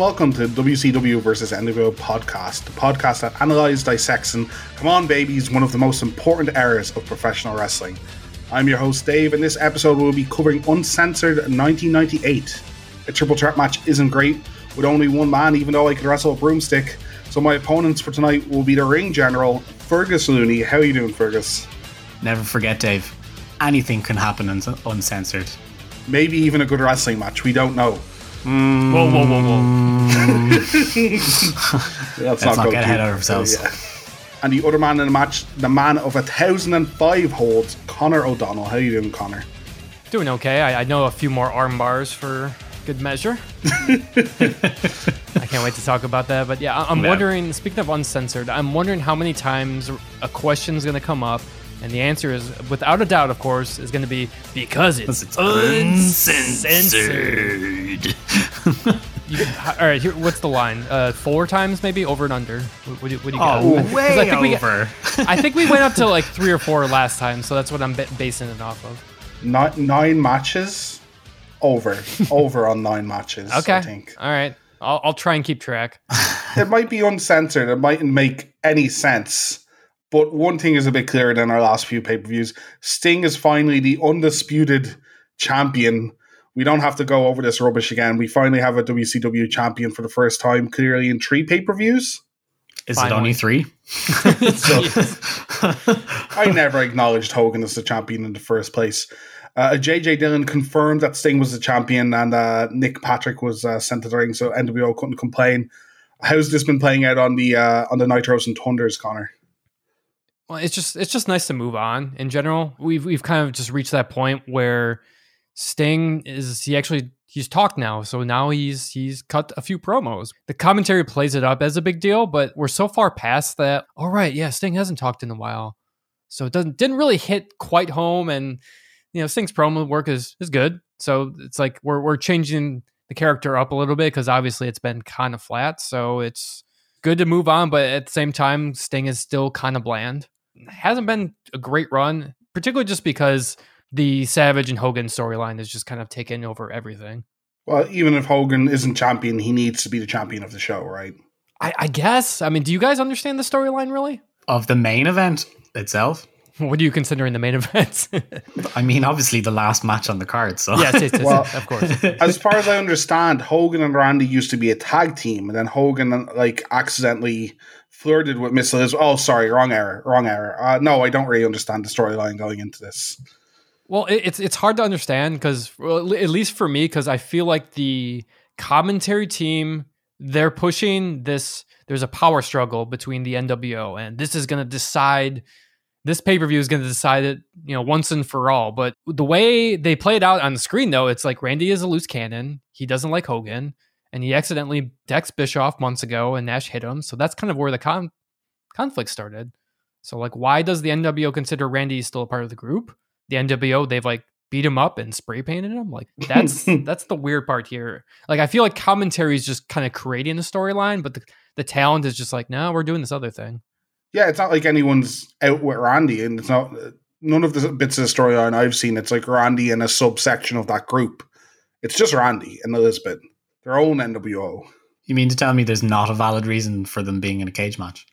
Welcome to WCW versus NWO podcast, the podcast that analyzes, dissects, and come on, babies, one of the most important eras of professional wrestling. I'm your host, Dave, and this episode will be covering Uncensored 1998. A triple threat match isn't great with only one man, even though I could wrestle a broomstick. So my opponents for tonight will be the ring general, Fergus Looney. How are you doing, Fergus? Never forget, Dave. Anything can happen un- uncensored. Maybe even a good wrestling match. We don't know. Mm. Whoa, whoa, whoa, whoa. Let's, Let's not go get ahead of ourselves. Yeah. And the other man in the match, the man of a thousand and five holds, Connor O'Donnell. How you doing, Connor? Doing okay. I, I know a few more arm bars for good measure. I can't wait to talk about that. But yeah, I- I'm Yeah. wondering, speaking of uncensored, I'm wondering how many times a question's going to come up. And the answer is, without a doubt, of course, is going to be because it's, It's uncensored. You- all right, here, what's the line? Uh, four times, maybe over and under. What, what do you, what do you got? Oh, 'Cause way I think we- over. I think we went up to like three or four last time, so that's what I'm ba- basing it off of. Nine, nine matches, over, over on nine matches. Okay. I think All right. I'll, I'll try and keep track. it might be uncensored. It mightn't make any sense. But one thing is a bit clearer than our last few pay per views. Sting is finally the undisputed champion. We don't have to go over this rubbish again. We finally have a WCW champion for the first time, clearly in three pay per views. Is it only three? I never acknowledged Hogan as the champion in the first place. Uh, JJ Dillon confirmed that Sting was the champion and uh, Nick Patrick was uh, sent to the ring, so NWO couldn't complain. How's this been playing out on the uh, on the Nitros and Thunders, Connor? Well, it's just it's just nice to move on in general. We've we've kind of just reached that point where Sting is he actually he's talked now, so now he's he's cut a few promos. The commentary plays it up as a big deal, but we're so far past that. All right, yeah, Sting hasn't talked in a while, so it doesn't didn't really hit quite home. And you know, Sting's promo work is is good, so it's like we're we're changing the character up a little bit because obviously it's been kind of flat. So it's good to move on, but at the same time, Sting is still kind of bland hasn't been a great run, particularly just because the Savage and Hogan storyline has just kind of taken over everything. Well, even if Hogan isn't champion, he needs to be the champion of the show, right? I, I guess. I mean, do you guys understand the storyline really? of the main event itself? What do you consider in the main event? I mean, obviously the last match on the card. So yes, it's, it's, Well- of course. As far as I understand, Hogan and Randy used to be a tag team, and then Hogan like accidentally flirted with Miss Elizabeth. Oh, sorry, wrong error, wrong error. Uh, no, I don't really understand the storyline going into this. Well, it, it's it's hard to understand because, well, at least for me, because I feel like the commentary team they're pushing this. There's a power struggle between the NWO, and this is going to decide. This pay per view is going to decide it, you know, once and for all. But the way they play it out on the screen, though, it's like Randy is a loose cannon. He doesn't like Hogan, and he accidentally decks Bischoff months ago, and Nash hit him. So that's kind of where the con- conflict started. So, like, why does the NWO consider Randy still a part of the group? the NWO they've like beat him up and spray painted him. Like that's that's the weird part here. Like I feel like commentary is just kind of creating a storyline, but the the talent is just like, no, we're doing this other thing. Yeah, it's not like anyone's out with Randy, and it's not none of the bits of the storyline I've seen. It's like Randy and a subsection of that group. It's just Randy and Elizabeth, their own NWO. you mean to tell me there's not a valid reason for them being in a cage match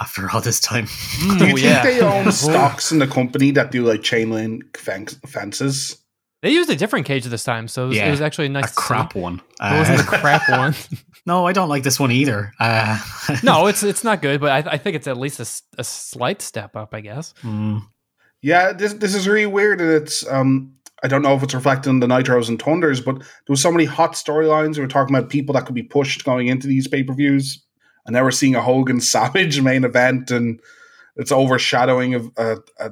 after all this time? Do you Oh, think yeah. they own stocks in the company that do like chain link fences? They used a different cage this time, so it was, it was actually nice. a to see. crap one. It wasn't a Uh, crap one. no, I don't like this one either. Uh, no, it's it's not good, but I, I think it's at least a slight step up, I guess. Mm, Yeah, this this is really weird, and it's um I don't know if it's reflected in the Nitros and Thunders, but there was so many hot storylines. We were talking about people that could be pushed going into these pay per views, and now we're seeing a Hogan Savage main event, and it's overshadowing of uh, uh,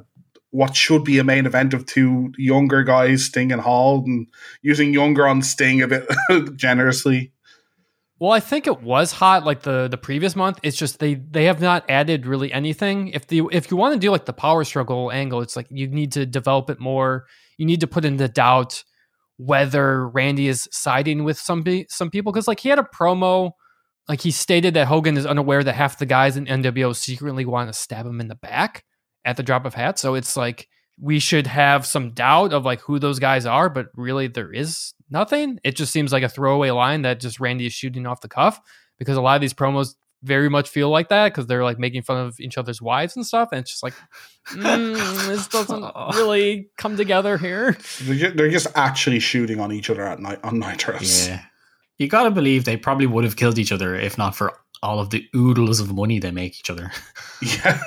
what should be a main event of two younger guys, Sting and Hall, and using younger on Sting a bit generously. Well, I think it was hot like the the previous month. It's just they they have not added really anything. If the if you want to do like the power struggle angle, it's like you need to develop it more. You need to put into doubt whether Randy is siding with some be, some people because like he had a promo like he stated that Hogan is unaware that half the guys in NWO secretly want to stab him in the back at the drop of hat. So it's like we should have some doubt of like who those guys are, but really there is nothing. It just seems like a throwaway line that just Randy is shooting off the cuff because a lot of these promos very much feel like that because they're like making fun of each other's wives and stuff, and it's just like mm, this doesn't really come together here. They're just actually shooting on each other at night on Nitros. Yeah. You gotta believe they probably would have killed each other if not for all of the oodles of money they make each other. Yeah,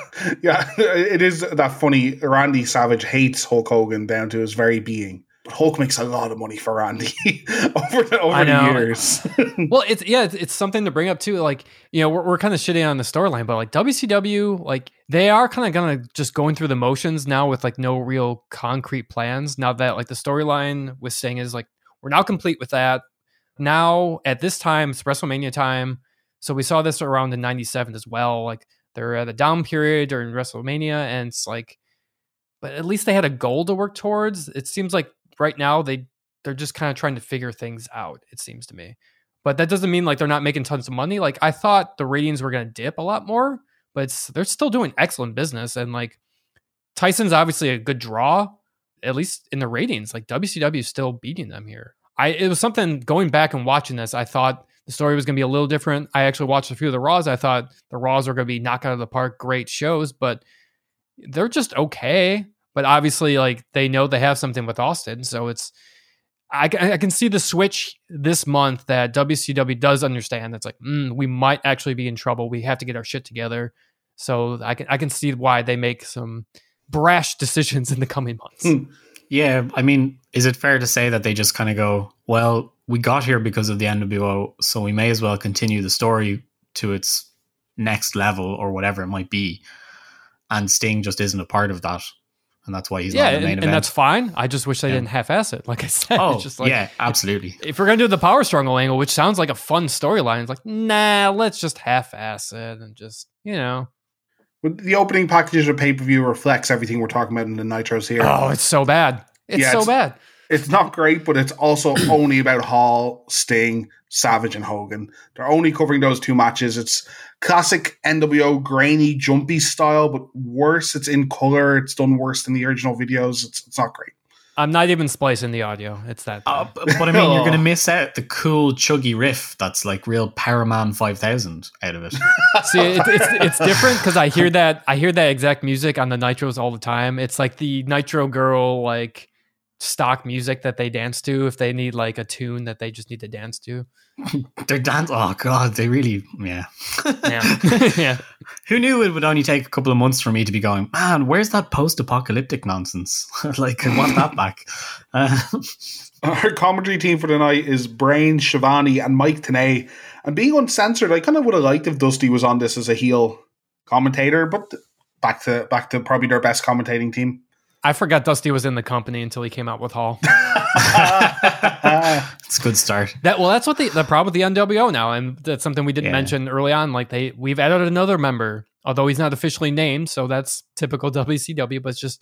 yeah, it is that funny. Randy Savage hates Hulk Hogan down to his very being. But Hulk makes a lot of money for Randy over the, over the years. well, it's yeah, it's, it's something to bring up too. Like you know, we're, we're kind of shitting on the storyline, but like WCW, like they are kind of gonna just going through the motions now with like no real concrete plans. Now that like the storyline with Sting is like we're now complete with that. Now at this time, it's WrestleMania time, so we saw this around in '97 as well. Like they're at a down period during WrestleMania, and it's like, but at least they had a goal to work towards. It seems like right now they they're just kind of trying to figure things out. It seems to me but that doesn't mean like they're not making tons of money. Like I thought the ratings were going to dip a lot more, but they're still doing excellent business. And like Tyson's obviously a good draw, at least in the ratings. Like WCW is still beating them here. I it was something going back and watching this. I thought the story was going to be a little different. I actually watched a few of the Raws. I thought the Raws were going to be knock out of the park, great shows, but they're just okay. But obviously, like they know they have something with Austin, so it's I, I can see the switch this month that WCW does understand. That's like mm, we might actually be in trouble. We have to get our shit together. So I can I can see why they make some brash decisions in the coming months. Hmm. Yeah, I mean, is it fair to say that they just kind of go, well, we got here because of the NWO, so we may as well continue the story to its next level or whatever it might be. And Sting just isn't a part of that. And that's why he's yeah, not in and, the main and event. And that's fine. I just wish they Yeah. didn't half-ass it. Like I said, oh, it's just like yeah, absolutely. if we're gonna do the power struggle angle, which sounds like a fun storyline, it's like nah, let's just half-ass it and just you know. The opening package of pay per view reflects everything we're talking about in the Nitros here. Oh, it's so bad. It's Yeah, so it's- bad. It's not great, but it's also only about Hall, Sting, Savage, and Hogan. They're only covering those two matches. It's classic NWO grainy, jumpy style, but worse. It's in color. It's done worse than the original videos. It's, it's not great. I'm not even splicing the audio. It's that. Uh, bad. but I mean, you're going to miss out the cool chuggy riff that's like real Powerman 5000 out of it. See, it's it's, it's different because I hear that I hear that exact music on the nitros all the time. It's like the nitro girl like stock music that they dance to if they need like a tune that they just need to dance to. They're dance. Oh, God, they really, yeah. Yeah, yeah. Who knew it would only take a couple of months for me to be going, man, where's that post apocalyptic nonsense? like, I want that back. Uh, Our commentary team for tonight is Brain, Schiavone, and Mike Tenay. And being uncensored, I kind of would have liked if Dusty was on this as a heel commentator, but back to back to probably their best commentating team. I forgot Dusty was in the company until he came out with Hall. it's a good start. That well, that's what the the problem with the NWO now, and that's something we didn't Yeah. mention early on. Like they, we've added another member, although he's not officially named, so that's typical WCW. But it's just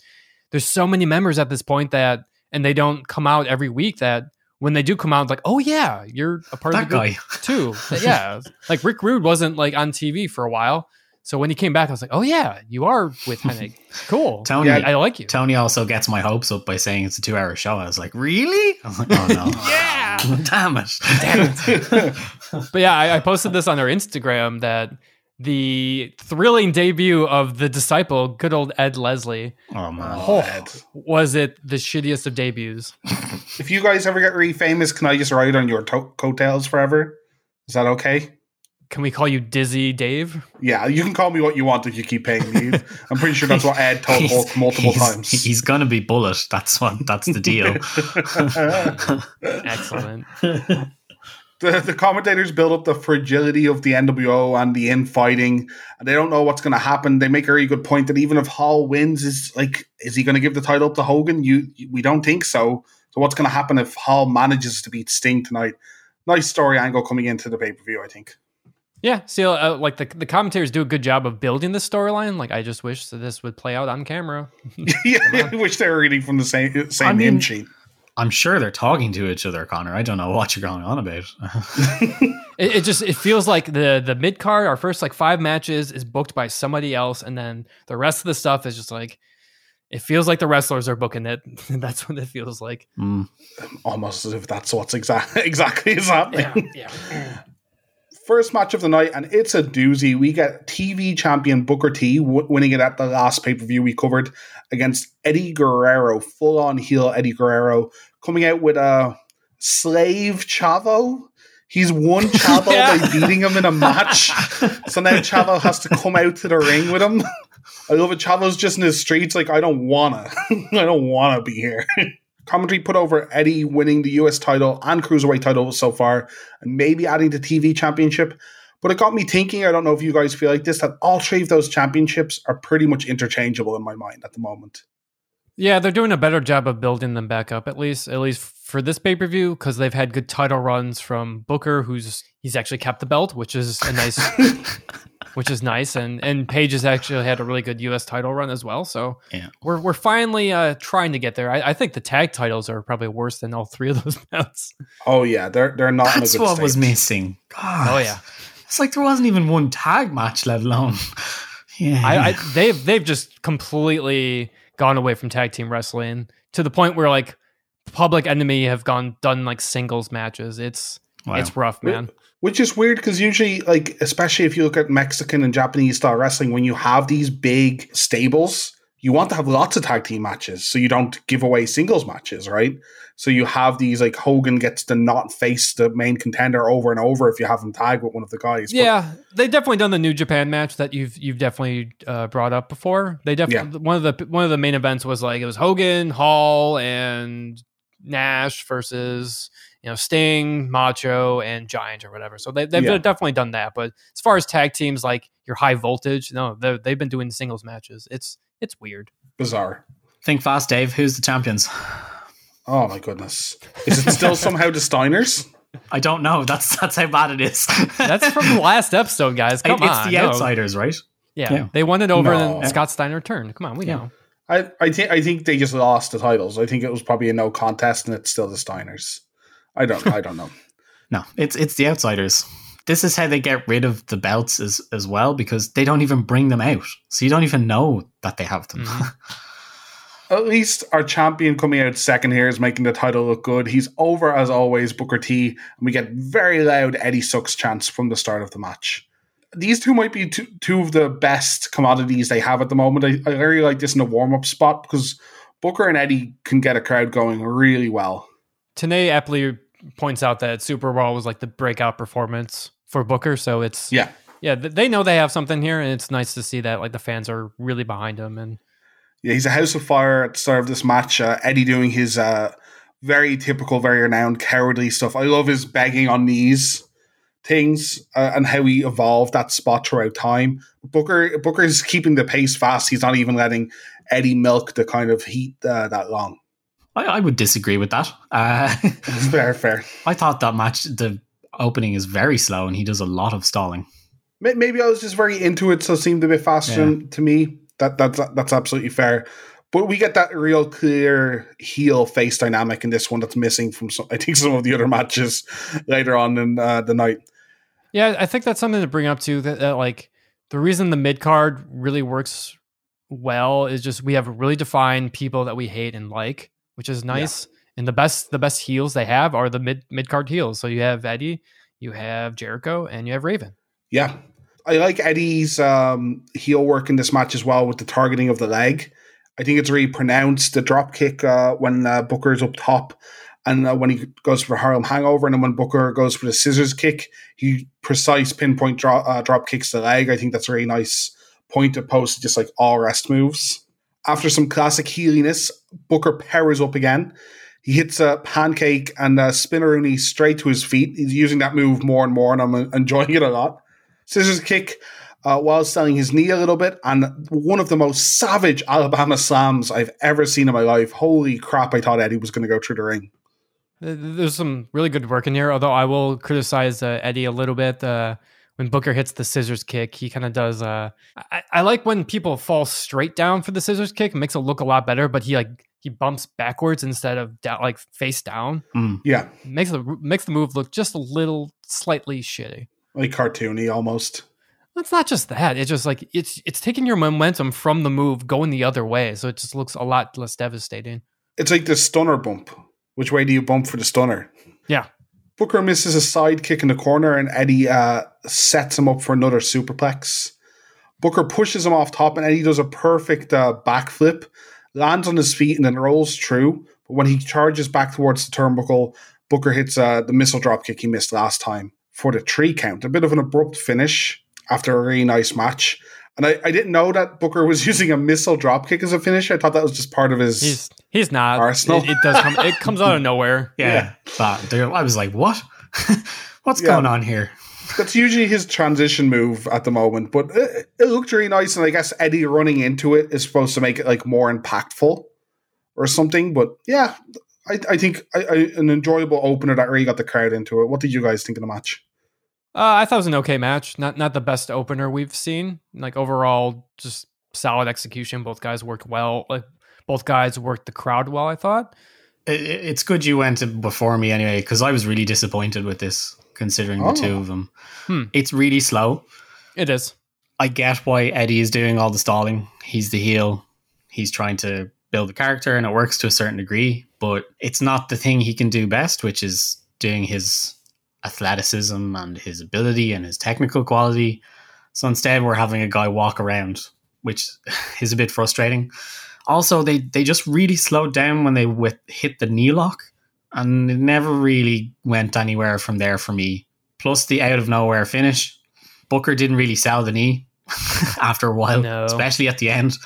there's so many members at this point that, and they don't come out every week. That when they do come out, like, oh yeah, you're a part That of the group guy. too. yeah, like Rick Rude wasn't like on TV for a while, so when he came back, I was like, oh yeah, you are with Hennig. Cool. Tony, Yeah, I like you. Tony also gets my hopes up by saying it's a two hour show. I was like, really? I was like, oh no. Yeah. Damn it. Damn it." but yeah, I, I posted this on our Instagram that the thrilling debut of the disciple, good old Ed Leslie, Oh man. Oh, Ed. was it the shittiest of debuts? If you guys ever get really famous, can I just ride on your to- coattails forever? Is that okay? Can we call you Dizzy Dave? Yeah, you can call me what you want if you keep paying me. I'm pretty sure that's what Ed told Hulk multiple he's, times. He's gonna be bullet. That's what that's the deal. Excellent. the, the commentators build up the fragility of the NWO and the infighting, and they don't know what's going to happen. They make a very good point that even if Hall wins, is like, is he going to give the title up to Hogan? You, we don't think so. So what's going to happen if Hall manages to beat Sting tonight? Nice story angle coming into the pay per view, I think. Yeah, see, uh, like the the commentators do a good job of building the storyline. Like, I just wish that this would play out on camera. yeah, I wish they were reading from the same same I mean- hymn sheet. I'm sure they're talking to each other, Connor. I don't know what you're going on about. It, it just it feels like the the mid card, our first like five matches, is booked by somebody else, and then the rest of the stuff is just like it feels like the wrestlers are booking it. That's what it feels like. Mm. Almost as if that's what's exactly exactly is happening. yeah. First match of the night, and it's a doozy. We get TV champion Booker T w- winning it at the last pay per view we covered against Eddie Guerrero, full on heel Eddie Guerrero, coming out with a slave Chavo. He's won Chavo Yeah. by beating him in a match. so now Chavo has to come out to the ring with him. I love it. Chavo's just in the streets, like, I don't wanna. I don't wanna be here. Commentary put over Eddie winning the US title and Cruiserweight title so far, and maybe adding the TV championship. But it got me thinking, I don't know if you guys feel like this, that all three of those championships are pretty much interchangeable in my mind at the moment. Yeah, they're doing a better job of building them back up, at least at least for this pay per view, because they've had good title runs from Booker, who's he's actually kept the belt, which is a nice, which is nice, and and Page has actually had a really good U.S. title run as well. So Yeah. we're we're finally uh, trying to get there. I, I think the tag titles are probably worse than all three of those belts. Oh yeah, they're they're not That's in a good what state. was missing. God. Oh yeah, It's like there wasn't even one tag match, let alone. Yeah. I, I they've they've just completely gone away from tag team wrestling to the point where like Public Enemy have gone done like singles matches. It's Wow. it's rough, man. Which is weird because usually, like, especially if you look at Mexican and Japanese style wrestling, when you have these big stables, you want to have lots of tag team matches so you don't give away singles matches, right? So you have these, like, Hogan gets to not face the main contender over and over if you have him tag with one of the guys. But Yeah, they definitely done the New Japan match that you've you've definitely uh, brought up before. They definitely one of the one of the main events was like it was Hogan, Hall, and Nash versus you know Sting, Macho, and Giant or whatever. So they, they've Yeah. definitely done that. But as far as tag teams, like your high voltage, no, they- they've been doing singles matches. It's it's weird. bizarre. Think fast, Dave. Who's the champions? Oh my goodness. Is it still somehow the Steiners? I don't know. That's that's how bad it is. That's from the last episode, guys. Come it's on, the no. outsiders, right? Yeah, Yeah. they won it over, No. and then Scott Steiner turned. Come on, we Yeah. know. I, I think I think they just lost the titles. I think it was probably a no contest and it's still the Steiners. I don't I don't know. No, it's it's the outsiders. This is how they get rid of the belts as as well because they don't even bring them out, so you don't even know that they have them. Mhm. At least our champion coming out second here is making the title look good. He's over as always, Booker T, and we get very loud Eddie Sucks chants from the start of the match. These two might be two, two of the best commodities they have at the moment. I, I really like this in a warm up spot because Booker and Eddie can get a crowd going really well. Tenay aptly points out that SuperBrawl was like the breakout performance for Booker, so it's Yeah, yeah, they know they have something here, and it's nice to see that like the fans are really behind him. And yeah, he's a house of fire at the start of this match. Uh, Eddie doing his uh, very typical, very renowned cowardly stuff. I love his begging on knees things uh, and how he evolved that spot throughout time. Booker Booker is keeping the pace fast. He's not even letting Eddie milk the kind of heat uh, that long. I, I would disagree with that. Uh, fair, fair. I thought that match, the opening is very slow, and he does a lot of stalling. Maybe I was just very into it, so it seemed a bit faster Yeah. to me. That that's that's absolutely fair. But we get that real clear heel face dynamic in this one that's missing from some, I think some of the other matches later on in uh, the night. yeah, I think that's something to bring up too. That, that like the reason the mid card really works well is just we have really defined people that we hate and like, which is nice. And the best the best heels they have are the mid mid card heels. So you have Eddie, you have Jericho, and you have Raven. Yeah. I like Eddie's um, heel work in this match as well with the targeting of the leg. I think it's really pronounced. The drop kick uh, when uh, Booker's up top and uh, when he goes for Harlem Hangover and then when Booker goes for the scissors kick, he precise pinpoint drop, uh, drop kicks the leg. I think that's a really nice point opposed to just like all rest moves. After some classic healiness, Booker powers up again. He hits a pancake and a spinneroonie straight to his feet. He's using that move more and more, and I'm enjoying it a lot. Scissors kick uh, while selling his knee a little bit, and one of the most savage Alabama slams I've ever seen in my life. Holy crap! I thought Eddie was going to go through the ring. There's some really good work in here, although I will criticize uh, Eddie a little bit. Uh, when Booker hits the scissors kick, he kind of does. Uh, I, I like when people fall straight down for the scissors kick; it makes it look a lot better. But he like he bumps backwards instead of down, like face down. Mm. Yeah, makes the makes the move look just a little slightly shitty. like cartoony almost. It's not just that. It's just like it's it's taking your momentum from the move going the other way, so it just looks a lot less devastating. It's like the stunner bump. Which way do you bump for the stunner? Yeah. Booker misses a side kick in the corner, and Eddie uh, sets him up for another superplex. Booker pushes him off top, and Eddie does a perfect uh, backflip, lands on his feet, and then rolls through. But when he charges back towards the turnbuckle, Booker hits uh, the missile drop kick he missed last time for the three count. A bit of an abrupt finish after a really nice match. And I, I didn't know that Booker was using a missile drop kick as a finish. I thought that was just part of his. He's he's not. Arsenal. It, it does come. It comes out of nowhere. Yeah, But there- I was like, what? What's Yeah. going on here? That's usually his transition move at the moment, but it, it looked really nice. And I guess Eddie running into it is supposed to make it like more impactful or something. But yeah, I, I think I, I, an enjoyable opener that really got the crowd into it. What did you guys think of the match? Uh, I thought it was an okay match. Not not the best opener we've seen. Like overall, just solid execution. Both guys worked well. Like both guys worked the crowd well. I thought. It, it- it's good you went before me anyway, because I was really disappointed with this, considering Oh. the two of them. Hmm. It's really slow. It is. I get why Eddie is doing all the stalling. He's the heel. He's trying to build a character, and it works to a certain degree. But it's not the thing he can do best, which is doing his athleticism and his ability and his technical quality. So instead, we're having a guy walk around, which is a bit frustrating. Also, they they just really slowed down when they with, hit the knee lock, and it never really went anywhere from there for me. Plus, the out of nowhere finish. Booker didn't really sell the knee after a while, No. especially at the end.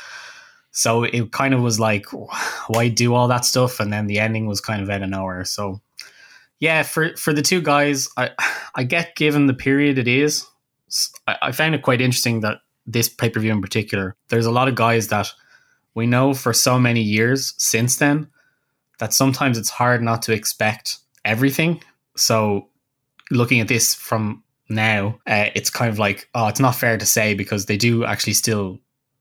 So it kind of was like, why do all that stuff? And then the ending was kind of out of nowhere. So yeah, for for the two guys, I I get given the period it is. I found it quite interesting that this pay per view in particular, there's a lot of guys that we know for so many years since then that sometimes it's hard not to expect everything. So looking at this from now, uh, it's kind of like, oh, it's not fair to say because they do actually still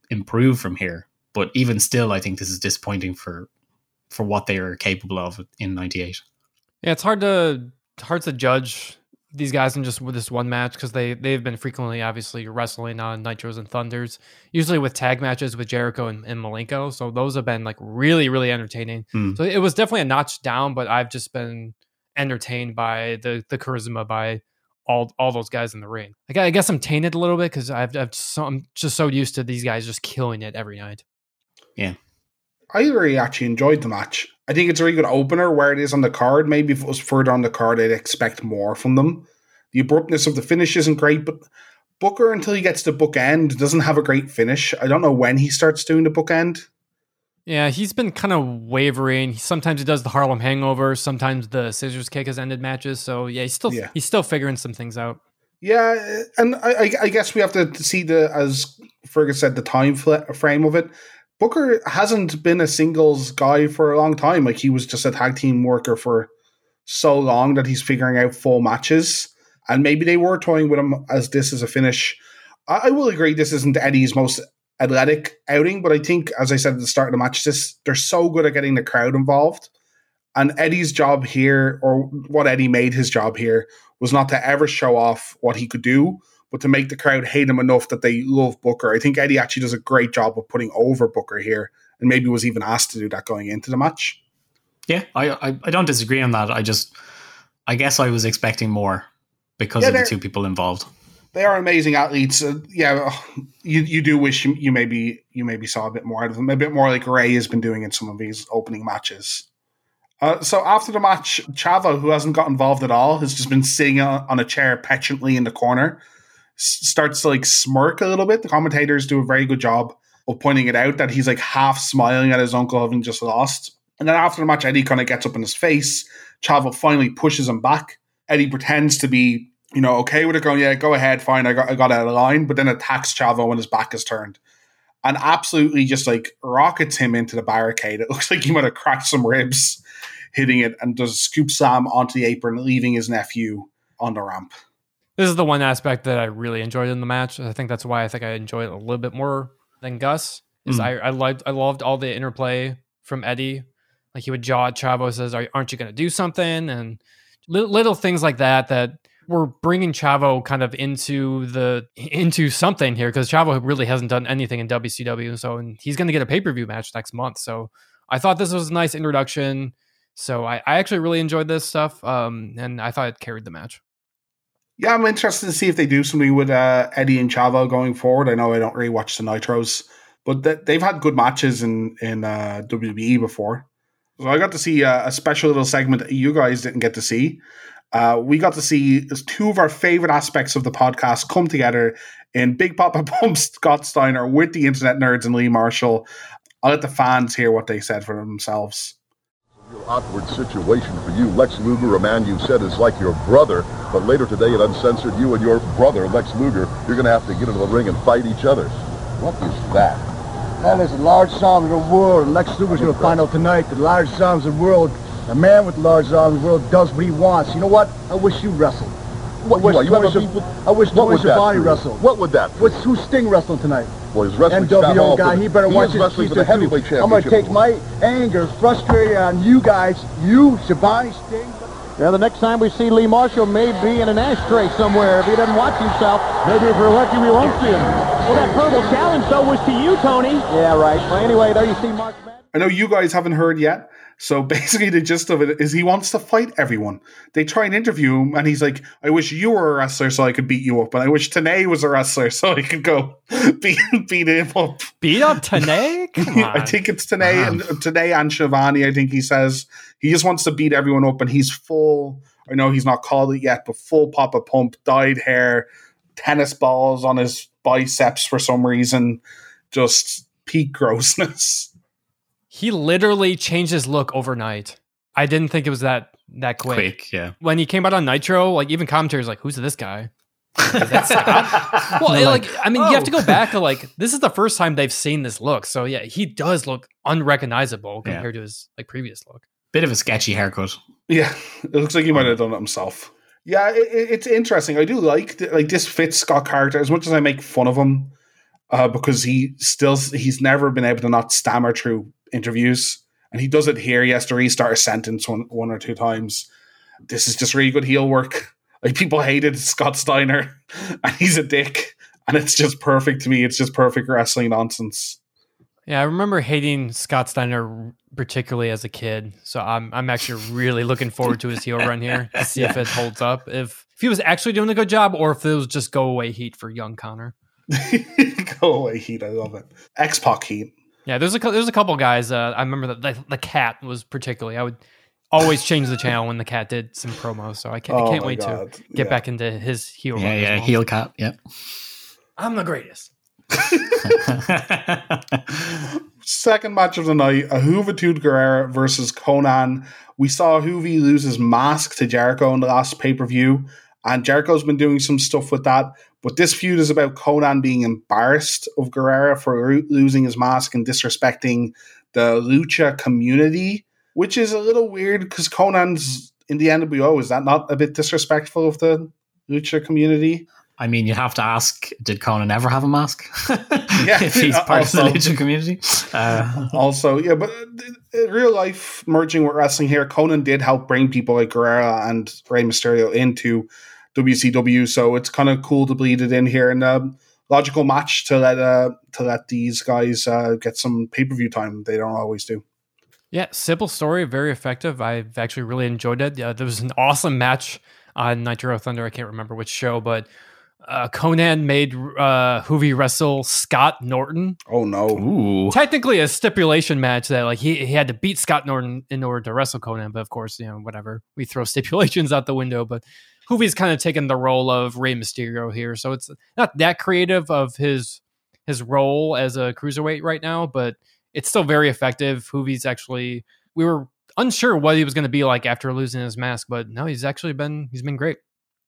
improve from here. But even still, I think this is disappointing for for what they are capable of in '98. Yeah, it's hard to hard to judge these guys in just with this one match because they they've been frequently obviously wrestling on Nitros and Thunders, usually with tag matches with Jericho and, and Malenko. So those have been like really really entertaining. Hmm. So it was definitely a notch down, but I've just been entertained by the the charisma by all all those guys in the ring. Like I guess I'm tainted a little bit because I've, I've so, I'm just so used to these guys just killing it every night. Yeah i really actually enjoyed the match. I think it's a really good opener where it is on the card. Maybe if it was further on the card, I'd expect more from them. The abruptness of the finish isn't great, but Booker, until he gets to bookend, doesn't have a great finish. I don't know when he starts doing the bookend. Yeah, he's been kind of wavering. Sometimes he does the Harlem Hangover. Sometimes the scissors kick has ended matches. So yeah, he's still Yeah. he's still figuring some things out. Yeah, and I, I, I guess we have to see the, as Fergus said, the time frame of it. Booker hasn't been a singles guy for a long time. Like he was just a tag team worker for so long that he's figuring out full matches. And maybe they were toying with him as this is a finish. I, I will agree this isn't Eddie's most athletic outing, but I think, as I said at the start of the match, this they're so good at getting the crowd involved. And Eddie's job here, or what Eddie made his job here, was not to ever show off what he could do, but to make the crowd hate him enough that they love Booker. I think Eddie actually does a great job of putting over Booker here, and maybe was even asked to do that going into the match. Yeah, I, I I don't disagree on that. I just I guess I was expecting more because Yeah, of the two people involved. They are amazing athletes. Uh, yeah, you you do wish you, you maybe you maybe saw a bit more out of them, a bit more like Rey has been doing in some of these opening matches. Uh, so after the match, Chavo, who hasn't got involved at all, has just been sitting on a chair petulantly in the corner, starts to like smirk a little bit. The commentators do a very good job of pointing it out that he's like half smiling at his uncle having just lost. And then after the match, Eddie kind of gets up in his face. Chavo finally pushes him back. Eddie pretends to be, you know, okay with it, going, yeah, go ahead, fine, I got, I got out of line, but then attacks Chavo when his back is turned and absolutely just like rockets him into the barricade. It looks like he might have cracked some ribs hitting it and does scoop slam onto the apron, leaving his nephew on the ramp. This is the one aspect that I really enjoyed in the match. I think that's why I think I enjoyed it a little bit more than Gus. Is Mm. I I liked I loved all the interplay from Eddie. Like he would jaw at Chavo says, Are, "Aren't you going to do something?" and li- little things like that that we're bringing Chavo kind of into the into something here because Chavo really hasn't done anything in WCW. So and he's going to get a pay per view match next month. So I thought this was a nice introduction. So I, I actually really enjoyed this stuff, um, and I thought it carried the match. Yeah, I'm interested to see if they do something with uh, Eddie and Chavo going forward. I know I don't really watch the Nitros, but th- they've had good matches in in uh, WWE before. So I got to see uh, a special little segment that you guys didn't get to see. Uh, we got to see two of our favorite aspects of the podcast come together in Big Papa Pump Scott Steiner with the Internet Nerds and Lee Marshall. I'll let the fans hear what they said for themselves awkward situation for you. Lex Luger, a man you said is like your brother, but later today at Uncensored, you and your brother, Lex Luger, you're going to have to get into the ring and fight each other. What is that? That is the largest arm in the world, and Lex Luger's going to find out tonight the largest arms in the world, a man with the largest arms in the world does what he wants. You know what? I wish you wrestled. What, I wish you a Tony I wish what Tony would that Schiavone wrestled. What would that What's who's Sting wrestling tonight? Well, he's wrestling Scott NWO Hall guy, for- he better he watch is his wrestling for the heavyweight food. I'm going to take my anger, frustrated on you guys, you, Schiavone, Sting. Yeah, the next time we see Lee Marshall may be in an ashtray somewhere if he doesn't watch himself. Maybe if we're lucky, we won't see him. Well, that purple challenge, though, was to you, Tony. Yeah, right. Well, anyway, there you see Mark I know you guys haven't heard yet. So basically, the gist of it is he wants to fight everyone. They try and interview him, and he's like, "I wish you were a wrestler so I could beat you up, and I wish Tenay was a wrestler so I could go beat beat him up." Beat up Tenay? I think it's Tenay and Tenay and Schiavone. I think he says he just wants to beat everyone up, and he's full. I know he's not called it yet, but full Papa Pump, dyed hair, tennis balls on his biceps for some reason, just peak grossness. He literally changed his look overnight. I didn't think it was that that quick. Quick, yeah. When he came out on Nitro, like even commentators like, "Who's this guy?" Is that well, They're like, like, I mean, you have to "Oh." go back to like this is the first time they've seen this look. So yeah, he does look unrecognizable Yeah. compared to his like previous look. Bit of a sketchy haircut. Yeah, it looks like he might have done it himself. Yeah, it, it- it's interesting. I do like th- like this fits Scott character as much as I make fun of him uh, because he still he's never been able to not stammer through interviews, and he does it here. He has to restart a sentence one one or two times. This is just really good heel work. Like people hated Scott Steiner, and he's a dick, and it's just perfect to me. It's just perfect wrestling nonsense. Yeah, I remember hating Scott Steiner particularly as a kid. So I'm I'm actually really looking forward to his heel run here to see if it holds up. If if he was actually doing a good job, or if it was just go away heat for young Connor. Go away, Heat. I love it. X Pac Heat. Yeah, there's a there's a couple guys. Uh, I remember that the, the cat was particularly. I would always change the channel when the cat did some promos. So I can't, I Oh can't wait God. to get Yeah. back into his heel Yeah, run. yeah, well. heel cat. Yeah. I'm the greatest. Second match of the night, a Juventud Guerrera versus Konnan. We saw Juvi lose his mask to Jericho in the last pay per view, and Jericho's been doing some stuff with that. But this feud is about Konnan being embarrassed of Guerrera for lo- losing his mask and disrespecting the lucha community, which is a little weird because Konnan's in the NWO. Is that not a bit disrespectful of the lucha community? I mean, you have to ask: Did Konnan ever have a mask? Yeah, if he's part of the lucha community. Uh, also, yeah, but uh, in real life merging with wrestling here, Konnan did help bring people like Guerrera and Rey Mysterio into WCW, so it's kind of cool to bleed it in here and a logical match to let uh, to let these guys uh, get some pay per view time. They don't always do. Yeah, simple story, very effective. I've actually really enjoyed it. Yeah, there was an awesome match on Nitro Thunder. I can't remember which show, but uh, Konnan made uh, Juvi wrestle Scott Norton. Oh no! ooh, Technically, a stipulation match that like he, he had to beat Scott Norton in order to wrestle Konnan. But of course, you know whatever we throw stipulations out the window. But Juvi's kind of taken the role of Rey Mysterio here, so it's not that creative of his his role as a cruiserweight right now, but it's still very effective. Juvi's actually we were unsure what he was going to be like after losing his mask, but no, he's actually been he's been great.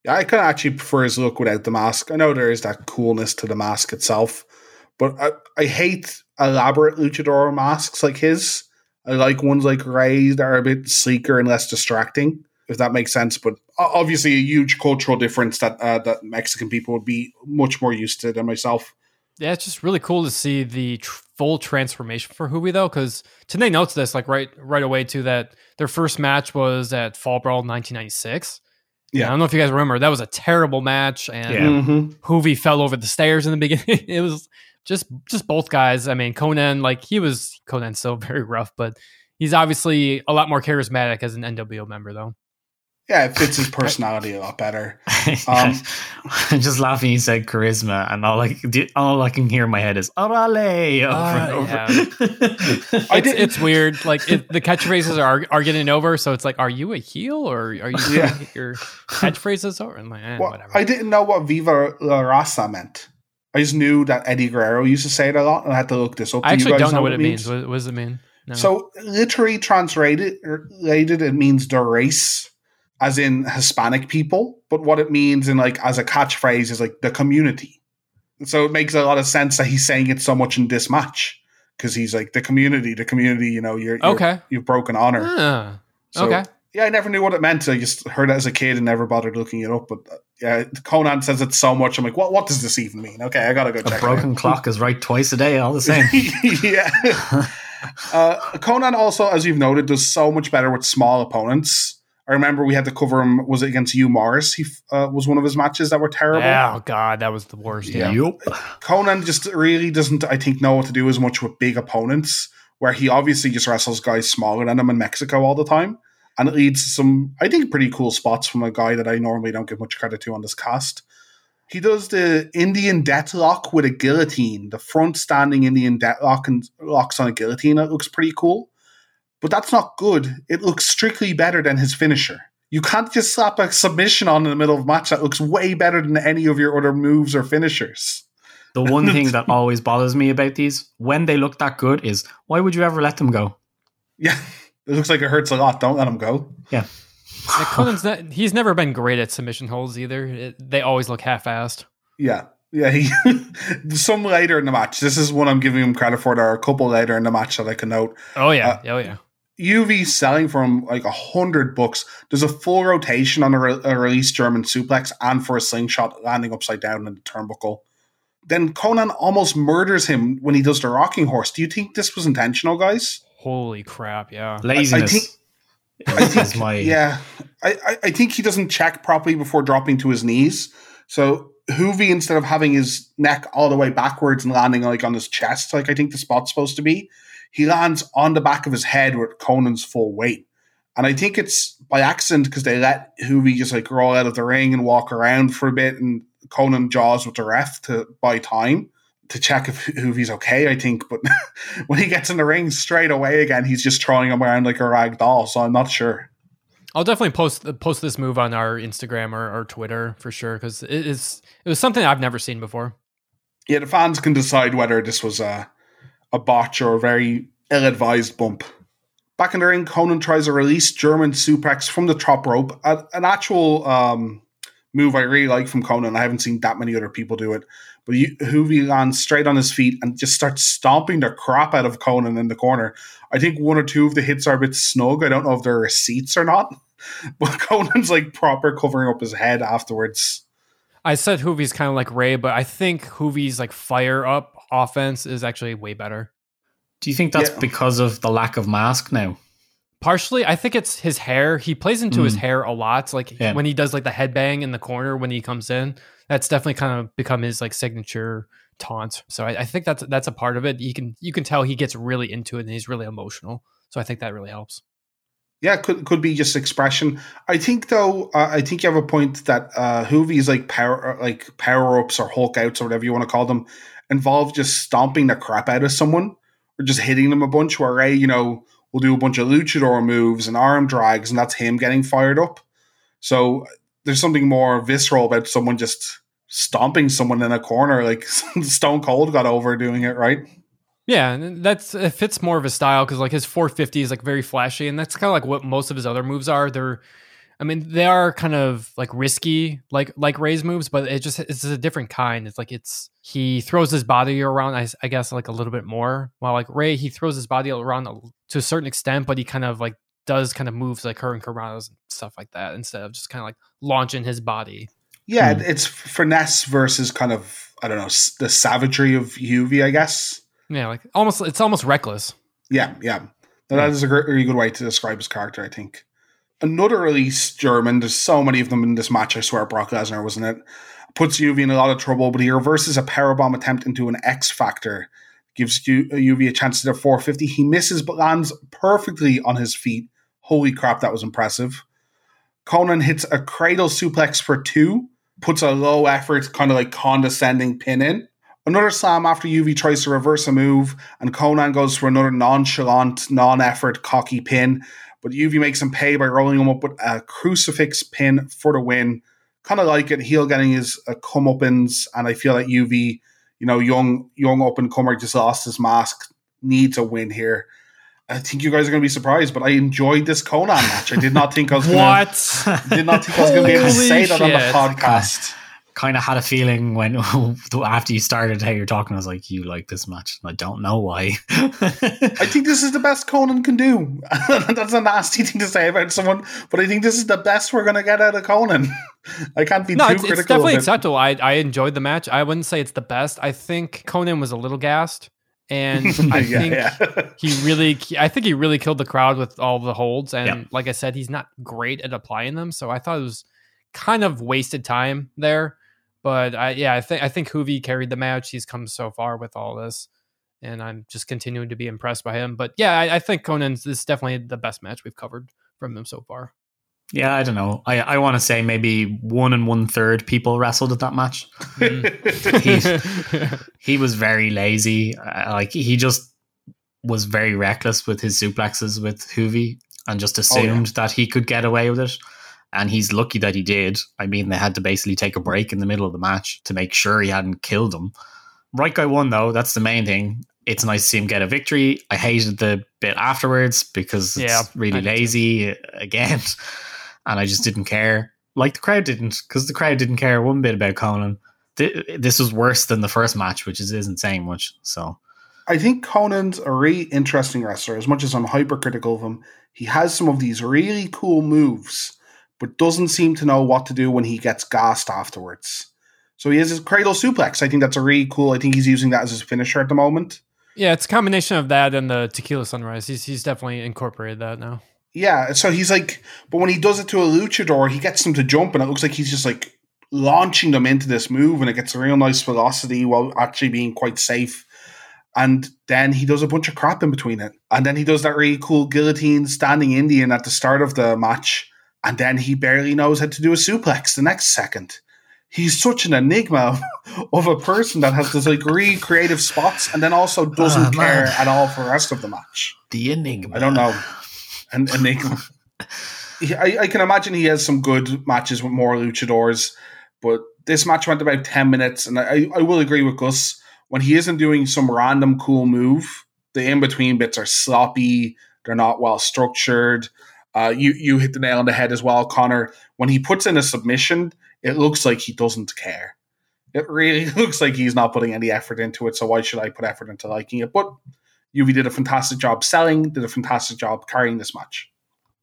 I kind of actually prefer his look without the mask. I know there is that coolness to the mask itself, but I, I hate elaborate luchador masks like his. I like ones like Rey's that are a bit sleeker and less distracting, if that makes sense. But obviously, a huge cultural difference that uh, that Mexican people would be much more used to than myself. Yeah, it's just really cool to see the tr- full transformation for Juvi though, because Today notes this like right right away too that their first match was at Fall Brawl 1996, Yeah. I don't know if you guys remember that was a terrible match, and Yeah. Mhm. Juvi fell over the stairs in the beginning. it was just just both guys. I mean, Konnan like he was Konnan's still very rough, but he's obviously a lot more charismatic as an NWO member, though. Yeah, it fits his personality a lot better. Um, I'm just laughing. You said charisma, and all like all I can hear in my head is "orale" over Ah, and over. I it's, it's weird. Like it, the catchphrases are are getting over, so it's like, are you a heel or are you Yeah. your catchphrases over? I'm like, eh, Well, whatever. I didn't know what Viva La Raza meant. I just knew that Eddie Guerrero used to say it a lot, and I had to look this up. I Do you actually guys don't know what it means. means? What, what does it mean? No. So, literally translated, it means the race, as in Hispanic people. But what it means in like as a catchphrase is like the community. So it makes a lot of sense that he's saying it so much in this match because he's like the community, the community. You know, you're, you're okay. you've broken honor. Ah, So, okay. Yeah, I never knew what it meant. I just heard it as a kid and never bothered looking it up. But uh, yeah, Konnan says it so much. I'm like, what? What does this even mean? Okay, I gotta go A check. broken it clock is right twice a day, all the same. yeah. uh, Konnan also, as you've noted, does so much better with small opponents. I remember we had to cover him. Was it against you, Morris? He uh, was one of his matches that were terrible. Oh god, that was the worst. Yeah. Yup. Konnan just really doesn't, I think, know what to do as much with big opponents, where he obviously just wrestles guys smaller than him in Mexico all the time. And it leads to some, I think, pretty cool spots from a guy that I normally don't give much credit to on this cast. He does the Indian deathlock with a guillotine, the front standing Indian deathlock and locks on a guillotine. It looks pretty cool. But that's not good. It looks strictly better than his finisher. You can't just slap a submission on in the middle of a match that looks way better than any of your other moves or finishers. The one thing that always bothers me about these, when they look that good, is why would you ever let them go? Yeah, it looks like it hurts a lot. Don't let him go. Yeah. Like, Konnan's not, he's never been great at submission holds either. It, they always look half-assed. Yeah, yeah. He some later in the match. This is one I'm giving him credit for. There are a couple later in the match that I can note. Oh yeah, uh, oh yeah. Juvi selling from um, like a hundred bucks. There's a full rotation on a, re- a released German suplex and for a slingshot landing upside down in the turnbuckle. Then Konnan almost murders him when he does the rocking horse. Do you think this was intentional, guys? Holy crap! Yeah. Laziness think- is, is my Yeah, I, I, I think he doesn't check properly before dropping to his knees. So Juvi, instead of having his neck all the way backwards and landing like on his chest, like I think the spot's supposed to be, he lands on the back of his head with Konnan's full weight. And I think it's by accident because they let Juvi just like roll out of the ring and walk around for a bit, and Konnan jaws with the ref to buy time to check if Juvi's okay. I think, but when he gets in the ring straight away again, he's just throwing him around like a rag doll. So I'm not sure. I'll definitely post post this move on our Instagram or, or Twitter for sure because it is it was something I've never seen before. yeah, the fans can decide whether this was a a botch or a very ill-advised bump. Back in the ring, Konnan tries a release German suplex from the top rope, an actual um, move I really like from Konnan. I haven't seen that many other people do it, but Juvi lands straight on his feet and just starts stomping the crap out of Konnan in the corner. I think one or two of the hits are a bit snug. I don't know if they're receipts or not, but Konnan's like proper covering up his head afterwards. I said Juvi's kind of like Rey, but I think Juvi's like fire up offense is actually way better. Do you think that's Yeah. because of the lack of mask now? Partially, I think it's his hair. He plays into his Mm. hair a lot. Like Yeah. when he does like the headbang in the corner when he comes in, that's definitely kind of become his like signature taunt. So I, I think that's that's a part of it. You can you can tell he gets really into it and he's really emotional. So I think that really helps. Yeah, could could be just expression. I think though, uh, I think you have a point that uh, Juvi's like power like power ups or Hulk outs or whatever you want to call them involve just stomping the crap out of someone or just hitting them a bunch. Where Rey, you know, will do a bunch of luchador moves and arm drags, and that's him getting fired up. So there's something more visceral about someone just stomping someone in a corner, like Stone Cold got over doing it, right? Yeah, and that's it fits more of his style because like his 450 is like very flashy, and that's kind of like what most of his other moves are. They're, I mean, they are kind of like risky, like like Rey's moves, but it just it's a different kind. It's like it's he throws his body around, I, I guess, like a little bit more. While like Rey, he throws his body around to a certain extent, but he kind of like does kind of moves like Hurricane Carados and stuff like that instead of just kind of like launching his body. Yeah, Hmm. it's finesse versus kind of I don't know the savagery of Juvi, I guess. Yeah, like almost it's almost reckless. Yeah, yeah. Now, That is a really good way to describe his character, I think. Another release German. There's so many of them in this match. I swear, Brock Lesnar wasn't it. Puts Juvi in a lot of trouble, but he reverses a powerbomb attempt into an X Factor. Gives Ju- uh, Juvi a chance to their 450. He misses but lands perfectly on his feet. Holy crap, that was impressive. Konnan hits a cradle suplex for two, puts a low effort, kind of like condescending pin in. Another slam after Juvi tries to reverse a move, and Konnan goes for another nonchalant, non effort, cocky pin. But Juvi makes him pay by rolling him up with a crucifix pin for the win. Kind of like it, heel getting his uh, comeuppance, and I feel like Juvi, you know, young young up and comer just lost his mask, needs a win here. I think you guys are going to be surprised, but I enjoyed this Konnan match. I did not think I was gonna, What? did not think I was going to be able to say that on the podcast. Kind of had a feeling when after you started how you're talking, I was like, "You like this match?" And I don't know why. I think this is the best Konnan can do. That's a nasty thing to say about someone, but I think this is the best we're going to get out of Konnan. I can't be No, too it's, it's critical definitely of it. acceptable. I, I enjoyed the match. I wouldn't say it's the best. I think Konnan was a little gassed, and I yeah, think yeah. he really, I think he really killed the crowd with all the holds. And Yeah. like I said, he's not great at applying them, so I thought it was kind of wasted time there. But I, yeah, I think I think Juvi carried the match. He's come so far with all this, and I'm just continuing to be impressed by him. But yeah, I, I think Konnan's this is definitely the best match we've covered from him so far. yeah, I don't know. I I want to say maybe one and one third people wrestled at that match. he was very lazy. Uh, like he just was very reckless with his suplexes with Juvi and just assumed that he could get away with it. And he's lucky that he did. I mean, they had to basically take a break in the middle of the match to make sure he hadn't killed him. Right guy won though. That's the main thing. It's nice to see him get a victory. I hated the bit afterwards because it's Yeah, really did too. lazy uh, again, and I just didn't care. Like the crowd didn't, because the crowd didn't care one bit about Konnan. Th- This was worse than the first match, which is, isn't saying much. So I think Konnan's a really interesting wrestler. As much as I'm hypercritical of him, he has some of these really cool moves, but doesn't seem to know what to do when he gets gassed afterwards. So he has his cradle suplex. I think that's a really cool. I think he's using that as his finisher at the moment. Yeah, it's a combination of that and the tequila sunrise. He's he's definitely incorporated that now. Yeah, so he's like, but when he does it to a luchador, he gets them to jump, and it looks like he's just like launching them into this move, and it gets a real nice velocity while actually being quite safe. And then he does a bunch of crap in between it, and then he does that really cool guillotine standing Indian at the start of the match, and then he barely knows how to do a suplex the next second. He's such an enigma of a person that has this like really creative spots, and then also doesn't Ah, care at all for the rest of the match. the enigma. I don't know. An enigma. I, I can imagine he has some good matches with more luchadors, but this match went about 10 minutes, and I, I will agree with Gus. When he isn't doing some random cool move, the in between bits are sloppy, they're not well structured. Uh, you, you hit the nail on the head as well, Connor. When he puts in a submission, it looks like he doesn't care. It really looks like he's not putting any effort into it, so why should I put effort into liking it? But Juvi did a fantastic job selling, did a fantastic job carrying this match.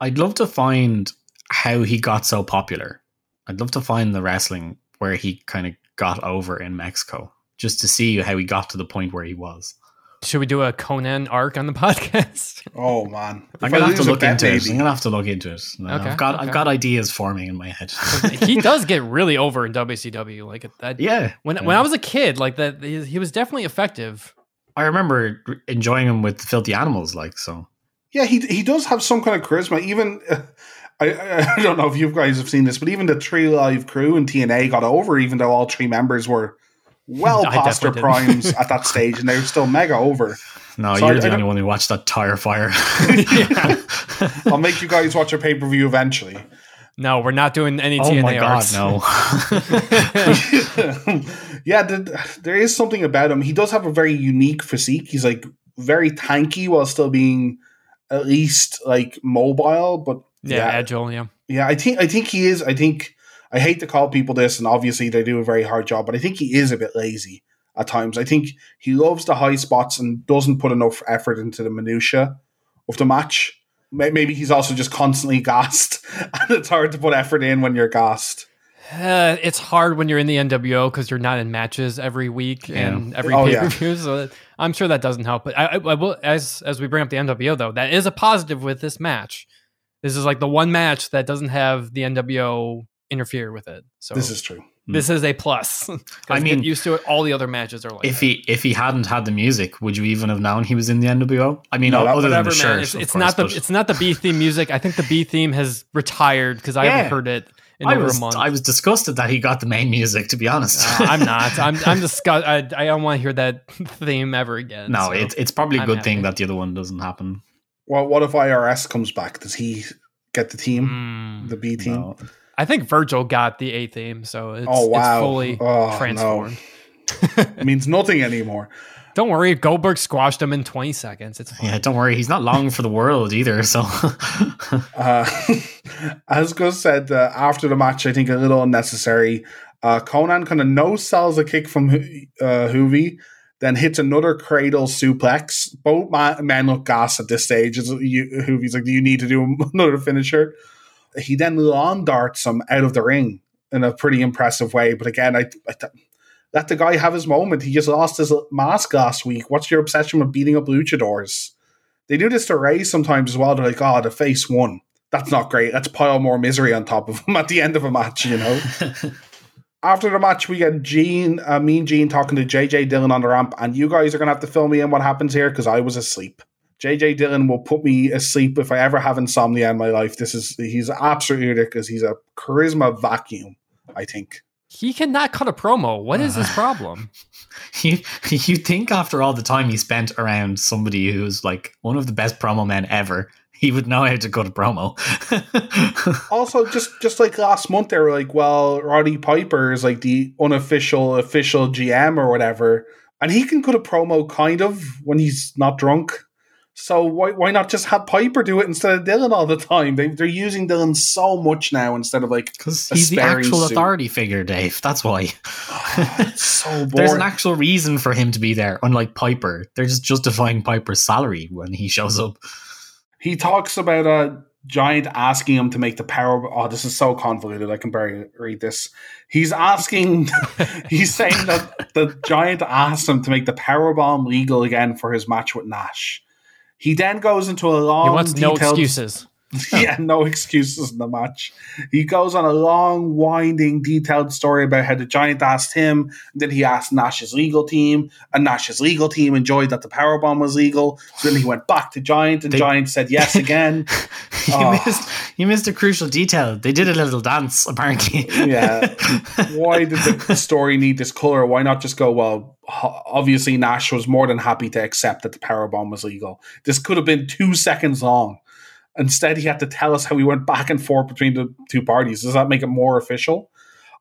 I'd love to find how he got so popular. I'd love to find the wrestling where he kind of got over in Mexico, just to see how he got to the point where he was. Should we do a Konnan arc on the podcast? Oh man, I'm gonna I have to lose a look bet, into it. I'm gonna have to look into it. No, Okay, I've got okay. I've got ideas forming in my head. he does get really over in WCW. Like that. yeah, When yeah. when I was a kid, like that, he, he was definitely effective. I remember enjoying him with Filthy Animals, like so. Yeah, he he does have some kind of charisma. Even uh, I- I I don't know if you guys have seen this, but even the three live crew in TNA got over, even though all three members were well I past their primes at that stage, and they were still mega over. No, So you're I- the I only one who watched that tire fire. I'll make you guys watch a pay per view eventually. No, we're not doing any oh TNA my god, arcs. no! yeah, the, there is something about him. He does have a very unique physique. He's like very tanky while still being at least like mobile, but yeah, agile. Yeah. Yeah, I think I think he is. I think I hate to call people this, and obviously they do a very hard job, but I think he is a bit lazy at times. I think he loves the high spots and doesn't put enough effort into the minutia of the match. Maybe he's also just constantly gassed, and it's hard to put effort in when you're gassed. Uh, it's hard when you're in the NWO because you're not in matches every week and every Oh, pay per view. So I'm sure that doesn't help. But I, I, I will, as as we bring up the NWO though, that is a positive with this match. This is like the one match that doesn't have the NWO interfere with it. So This is true. this is a plus. I mean- used to it. All the other matches are like If that. he if he hadn't had the music, would you even have known he was in the NWO? I mean, No, that- other than whatever, the man. shirt, It's, of it's course, not the but it's not the B theme music. I think the B theme has retired because I Yeah. haven't heard it in I over was a month. I was disgusted that he got the main music. To be honest, Uh, I'm not. I'm I'm disgust. I, I don't want to hear that theme ever again. no, so. it's it's probably a I'm good happy. thing that the other one doesn't happen. Well, what if IRS comes back? Does he get the team, Mm. the B team? No. I think Virgil got the A theme, so it's, Oh, wow. it's fully Oh, transformed. It means nothing anymore. Don't worry, Goldberg squashed him in 20 seconds. It's fine. Yeah, don't worry, he's not long for the world either. So Uh, as Gus said, uh, after the match, I think a little unnecessary. Uh, Konnan kind of no sells a kick from uh, Juvi, then hits another cradle suplex. Both ma- men look gas at this stage. It's, you, Juvi's like, "Do you need to do another finisher?" He then lawn darts him out of the ring in a pretty impressive way. But again, I, I th- let the guy have his moment. He just lost his mask last week. What's your obsession with beating up luchadors? They do this to Rey sometimes as well. They're like, "Oh, the face won." That's not great. Let's pile more misery on top of him at the end of a match, you know. After the match, we get Gene, uh, Mean Gene, talking to JJ Dillon on the ramp, and you guys are gonna have to fill me in what happens here because I was asleep. JJ Dillon will put me asleep if I ever have insomnia in my life. This is he's absolutely ridiculous. He's a charisma vacuum. I think. He cannot cut a promo. What is his problem? you you think after all the time he spent around somebody who's like one of the best promo men ever, he would know how to cut a promo. also just just like last month they were like well roddy piper is like the unofficial official gm or whatever and he can cut a promo kind of when he's not drunk so why, why not just have piper do it instead of Dillon all the time they, they're using Dillon so much now instead of like Because he's the actual suit. authority figure, Dave. That's why. Ah, it's so boring There's an actual reason for him to be there, unlike Piper. They're just justifying Piper's salary when he shows up. he talks about a giant asking him to make the power oh this is so convoluted i can barely read this he's asking he's saying that the giant asked him to make the power bomb legal again for his match with nash he then goes into a long He wants no excuses. yeah, no excuses in the match. He goes on a long, winding, detailed story about how the Giant asked him, then he asked Nash's legal team, and Nash's legal team enjoyed that the power bomb was legal. So then he went back to Giant, and They- Giant said yes again. you Oh. missed you missed a crucial detail. They did a little dance, apparently. Yeah. Why did the story need this color? Why not just go, well, obviously Nash was more than happy to accept that the power bomb was legal. This could have been two seconds long. Instead, he had to tell us how he went back and forth between the two parties. Does that make it more official?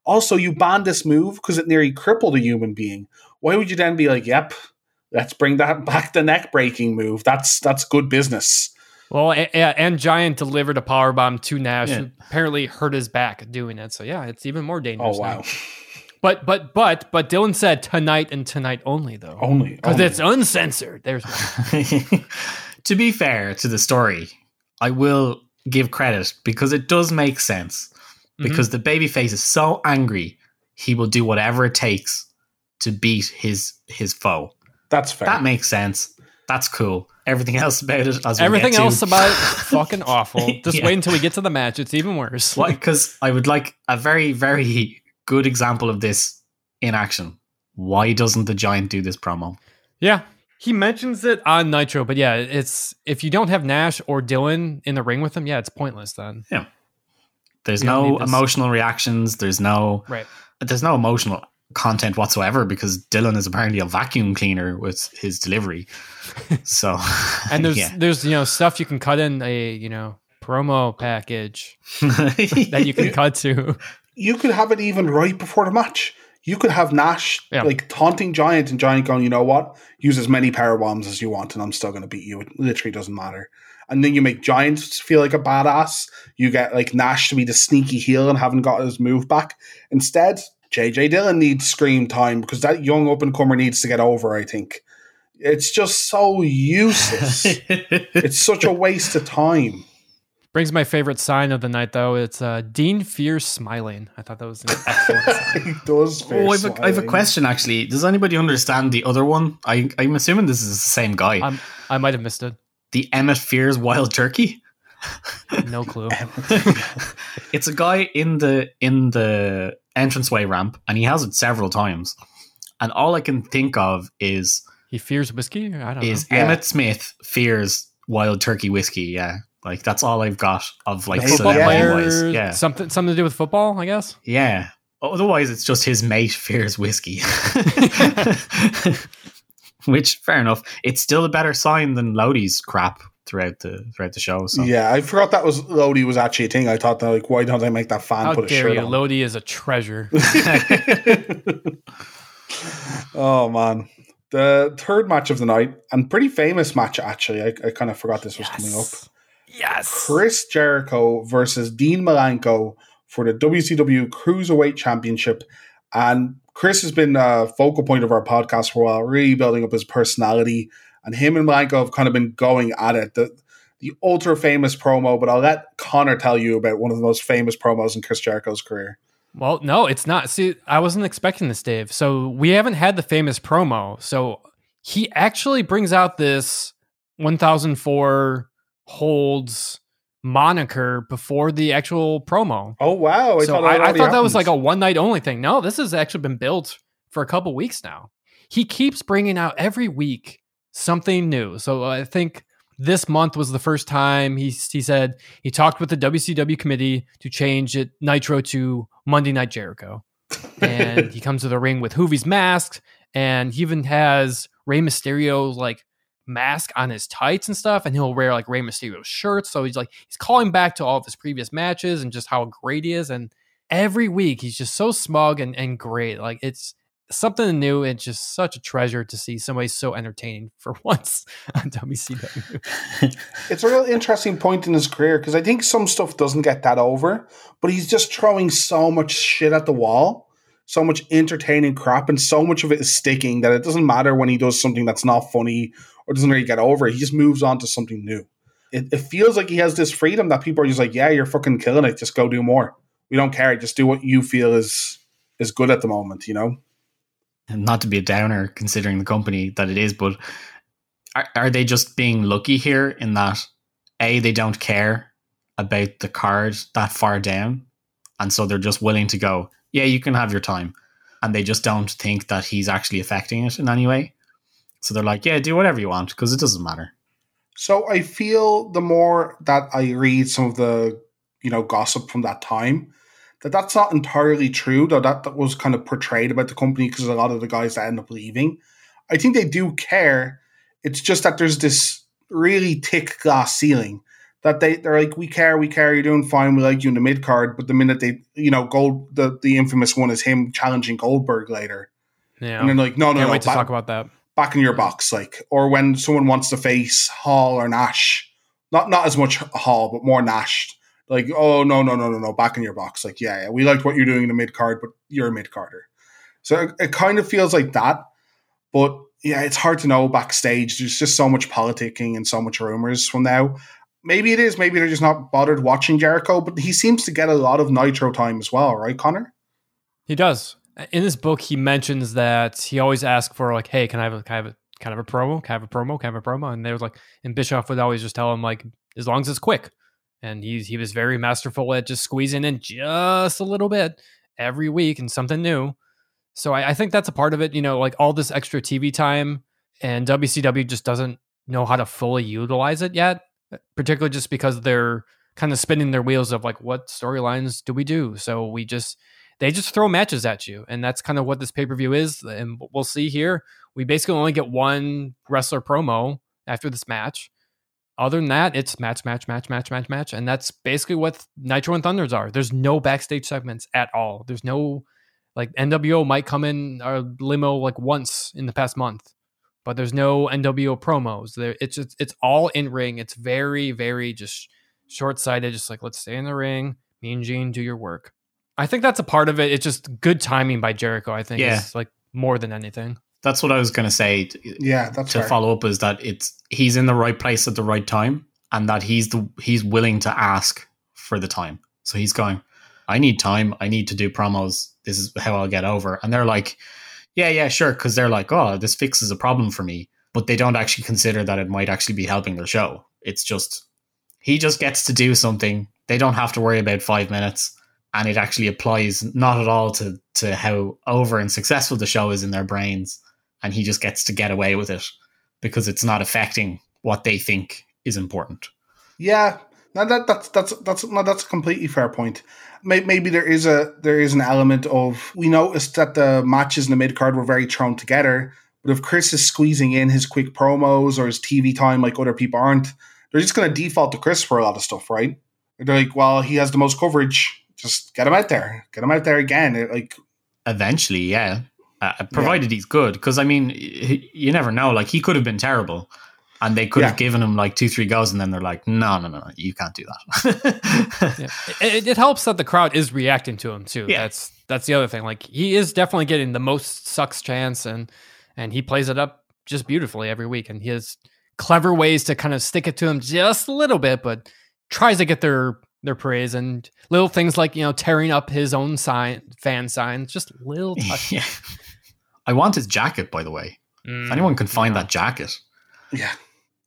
Also, you banned this move because it nearly crippled a human being. Why would you then be like, "Yep, let's bring that back the neck breaking move"? That's that's good business. Well, a- a- and Giant delivered a power bomb to Nash, Yeah. who apparently hurt his back doing it. So yeah, it's even more dangerous. Oh dangerous. wow! now. But but but but Dillon said tonight and tonight only though, Only because it's uncensored. There's to be fair to the story, I will give credit because it does make sense. Mm-hmm. Because the babyface is so angry, he will do whatever it takes to beat his his foe. that's fair. That makes sense. That's cool. Everything else about it, everything else about it, fucking awful. Just Yeah. wait until we get to the match. It's even worse. Because I would like a very, very good example of this in action. Why doesn't the giant do this promo? Yeah. He mentions it on Nitro, but yeah, it's if you don't have Nash or Dillon in the ring with him, yeah, it's pointless then. Yeah. There's You no emotional reactions. There's no Right. there's no emotional content whatsoever because Dillon is apparently a vacuum cleaner with his delivery. So And there's yeah. there's you know stuff you can cut in a, you know, promo package that you can cut to. you could have it even right before the match. You could have Nash Yeah. like taunting Giant and Giant going, you know what? Use as many power bombs as you want, and I'm still going to beat you. It literally doesn't matter. And then you make Giant feel like a badass. You get like Nash to be the sneaky heel and haven't got his move back. Instead, JJ Dillon needs scream time because that young up and comer needs to get over. I think it's just so useless. it's such a waste of time. Brings my favorite sign of the night though. It's uh, Dean Fears smiling. I thought that was an excellent sign. It does. Oh, I've a, I have a question actually. Does anybody understand the other one? I, I'm assuming this is the same guy. I'm, I might have missed it. the Emmett Fears Wild Turkey. No clue. it's a guy in the in the entranceway ramp, and he has it several times. And all I can think of is He fears whiskey. I don't know. is Yeah. Emmett Smith fears wild turkey whiskey. Yeah, like that's all I've got of like Football yeah. players. Yeah, something something to do with football, I guess. yeah. Otherwise, it's just his mate fears whiskey. Which, fair enough. It's still a better sign than Lodi's crap throughout the throughout the show. So Yeah, I forgot that was Lodi was actually a thing. I thought that like, why don't I make that fan How put a dare shirt you? on? Lodi is a treasure. oh man, the third match of the night and pretty famous match actually. I, I kind of forgot this was coming up. Yes. Chris Jericho versus Dean Malenko for the WCW Cruiserweight Championship. And Chris has been a focal point of our podcast for a while, really building up his personality. And him and Malenko have kind of been going at it. The, the ultra famous promo, but I'll let Connor tell you about one of the most famous promos in Chris Jericho's career. Well, no, it's not. See, I wasn't expecting this, Dave. So we haven't had the famous promo. So he actually brings out this 1004 holds moniker before the actual promo. Oh, wow. I so thought, I, that I thought that was like a one night only thing. No, this has actually been built for a couple weeks now. He keeps bringing out every week something new. So I think this month was the first time he he said he talked with the WCW committee to change it Nitro to Monday Night Jericho, and he comes to the ring with Juvi's mask, and he even has Rey Mysterio like mask on his tights and stuff, and he'll wear like Rey Mysterio's shirts. So he's like he's calling back to all of his previous matches and just how great he is. And every week he's just so smug and, and great. Like it's something new. It's just such a treasure to see somebody so entertaining for once on WCW. it's a real interesting point in his career because I think some stuff doesn't get that over, but he's just throwing so much shit at the wall, so much entertaining crap, and so much of it is sticking that it doesn't matter when he does something that's not funny or doesn't really get over. it. He just moves on to something new. It, it feels like he has this freedom that people are just like, yeah, you're fucking killing it. Just go do more. We don't care. Just do what you feel is is good at the moment. You know. and not to be a downer considering the company that it is, but are, are they just being lucky here in that a they don't care about the card that far down, and so they're just willing to go, yeah, you can have your time, and they just don't think that he's actually affecting it in any way. So they're like, yeah, do whatever you want because it doesn't matter. So I feel the more that I read some of the you know gossip from that time, that that's not entirely true. Though that, that was kind of portrayed about the company because a lot of the guys that end up leaving, I think they do care. It's just that there's this really thick glass ceiling that they they're like, we care, we care, you're doing fine, we like you in the mid card, but the minute they you know gold the the infamous one is him challenging Goldberg later, Yeah. and then like no no Can't no wait to back- talk about that. Back in your box, like, or when someone wants to face Hall or Nash, not not as much Hall, but more Nash. Like, oh no, no, no, no, no, back in your box. Like, yeah, yeah, we liked what you're doing in the mid card, but you're a mid carder. So it, it kind of feels like that, but yeah, it's hard to know backstage. There's just so much politicking and so much rumors from now. Maybe it is. Maybe they're just not bothered watching Jericho, but he seems to get a lot of Nitro time as well, right, Connor? He does. In this book, he mentions that he always asked for like, "Hey, can I have a, can I have a kind of a promo? Can I have a promo? Can I have a promo?" And they was like, and Bischoff would always just tell him like, as long as it's quick. And he he was very masterful at just squeezing in just a little bit every week and something new. So I, I think that's a part of it. You know, like all this extra TV time, and WCW just doesn't know how to fully utilize it yet. Particularly just because they're kind of spinning their wheels of like, what storylines do we do? So we just they just throw matches at you and that's kind of what this pay-per-view is and we'll see here. We basically only get one wrestler promo after this match. Other than that it's match match match match match match and that's basically what nitro and thunders are. There's no backstage segments at all. There's no like nwo might come in a limo like once in the past month but there's no nwo promos. There it's just it's all in ring. It's very very just short-sighted just like let's stay in the ring. Me and gene do your work I think that's a part of it. It's just good timing by Jericho. I think Yeah. is like more than anything. That's what I was going to say. Yeah, that's to fair. follow up is that it's he's in the right place at the right time and that he's the he's willing to ask for the time so he's going i need time i need to do promos this is how i'll get over and they're like yeah yeah sure because they're like oh this fixes a problem for me but they don't actually consider that it might actually be helping their show it's just He just gets to do something. They don't have to worry about five minutes. And it actually applies not at all to, to how over and successful the show is in their brains. And he just gets to get away with it because it's not affecting what they think is important. Yeah, no, that that's that's that's no, that's a completely fair point. Maybe there is a there is an element of we noticed that the matches in the mid card were very thrown together, but if Chris is squeezing in his quick promos or his TV time like other people aren't, they're just going to default to Chris for a lot of stuff, right? They're like, well, he has the most coverage, just get him out there, get him out there again. It, like, eventually, yeah, uh, provided yeah. he's good, because I mean, he, you never know. Like he could have been terrible and they could yeah. have given him like two, three goes, and then they're like, no, no, no, no you can't do that. yeah. it, it, helps that the crowd is reacting to him too. Yeah. That's that's the other thing. Like he is definitely getting the most sucks chance, and and he plays it up just beautifully every week, and he has clever ways to kind of stick it to him just a little bit, but tries to get their their praise and little things like you know tearing up his own sign fan signs, just little touch. yeah. I want his jacket, by the way. Mm, if anyone can find yeah. that jacket. Yeah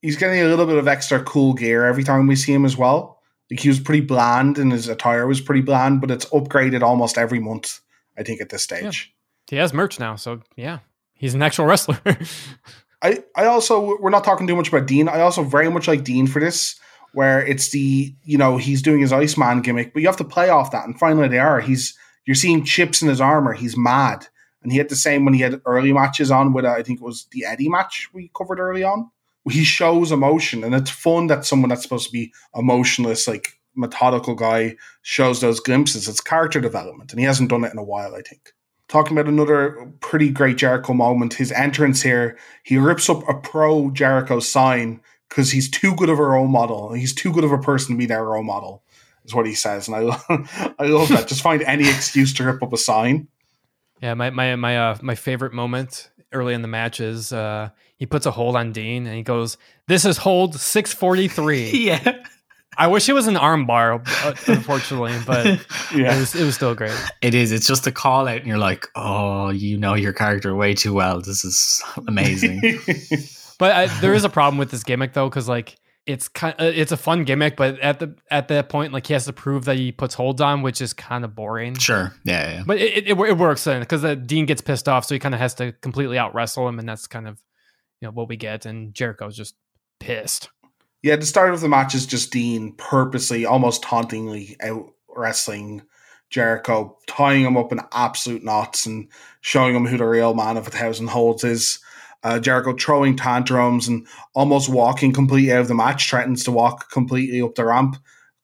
he's getting a little bit of extra cool gear every time we see him as well. Like he was pretty bland and his attire was pretty bland, but it's upgraded almost every month, I think, at this stage. Yeah. He has merch now, so yeah. He's an actual wrestler. I, I also we're not talking too much about Dean. I also very much like Dean for this, where it's the you know, he's doing his Iceman gimmick, but you have to play off that. And finally they are. He's you're seeing chips in his armor, he's mad. And he had the same when he had early matches on with uh, I think it was the Eddie match we covered early on he shows emotion, and it's fun that someone that's supposed to be emotionless, like methodical guy, shows those glimpses. It's character development, and he hasn't done it in a while, I think. Talking about another pretty great Jericho moment, his entrance here, he rips up a pro Jericho sign because he's too good of a role model. He's too good of a person to be their role model, is what he says. And I, I love that. Just find any excuse to rip up a sign. Yeah, my my my uh, my favorite moment early in the match is uh, he puts a hold on Dean and he goes, "This is hold 643." yeah. I wish it was an armbar, uh, unfortunately, but yeah, it was, it was still great. It is. It's just a call out, and you're like, "Oh, you know your character way too well. This is amazing." But I, there is a problem with this gimmick though, because like it's kind of, uh, it's a fun gimmick, but at the at that point, like he has to prove that he puts holds on, which is kind of boring. Sure, yeah, yeah. But it it, it works then because uh, Dean gets pissed off, so he kind of has to completely out wrestle him, and that's kind of you know what we get. And Jericho's just pissed. Yeah, the start of the match is just Dean purposely, almost tauntingly out wrestling Jericho, tying him up in absolute knots and showing him who the real man of a thousand holds is uh, Jericho throwing tantrums and almost walking completely out of the match, threatens to walk completely up the ramp,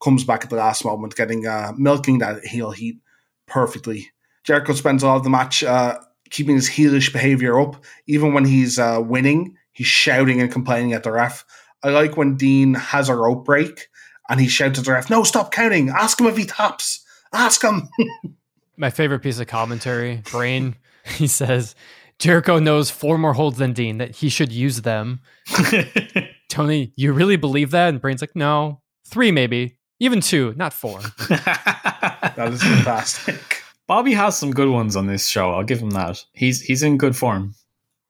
comes back at the last moment, getting uh, milking that heel heat perfectly. Jericho spends all of the match uh, keeping his heelish behavior up, even when he's uh, winning. He's shouting and complaining at the ref. I like when Dean has a rope break and he shouts at the ref, "No, stop counting! Ask him if he taps. Ask him." My favorite piece of commentary, Brain. He says, Jericho knows four more holds than Dean, that he should use them. Tony, you really believe that? And Brain's like, no, three maybe, even two, not four. that is fantastic. Bobby has some good ones on this show. I'll give him that. He's he's in good form.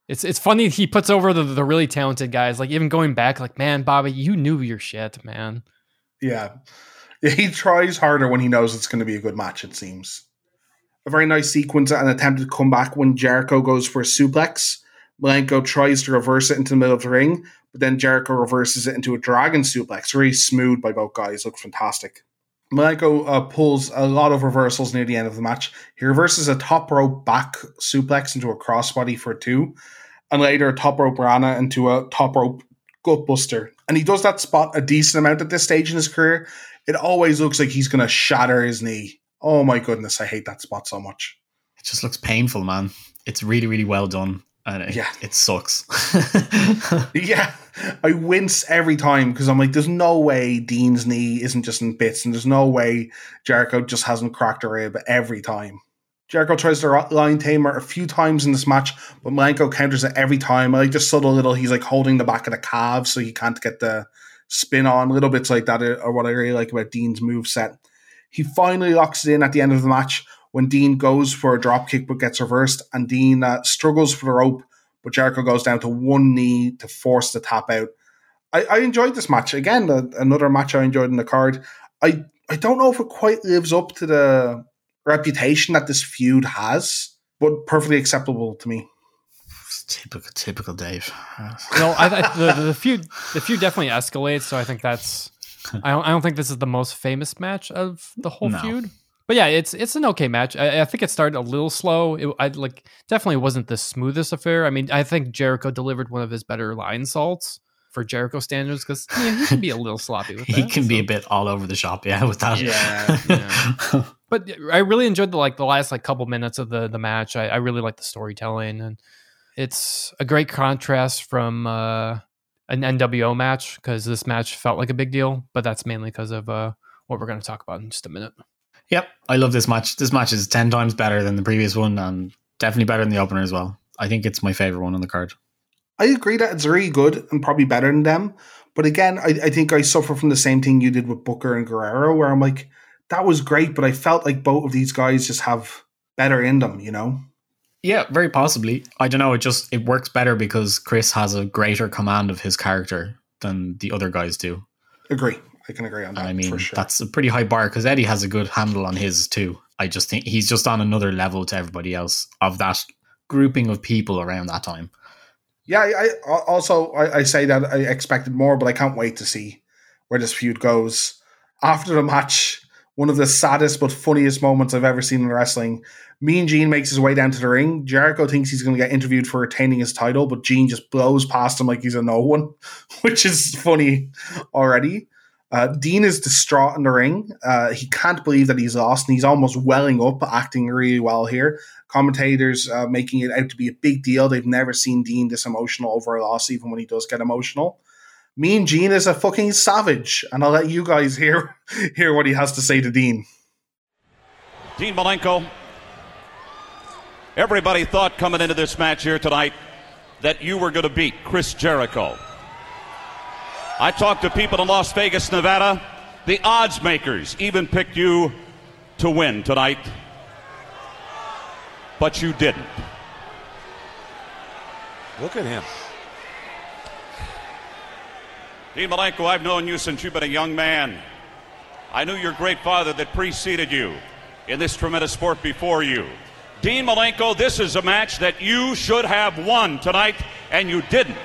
It's it's funny he puts over the, the really talented guys. Like even going back, like man, Bobby, you knew your shit, man. Yeah, he tries harder when he knows it's going to be a good match. It seems a very nice sequence and attempted comeback when Jericho goes for a suplex. Malenko tries to reverse it into the middle of the ring, but then Jericho reverses it into a dragon suplex. Very smooth by both guys. Looked fantastic. Malenko uh, pulls a lot of reversals near the end of the match. He reverses a top rope back suplex into a crossbody for two, and later a top rope rana into a top rope gutbuster. And he does that spot a decent amount at this stage in his career. It always looks like he's going to shatter his knee. Oh my goodness, I hate that spot so much. It just looks painful, man. It's really, really well done. And it, yeah. it sucks. yeah. I wince every time because I'm like, there's no way Dean's knee isn't just in bits, and there's no way Jericho just hasn't cracked a rib every time. Jericho tries to lion tamer a few times in this match, but Malenko counters it every time. I like the subtle little, he's like holding the back of the calves so he can't get the spin on. Little bits like that are what I really like about Dean's move set. He finally locks it in at the end of the match when Dean goes for a drop kick but gets reversed, and Dean uh, struggles for the rope, but Jericho goes down to one knee to force the tap out. I I, I enjoyed this match again. a- another match I enjoyed in the card. I I don't know if it quite lives up to the reputation that this feud has, but perfectly acceptable to me. Typical, typical Dave. You know, I, I, the, the feud the feud definitely escalates. So I think that's. I don't. I don't think this is the most famous match of the whole No. feud. But yeah, it's it's an okay match. I, I think it started a little slow. It, I like definitely wasn't the smoothest affair. I mean, I think Jericho delivered one of his better lionsaults for Jericho standards because he can be a little sloppy with that. he can be a bit all over the shop, yeah, with that. Yeah, but I really enjoyed the like the last like couple minutes of the the match. I, I really like the storytelling and it's a great contrast from uh, an NWO match because this match felt like a big deal, but that's mainly because of uh, what we're going to talk about in just a minute. Yep, I love this match. This match is ten times better than the previous one, and definitely better than the opener as well. I think it's my favorite one on the card. I agree that it's really good and probably better than them. But again, I, I think I suffer from the same thing you did with Booker and Guerrero, where I'm like, that was great, but I felt like both of these guys just have better in them, you know? Yeah, very possibly. I don't know. It just it works better because Chris has a greater command of his character than the other guys do. Agree. I can agree on that And I mean, sure. that's a pretty high bar because Eddie has a good handle on his too. I just think he's just on another level to everybody else of that grouping of people around that time. Yeah, I, I also I, I say that I expected more, but I can't wait to see where this feud goes. After the match, one of the saddest but funniest moments I've ever seen in wrestling. Mean Gene makes his way down to the ring. Jericho thinks he's going to get interviewed for retaining his title, but Gene just blows past him like he's a no one, which is funny already. Uh, Dean is distraught in the ring. Uh, he can't believe that he's lost, and he's almost welling up, acting really well here commentators uh, making it out to be a big deal. They've never seen Dean this emotional over a loss, even when he does get emotional. Mean Gene is a fucking savage, and I'll let you guys hear hear what he has to say to Dean. Dean Malenko, everybody thought coming into this match here tonight that you were going to beat Chris Jericho. I talked to people in Las Vegas, Nevada. The odds makers even picked you to win tonight, but you didn't. Look at him. Dean Malenko, I've known you since you've been a young man. I knew your great father that preceded you in this tremendous sport before you. Dean Malenko, this is a match that you should have won tonight, and you didn't.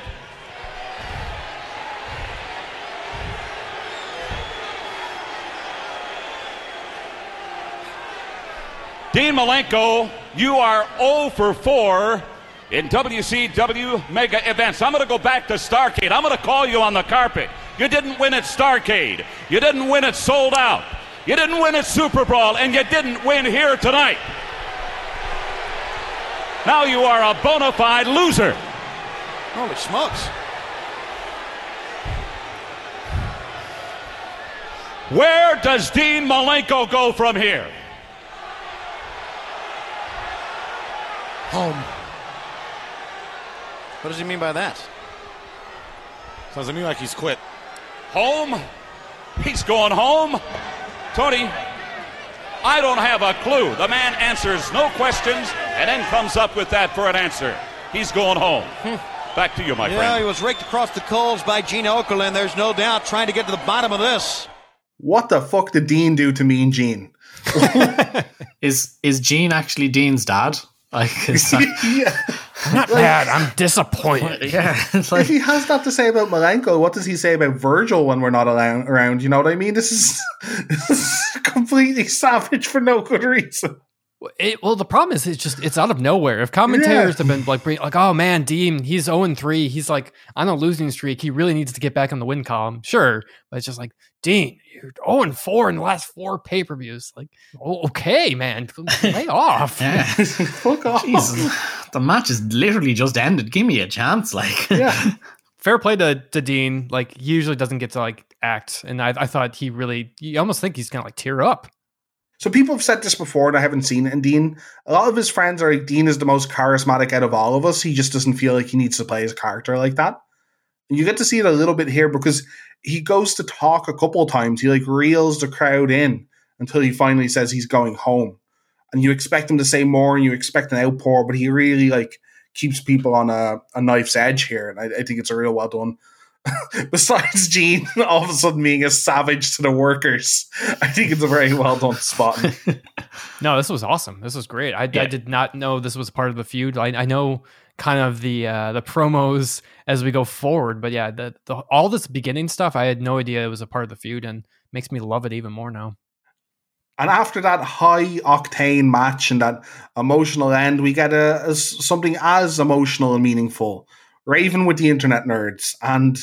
Dean Malenko, you are 0 for 4 in WCW mega events. I'm going to go back to Starcade. I'm going to call you on the carpet. You didn't win at Starcade. You didn't win at Sold Out. You didn't win at SuperBrawl, and you didn't win here tonight. Now you are a bona fide loser. Holy smokes. Where does Dean Malenko go from here? Home. What does he mean by that? Sounds to me like he's quit. Home? He's going home? Tony, I don't have a clue. The man answers no questions and then comes up with that for an answer. He's going home. Hmm. Back to you, my Yeah, friend. he was raked across the coals by Gene Okerlund. There's no doubt trying to get to the bottom of this. What the fuck did Dean do to Mean Gene? Is is Gene actually Dean's dad? Like, is that, yeah. I'm not mad. I'm disappointed. yeah, it's If he has that to say about Malenko, what does he say about Virgil when we're not around? You know what I mean? This is, this is completely savage for no good reason. It, well, the problem is it's just it's out of nowhere. If commentators have been like, like, oh man, Dean, he's zero and three. He's like on a losing streak. He really needs to get back on the win column. Sure, but it's just like Dean, you're oh, zero and four in the last four pay per views. Like, oh, okay, man, lay off. yeah. Fuck off. Jesus, the match is literally just ended. Give me a chance, like. Yeah. Fair play to, to Dean. Like, he usually doesn't get to like act, and I, I thought he really. You almost think he's gonna like tear up. So people have said this before, and I haven't seen it. And Dean, a lot of his friends are like, Dean is the most charismatic out of all of us. He just doesn't feel like he needs to play his character like that. And you get to see it a little bit here because he goes to talk a couple of times. He like reels the crowd in until he finally says he's going home. And you expect him to say more, and you expect an outpour, but he really like keeps people on a, a knife's edge here. And I, I think it's a real well done besides Gene all of a sudden being a savage to the workers. I think it's a very well done spot. no, this was awesome. This was great. I, yeah. I did not know this was part of the feud. I, I know kind of the uh, the promos as we go forward, but yeah, the, the all this beginning stuff, I had no idea it was a part of the feud, and makes me love it even more now. And after that high octane match and that emotional end, we get a, a something as emotional and meaningful. Raven with the internet nerds, and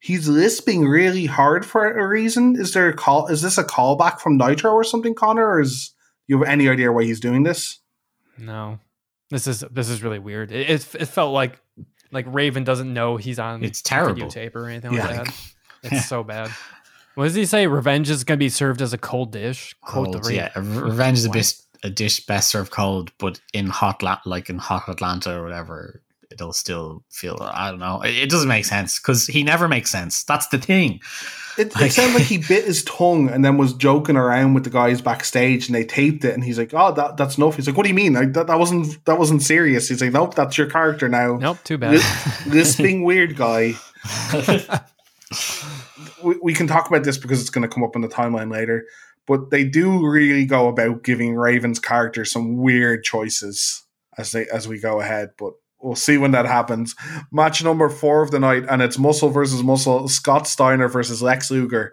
he's lisping really hard for a reason. Is there a call? Is this a callback from Nitro or something, Connor? Or is you have any idea why he's doing this? No, this is this is really weird. It it, it felt like like Raven doesn't know he's on it's terrible tape or anything yeah. like that. It's yeah. so bad. What does he say? Revenge is going to be served as a cold dish. Cold, cold yeah. Revenge is a, bit, a dish best served cold, but in hot, like in hot Atlanta or whatever, it'll still feel I don't know. It, doesn't make sense because he never makes sense. That's the thing. It, like, it sounded like he bit his tongue and then was joking around with the guys backstage, and they taped it, and he's like, "Oh, that, that's enough." He's like, "What do you mean? Like, that, that wasn't that wasn't serious." He's like, "Nope, that's your character now." Nope, too bad. This being weird guy. we, we can talk about this because it's going to come up in the timeline later. But they do really go about giving Raven's character some weird choices as they as we go ahead. But we'll see when that happens. Match number four of the night, and it's Muscle versus Muscle, Scott Steiner versus Lex Luger.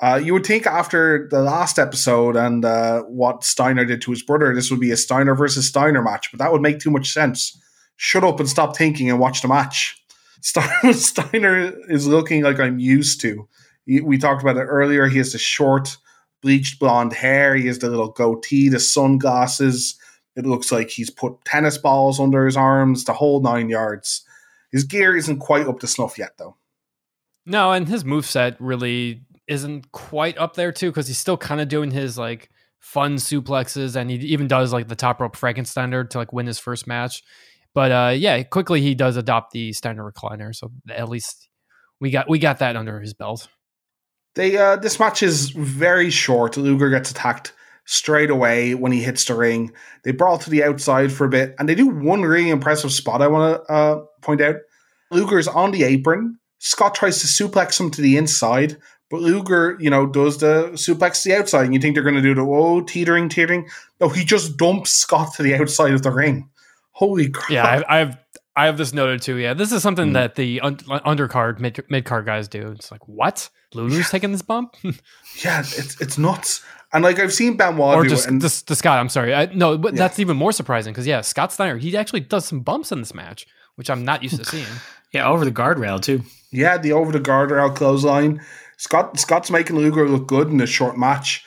Uh, you would think after the last episode and uh, what Steiner did to his brother, this would be a Steiner versus Steiner match, but that would make too much sense. Shut up and stop thinking and watch the match. Steiner is looking like I'm used to. We talked about it earlier. He has the short, bleached blonde hair. He has the little goatee, the sunglasses it looks like he's put tennis balls under his arms, the whole nine yards. His gear isn't quite up to snuff yet, though. No, and his move set really isn't quite up there too, because he's still kind of doing his like fun suplexes, and he even does like the top rope Frankensteiner to like win his first match. But uh, yeah, quickly he does adopt the Steiner recliner, so at least we got we got that under his belt. They uh, this match is very short. Luger gets attacked straight away when he hits the ring. They brawl to the outside for a bit, and they do one really impressive spot I want to uh, point out. Luger's on the apron. Scott tries to suplex him to the inside, but Luger, you know, does the suplex to the outside, and you think they're going to do the oh teetering, teetering. No, he just dumps Scott to the outside of the ring. Holy crap! Yeah, I, I have I have this noted too. Yeah, this is something mm. that the un- undercard mid mid card guys do. It's like what Lulu's yeah. taking this bump. yeah, it's it's nuts. And like I've seen Benoit or do just, it, and, just, Scott. I'm sorry. I, no, but yeah. that's even more surprising because yeah, Scott Steiner he actually does some bumps in this match, which I'm not used to seeing. yeah, over the guardrail too. Yeah, the over the guardrail clothesline. Scott Scott's making Luger look good in this short match.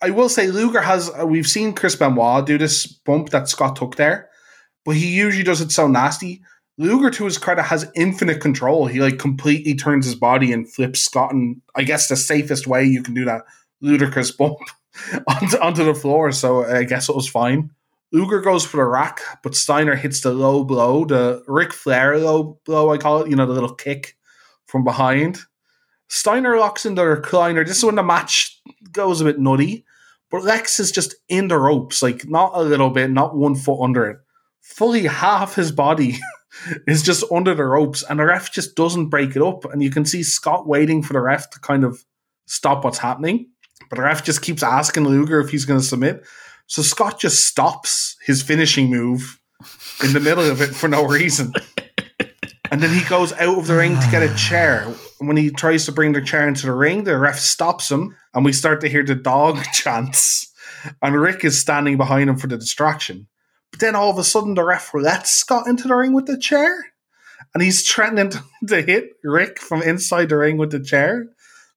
I will say Luger has. Uh, we've seen Chris Benoit do this bump that Scott took there, but he usually does it so nasty. Luger, to his credit, has infinite control. He like completely turns his body and flips Scott, and I guess the safest way you can do that ludicrous bump onto, onto the floor, so I guess it was fine. Luger goes for the rack, but Steiner hits the low blow, the Ric Flair low blow, I call it, you know, the little kick from behind. Steiner locks in the recliner. This is when the match goes a bit nutty, but Lex is just in the ropes, like not a little bit, not one foot under it. Fully half his body is just under the ropes, and the ref just doesn't break it up. And you can see Scott waiting for the ref to kind of stop what's happening. But the ref just keeps asking Luger if he's going to submit. So Scott just stops his finishing move in the middle of it for no reason. And then he goes out of the ring to get a chair. When he tries to bring the chair into the ring, the ref stops him, and we start to hear the dog chants. And Rick is standing behind him for the distraction. But then all of a sudden, the ref lets Scott into the ring with the chair. And he's threatening to hit Rick from inside the ring with the chair.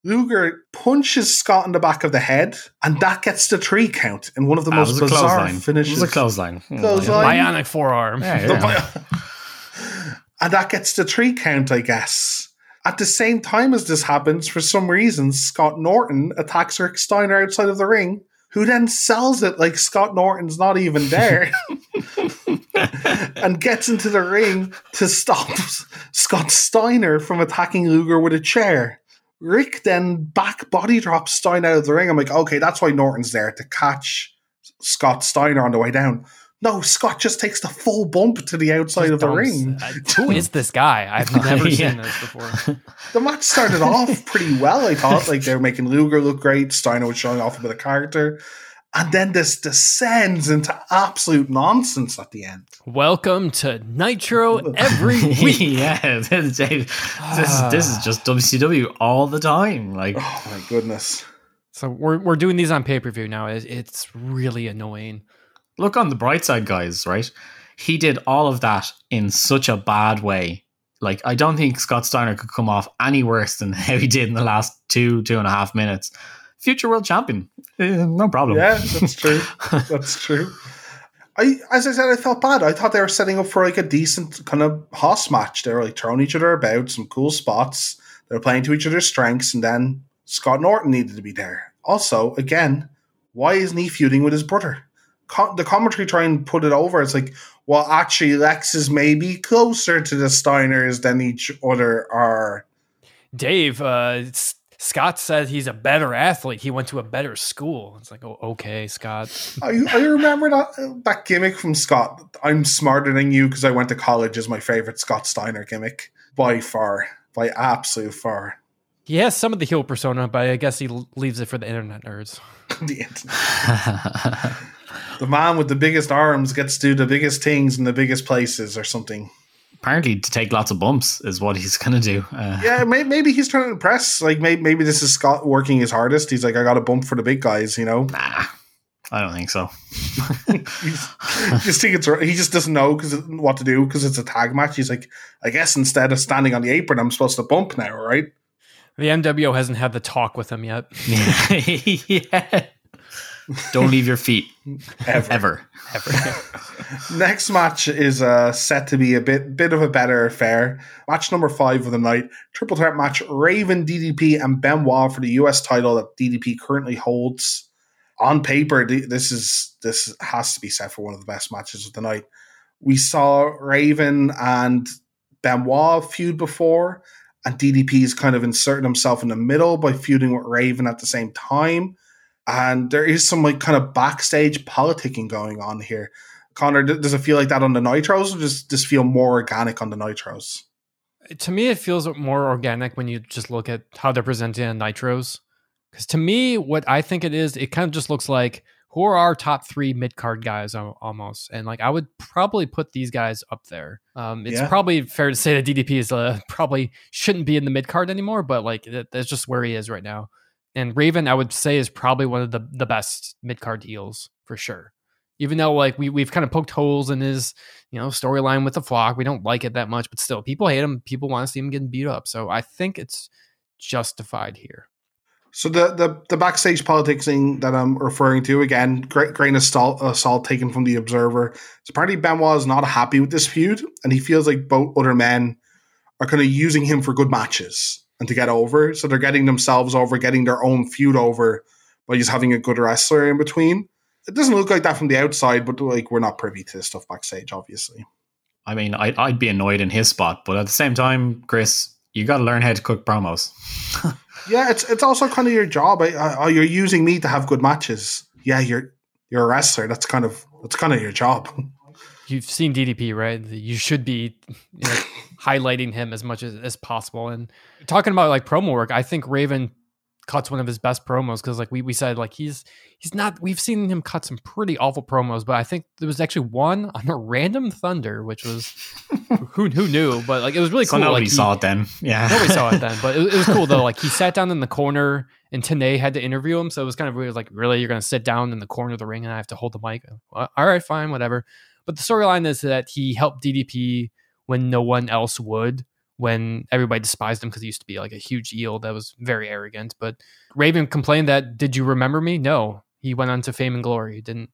Luger punches Scott in the back of the head, and that gets the three count in one of the ah, most bizarre finishes. It was a clothesline. clothesline. Bionic forearm. Yeah, yeah. and that gets the three count, I guess. At the same time as this happens, for some reason, Scott Norton attacks Rick Steiner outside of the ring, who then sells it like Scott Norton's not even there and gets into the ring to stop Scott Steiner from attacking Luger with a chair. Rick then back body drops Steiner out of the ring. I'm like, okay, that's why Norton's there to catch Scott Steiner on the way down. No, Scott just takes the full bump to the outside of the Dumps. ring. Uh, who is this guy? I've never Yeah. seen this before. The match started off pretty well, I thought. Like they were making Luger look great, Steiner was showing off a bit of character. And then this descends into absolute nonsense at the end. Welcome to Nitro every week. yeah, this is, this is this is just WCW all the time. Like, Oh my goodness. So we're we're doing these on pay per view now. It, it's really annoying. look on the bright side, guys. Right, he did all of that in such a bad way. Like, I don't think Scott Steiner could come off any worse than how he did in the last two two and a half minutes. Future world champion, Eh, no problem. Yeah, that's true. That's true. I, as I said, I felt bad. I thought they were setting up for like a decent kind of hoss match. They were like throwing each other about some cool spots. They were playing to each other's strengths, and then Scott Norton needed to be there. Also, again, why isn't he feuding with his brother? Co- the commentary try and put it over. It's like, well, actually, Lex is maybe closer to the Steiners than each other are. Dave, uh, S- Scott said he's a better athlete. He went to a better school. It's like, oh, okay, Scott. I, I remember that that gimmick from Scott. I'm smarter than you because I went to college. Is my favorite Scott Steiner gimmick by far, by absolute far. He has some of the heel persona, but I guess he leaves it for the internet nerds. the, internet. the man with the biggest arms gets to do the biggest things in the biggest places, or something. Apparently, to take lots of bumps is what he's gonna do. Uh, Yeah, may, maybe he's trying to impress. Like maybe, maybe this is Scott working his hardest. He's like, I got a bump for the big guys, you know. Nah, I don't think so. Just think it's he just doesn't know because what to do because it's a tag match. He's like, I guess instead of standing on the apron, I'm supposed to bump now, right? The NWO hasn't had the talk with him yet. yeah. Don't leave your feet Ever. ever. ever. Next match is uh, set to be a bit bit of a better affair. Match number five of the night, triple threat match: Raven, DDP, and Benoit for the U.S. title that DDP currently holds. On paper, this is this has to be set for one of the best matches of the night. We saw Raven and Benoit feud before, and DDP is kind of inserting himself in the middle by feuding with Raven at the same time. And there is some like kind of backstage politicking going on here. Connor, does it feel like that on the Nitros, or does this feel more organic on the Nitros? to me, it feels more organic when you just look at how they're presented in Nitros. Because to me, what I think it is, it kind of just looks like who are our top three mid card guys almost, and like I would probably put these guys up there. Um, it's Yeah. probably fair to say that DDP is uh, probably shouldn't be in the mid card anymore, but like that's just where he is right now. And Raven, I would say, is probably one of the the best mid card heels for sure. Even though like we we've kind of poked holes in his you know storyline with the flock, we don't like it that much, but still, people hate him. People want to see him getting beat up. So I think it's justified here. So the the, the backstage politics thing that I'm referring to again, great grain of salt, salt taken from the Observer. So apparently Benoit is not happy with this feud, and he feels like both other men are kind of using him for good matches and to get over. So they're getting themselves over, getting their own feud over by just having a good wrestler in between. It doesn't look like that from the outside, but like we're not privy to this stuff backstage, obviously. I mean, I, I'd be annoyed in his spot, but at the same time, Chris, you got to learn how to cook promos. Yeah, it's it's also kind of your job. I, I, oh, you're using me to have good matches. Yeah, you're you're a wrestler. That's kind of that's kind of your job. You've seen DDP, right? You should be you know, highlighting him as much as, as possible. And talking about like promo work, I think Raven cuts one of his best promos because like we, we said like he's he's not we've seen him cut some pretty awful promos but i think there was actually one on a random thunder which was who who knew but like it was really So cool nobody like, he- saw it then. Yeah. Nobody saw it then, but it, it was cool though. Like he sat down in the corner, and Tenay had to interview him, so it was kind of weird. Like, really, you're going to sit down in the corner of the ring, and I have to hold the mic? All right, fine, whatever. But the storyline is that he helped DDP when no one else would, when everybody despised him because he used to be like a huge eel that was very arrogant. But Raven complained that, "Did you remember me?" No, he went on to fame and glory. He didn't,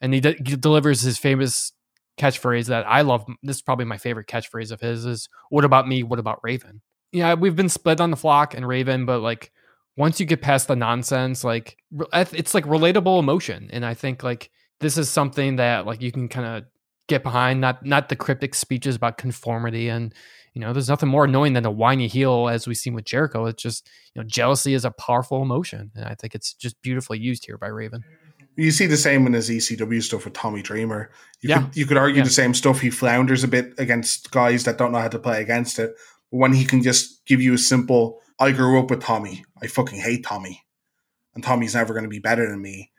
and he, de- he delivers his famous catchphrase that I love. This is probably my favorite catchphrase of his is "What about me? What about Raven?" Yeah, we've been split on the flock and Raven, but like once you get past the nonsense, like it's like relatable emotion, and I think like this is something that like you can kind of get behind. Not not the cryptic speeches about conformity and. You know, there's nothing more annoying than a whiny heel, as we've seen with Jericho. It's just, you know, jealousy is a powerful emotion, and I think it's just beautifully used here by Raven. You see the same in his ECW stuff with Tommy Dreamer. You Yeah. could you could argue Yeah. the same stuff. He flounders a bit against guys that don't know how to play against it. But when he can just give you a simple, I grew up with Tommy. I fucking hate Tommy, and Tommy's never going to be better than me.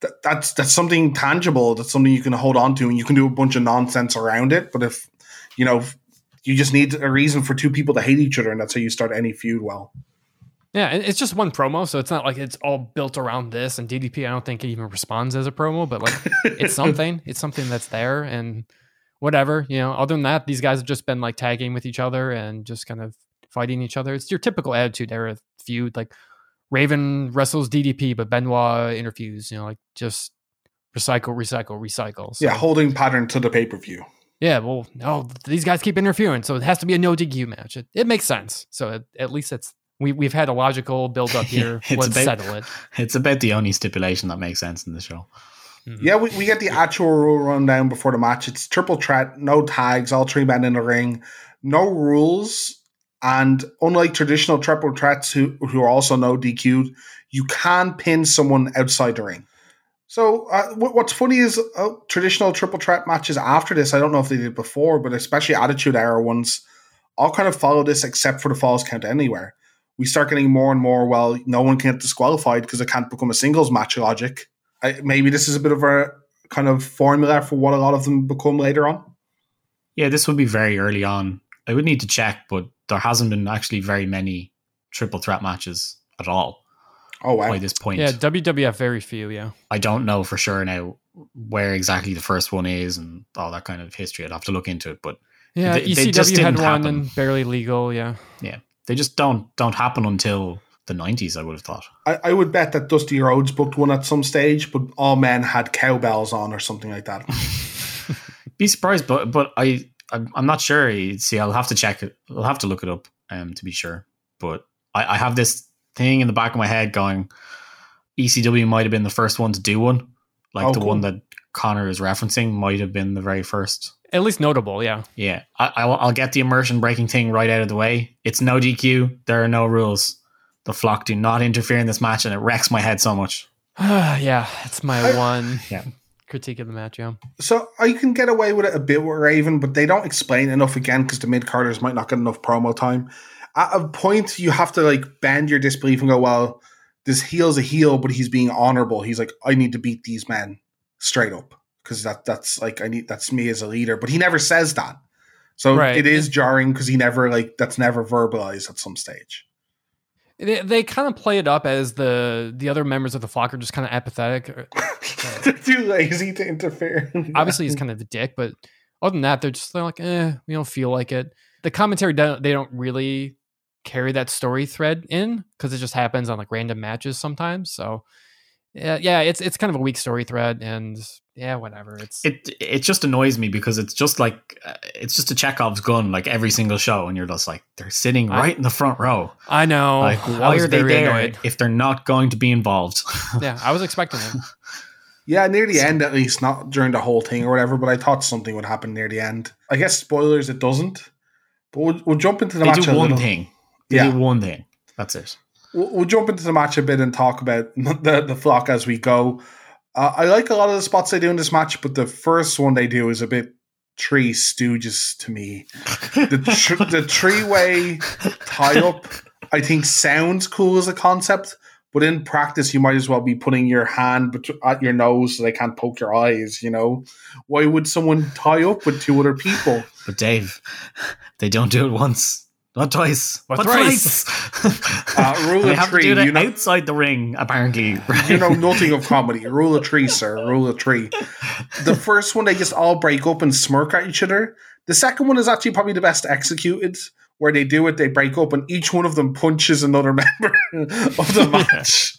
That, that's that's something tangible. That's something you can hold on to, and you can do a bunch of nonsense around it. But if you know, you just need a reason for two people to hate each other, and that's how you start any feud. Well, Yeah, it's just one promo, so it's not like it's all built around this. And DDP, I don't think it even responds as a promo, but like it's something. It's something that's there, and whatever you know. Other than that, these guys have just been like tagging with each other and just kind of fighting each other. It's your typical Attitude Era feud. Like Raven wrestles DDP, but Benoit interviews. You know, like just recycle, recycle, recycle. So, yeah, holding pattern to the pay per view. yeah. Well, no, these guys keep interfering, so it has to be a no DQ match. It, it makes sense. So at, at least it's we we've had a logical build up here. It's Let's about- settle it. It's about the only stipulation that makes sense in the show. Mm-hmm. Yeah, we, we get the actual rule rundown before the match. It's triple threat, no tags, all three men in the ring, no rules. And unlike traditional triple threats, who, who are also no DQ'd, you can pin someone outside the ring. So, uh, what, what's funny is uh, traditional triple threat matches after this, I don't know if they did before, but especially Attitude Era ones, all kind of follow this except for the falls count anywhere. We start getting more and more, well, no one can get disqualified because it can't become a singles match logic. I, maybe this is a bit of a kind of formula for what a lot of them become later on. Yeah, this would be very early on. I would need to check, but there hasn't been actually very many triple threat matches at all Oh wow! by this point. Yeah, WWF very few. Yeah, I don't know for sure now where exactly the first one is and all that kind of history. I'd have to look into it, but yeah. They- they just ECW had didn't one happen. and barely legal. Yeah, yeah, they just don't don't happen until the nineties. I would have thought. I, I would bet that Dusty Rhodes booked one at some stage, but all men had cowbells on or something like that. Be surprised, but but I I'm, I'm not sure. See, I'll have to check it. I'll have to look it up um to be sure. But I, I have this thing in the back of my head going. ECW might have been the first one to do one, like Oh, the cool. one that Connor is referencing might have been the very first. at least notable. Yeah, Yeah, I, I'll, I'll get the immersion breaking thing right out of the way. It's no DQ. There are no rules. The flock do not interfere in this match, and it wrecks my head so much. yeah. it's my I- one Yeah. Critique of the match. Yeah, So uh, I can get away with it a bit with Raven, but they don't explain enough again because the mid carders might not get enough promo time. At a point, you have to like bend your disbelief and go, "Well, this heel's a heel, but he's being honorable. He's like, I need to beat these men straight up because that that's like I need that's me as a leader." But he never says that, so Right. it is jarring because he never like that's never verbalized at some stage. They, they kind of play it up as the the other members of the flock are just kind of apathetic. or- They're too lazy to interfere. Obviously, he's kind of a dick, but other than that, they're just they're like, eh, we don't feel like it. The commentary don't they don't really carry that story thread in because it just happens on like random matches sometimes. So yeah, yeah, it's it's kind of a weak story thread, and yeah, whatever. It's It it just annoys me because it's just like uh, it's just a Chekhov's gun, like every single show, and you're just like they're sitting I- right in the front row. I know. Like, why are they there annoyed. if they're not going to be involved? Yeah, I was expecting it. Yeah, near the end at least, not during the whole thing or whatever. But I thought something would happen near the end. I guess spoilers, it doesn't. But we'll, we'll jump into the they match. do one little. thing. They Yeah. do one thing. That's it. We'll, we'll jump into the match a bit and talk about the the flock as we go. Uh, I like a lot of the spots they do in this match, but the first one they do is a bit Three Stooges to me. The tr- the three way tie up, I think, sounds cool as a concept, but in practice, you might as well be putting your hand bet- at your nose so they can't poke your eyes. You know, why would someone tie up with two other people? But Dave, they don't do it once, not twice, But but, thrice. thrice. Uh, rule of three, you know- outside the ring, apparently. you know nothing of comedy. Rule of three, sir. Rule of three. The first one, they just all break up and smirk at each other. The second one is actually probably the best executed, where they do it, they break up, and each one of them punches another member of the match.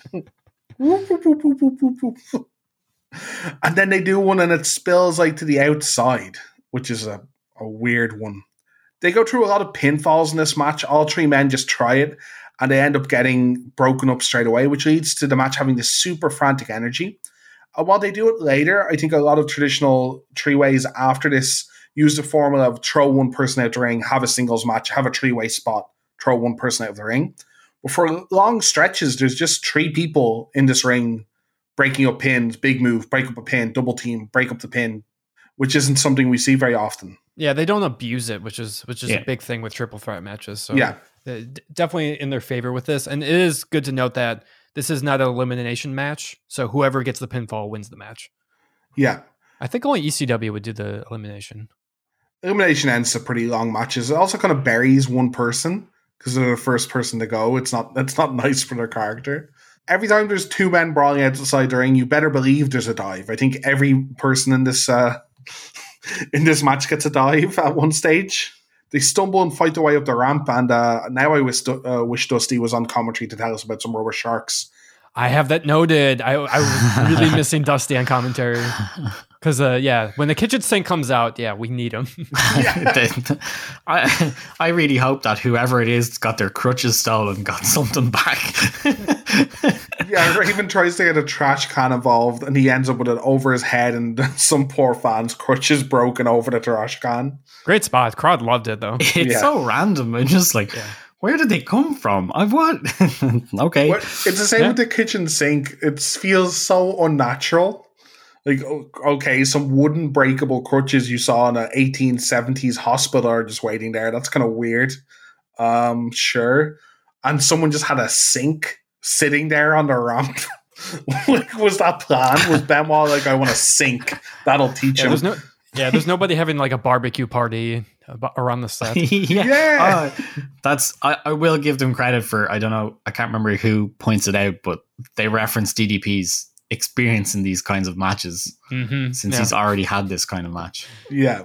And then they do one, and it spills like to the outside, which is a, a weird one. They go through a lot of pinfalls in this match. All three men just try it, and they end up getting broken up straight away, which leads to the match having this super frantic energy. And while they do it later, I think a lot of traditional three ways after this use the formula of throw one person out the ring, have a singles match, have a three way spot, throw one person out of the ring. But for long stretches, there's just three people in this ring breaking up pins, big move, break up a pin, double team, break up the pin, which isn't something we see very often. Yeah, they don't abuse it, which is which is Yeah. a big thing with triple threat matches. So Yeah. definitely in their favor with this. And it is good to note that this is not an elimination match, so whoever gets the pinfall wins the match. Yeah. I think only ECW would do the elimination. Elimination ends to pretty long matches. It also kind of buries one person because they're the first person to go. It's not it's not nice for their character. Every time there's two men brawling outside the ring, you better believe there's a dive. I think every person in this uh, in this match gets a dive at one stage. They stumble and fight their way up the ramp, and uh, now I wish uh, wish Dusty was on commentary to tell us about some rubber sharks. I have that noted. I, I was really missing Dusty on commentary because, uh, yeah, when the kitchen sink comes out, yeah, we need him. The- I I really hope that whoever it is got their crutches stolen got something back. Yeah, Raven tries to get a trash can involved, and he ends up with it over his head, and some poor fans' crutches broken over the trash can. Great spot. Crowd loved it though. it's Yeah. so random. I'm just like, where did they come from? I've what? okay. What- It's the same Yeah. with the kitchen sink. It feels so unnatural. Like, okay, some wooden breakable crutches you saw in a 1870s hospital are just waiting there. That's kind of weird. Um, sure. And someone just had a sink sitting there on the ramp. like, was that plan? Was Benoit like, I want a sink? That'll teach Yeah, him. There's no, yeah, there's nobody having like a barbecue party around the set. yeah. Yeah. Uh, that's I, I will give them credit for I don't know, I can't remember who points it out, but they reference DDP's experience in these kinds of matches Mm-hmm. since he's already had this kind of match. Yeah.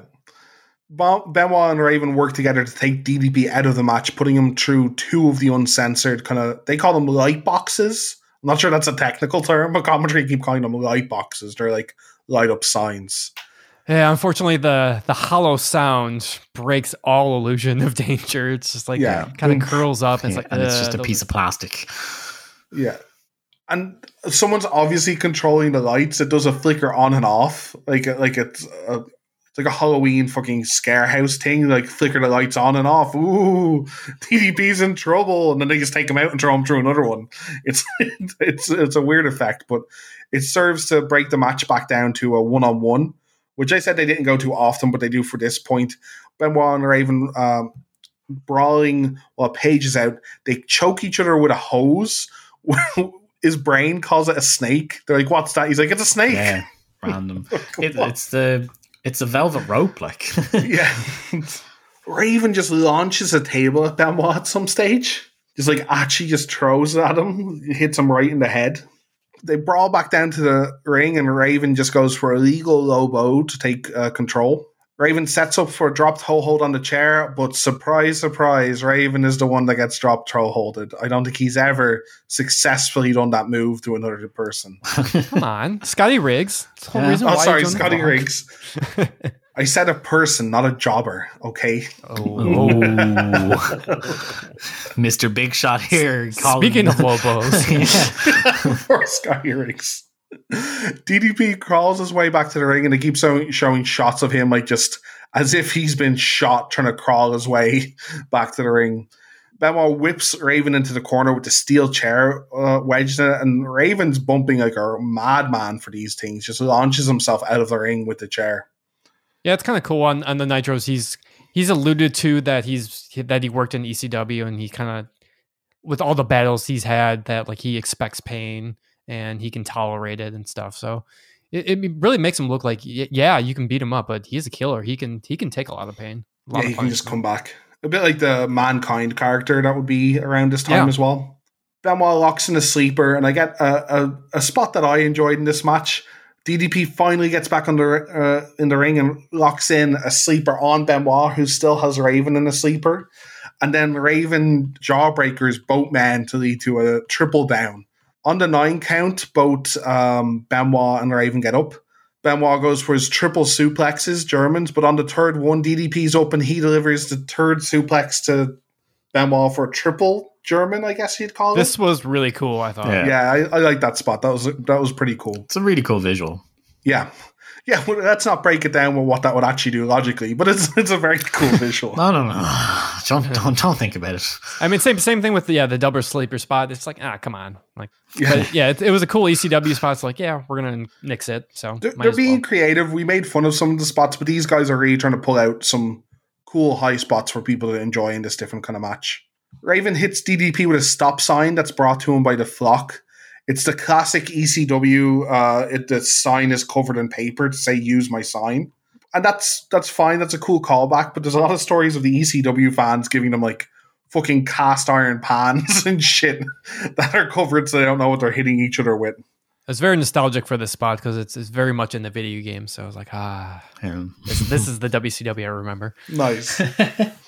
Bon- Benoit and Raven work together to take DDP out of the match, putting him through two of the uncensored kind of, they call them light boxes. I'm not sure that's a technical term, but commentary keep calling them light boxes. They're like light up signs. Yeah, unfortunately, the the hollow sound breaks all illusion of danger. It's just like Yeah. kind of curls up. And it's Yeah, like, and it's uh, just a piece of plastic. Yeah. And someone's obviously controlling the lights. It does a flicker on and off. Like, like it's a, it's like a Halloween fucking scare house thing. Like, flicker the lights on and off. Ooh, DDP's in trouble. And then they just take him out and throw him through another one. It's, it's, it's a weird effect, but it serves to break the match back down to a one on one, which I said they didn't go too often, but they do for this point. Benoit and Raven um, brawling while Page is out. They choke each other with a hose. His brain calls it a snake. They're like, "What's that?" He's like, "It's a snake." Yeah. Random. It, it's the it's a velvet rope, like yeah. Raven just launches a table at Benoit at some stage. Just like actually just throws it at him, hits him right in the head. They brawl back down to the ring, and Raven just goes for a legal low blow to take uh, control. Raven sets up for a dropped toe hold on the chair, but surprise, surprise, Raven is the one that gets dropped toe holded. I don't think he's ever successfully done that move to another person. Come on, Scotty Riggs. That's the whole Yeah. reason Oh, why sorry, he joined the Scotty. Riggs. I said a person, not a jobber. Okay. Oh. Mr. Big Shot here. calling- Speaking of Lobos, yeah. for Scotty Riggs. DDP crawls his way back to the ring and they keep showing, showing shots of him like just as if he's been shot trying to crawl his way back to the ring. Benoit whips Raven into the corner with the steel chair uh, wedged in it, and Raven's bumping like a madman for these things. Just launches himself out of the ring with the chair. Yeah, it's kind of cool on on the Nitros. He's he's alluded to that he's that he worked in ECW and he kind of with all the battles he's had that like he expects pain and he can tolerate it and stuff. So it, it really makes him look like yeah, you can beat him up, but he's a killer. He can he can take a lot of pain. Lot Yeah, he can just come back. A bit like the mankind character that would be around this time Yeah. as well. Benoit locks in a sleeper, and I get a, a, a spot that I enjoyed in this match. DDP finally gets back the, uh, in the ring and locks in a sleeper on Benoit, who still has Raven in a sleeper. And then Raven jawbreakers both men to lead to a triple down. On the nine count, both um, Benoit and Raven get up. Benoit goes for his triple suplexes, Germans, but on the third one, DDP's open. he delivers the third suplex to Benoit for a triple German, I guess you'd call it. This was really cool. I thought. Yeah. yeah, I, I like that spot. That was that was pretty cool. It's a really cool visual. Yeah, Yeah, well, let's not break it down with what that would actually do logically, but it's it's a very cool visual. No, no, no. Don't, don't, don't think about it. I mean, same same thing with the yeah the double sleeper spot. It's like ah, come on, like Yeah. but yeah, it, it was a cool ECW spot. It's like yeah, we're gonna nix it. So They're, they're being well. creative. We made fun of some of the spots, but these guys are really trying to pull out some cool high spots for people to enjoy in this different kind of match. Raven hits DDP with a stop sign that's brought to him by the flock. It's the classic ECW. Uh, it, the sign is covered in paper to say "Use my sign," and that's that's fine. That's a cool callback. But there's a lot of stories of the ECW fans giving them like fucking cast iron pans and shit that are covered, so they don't know what they're hitting each other with. It's very nostalgic for this spot because it's, it's very much in the video game. So I was like, ah, Yeah. this, this is the WCW I remember. Nice.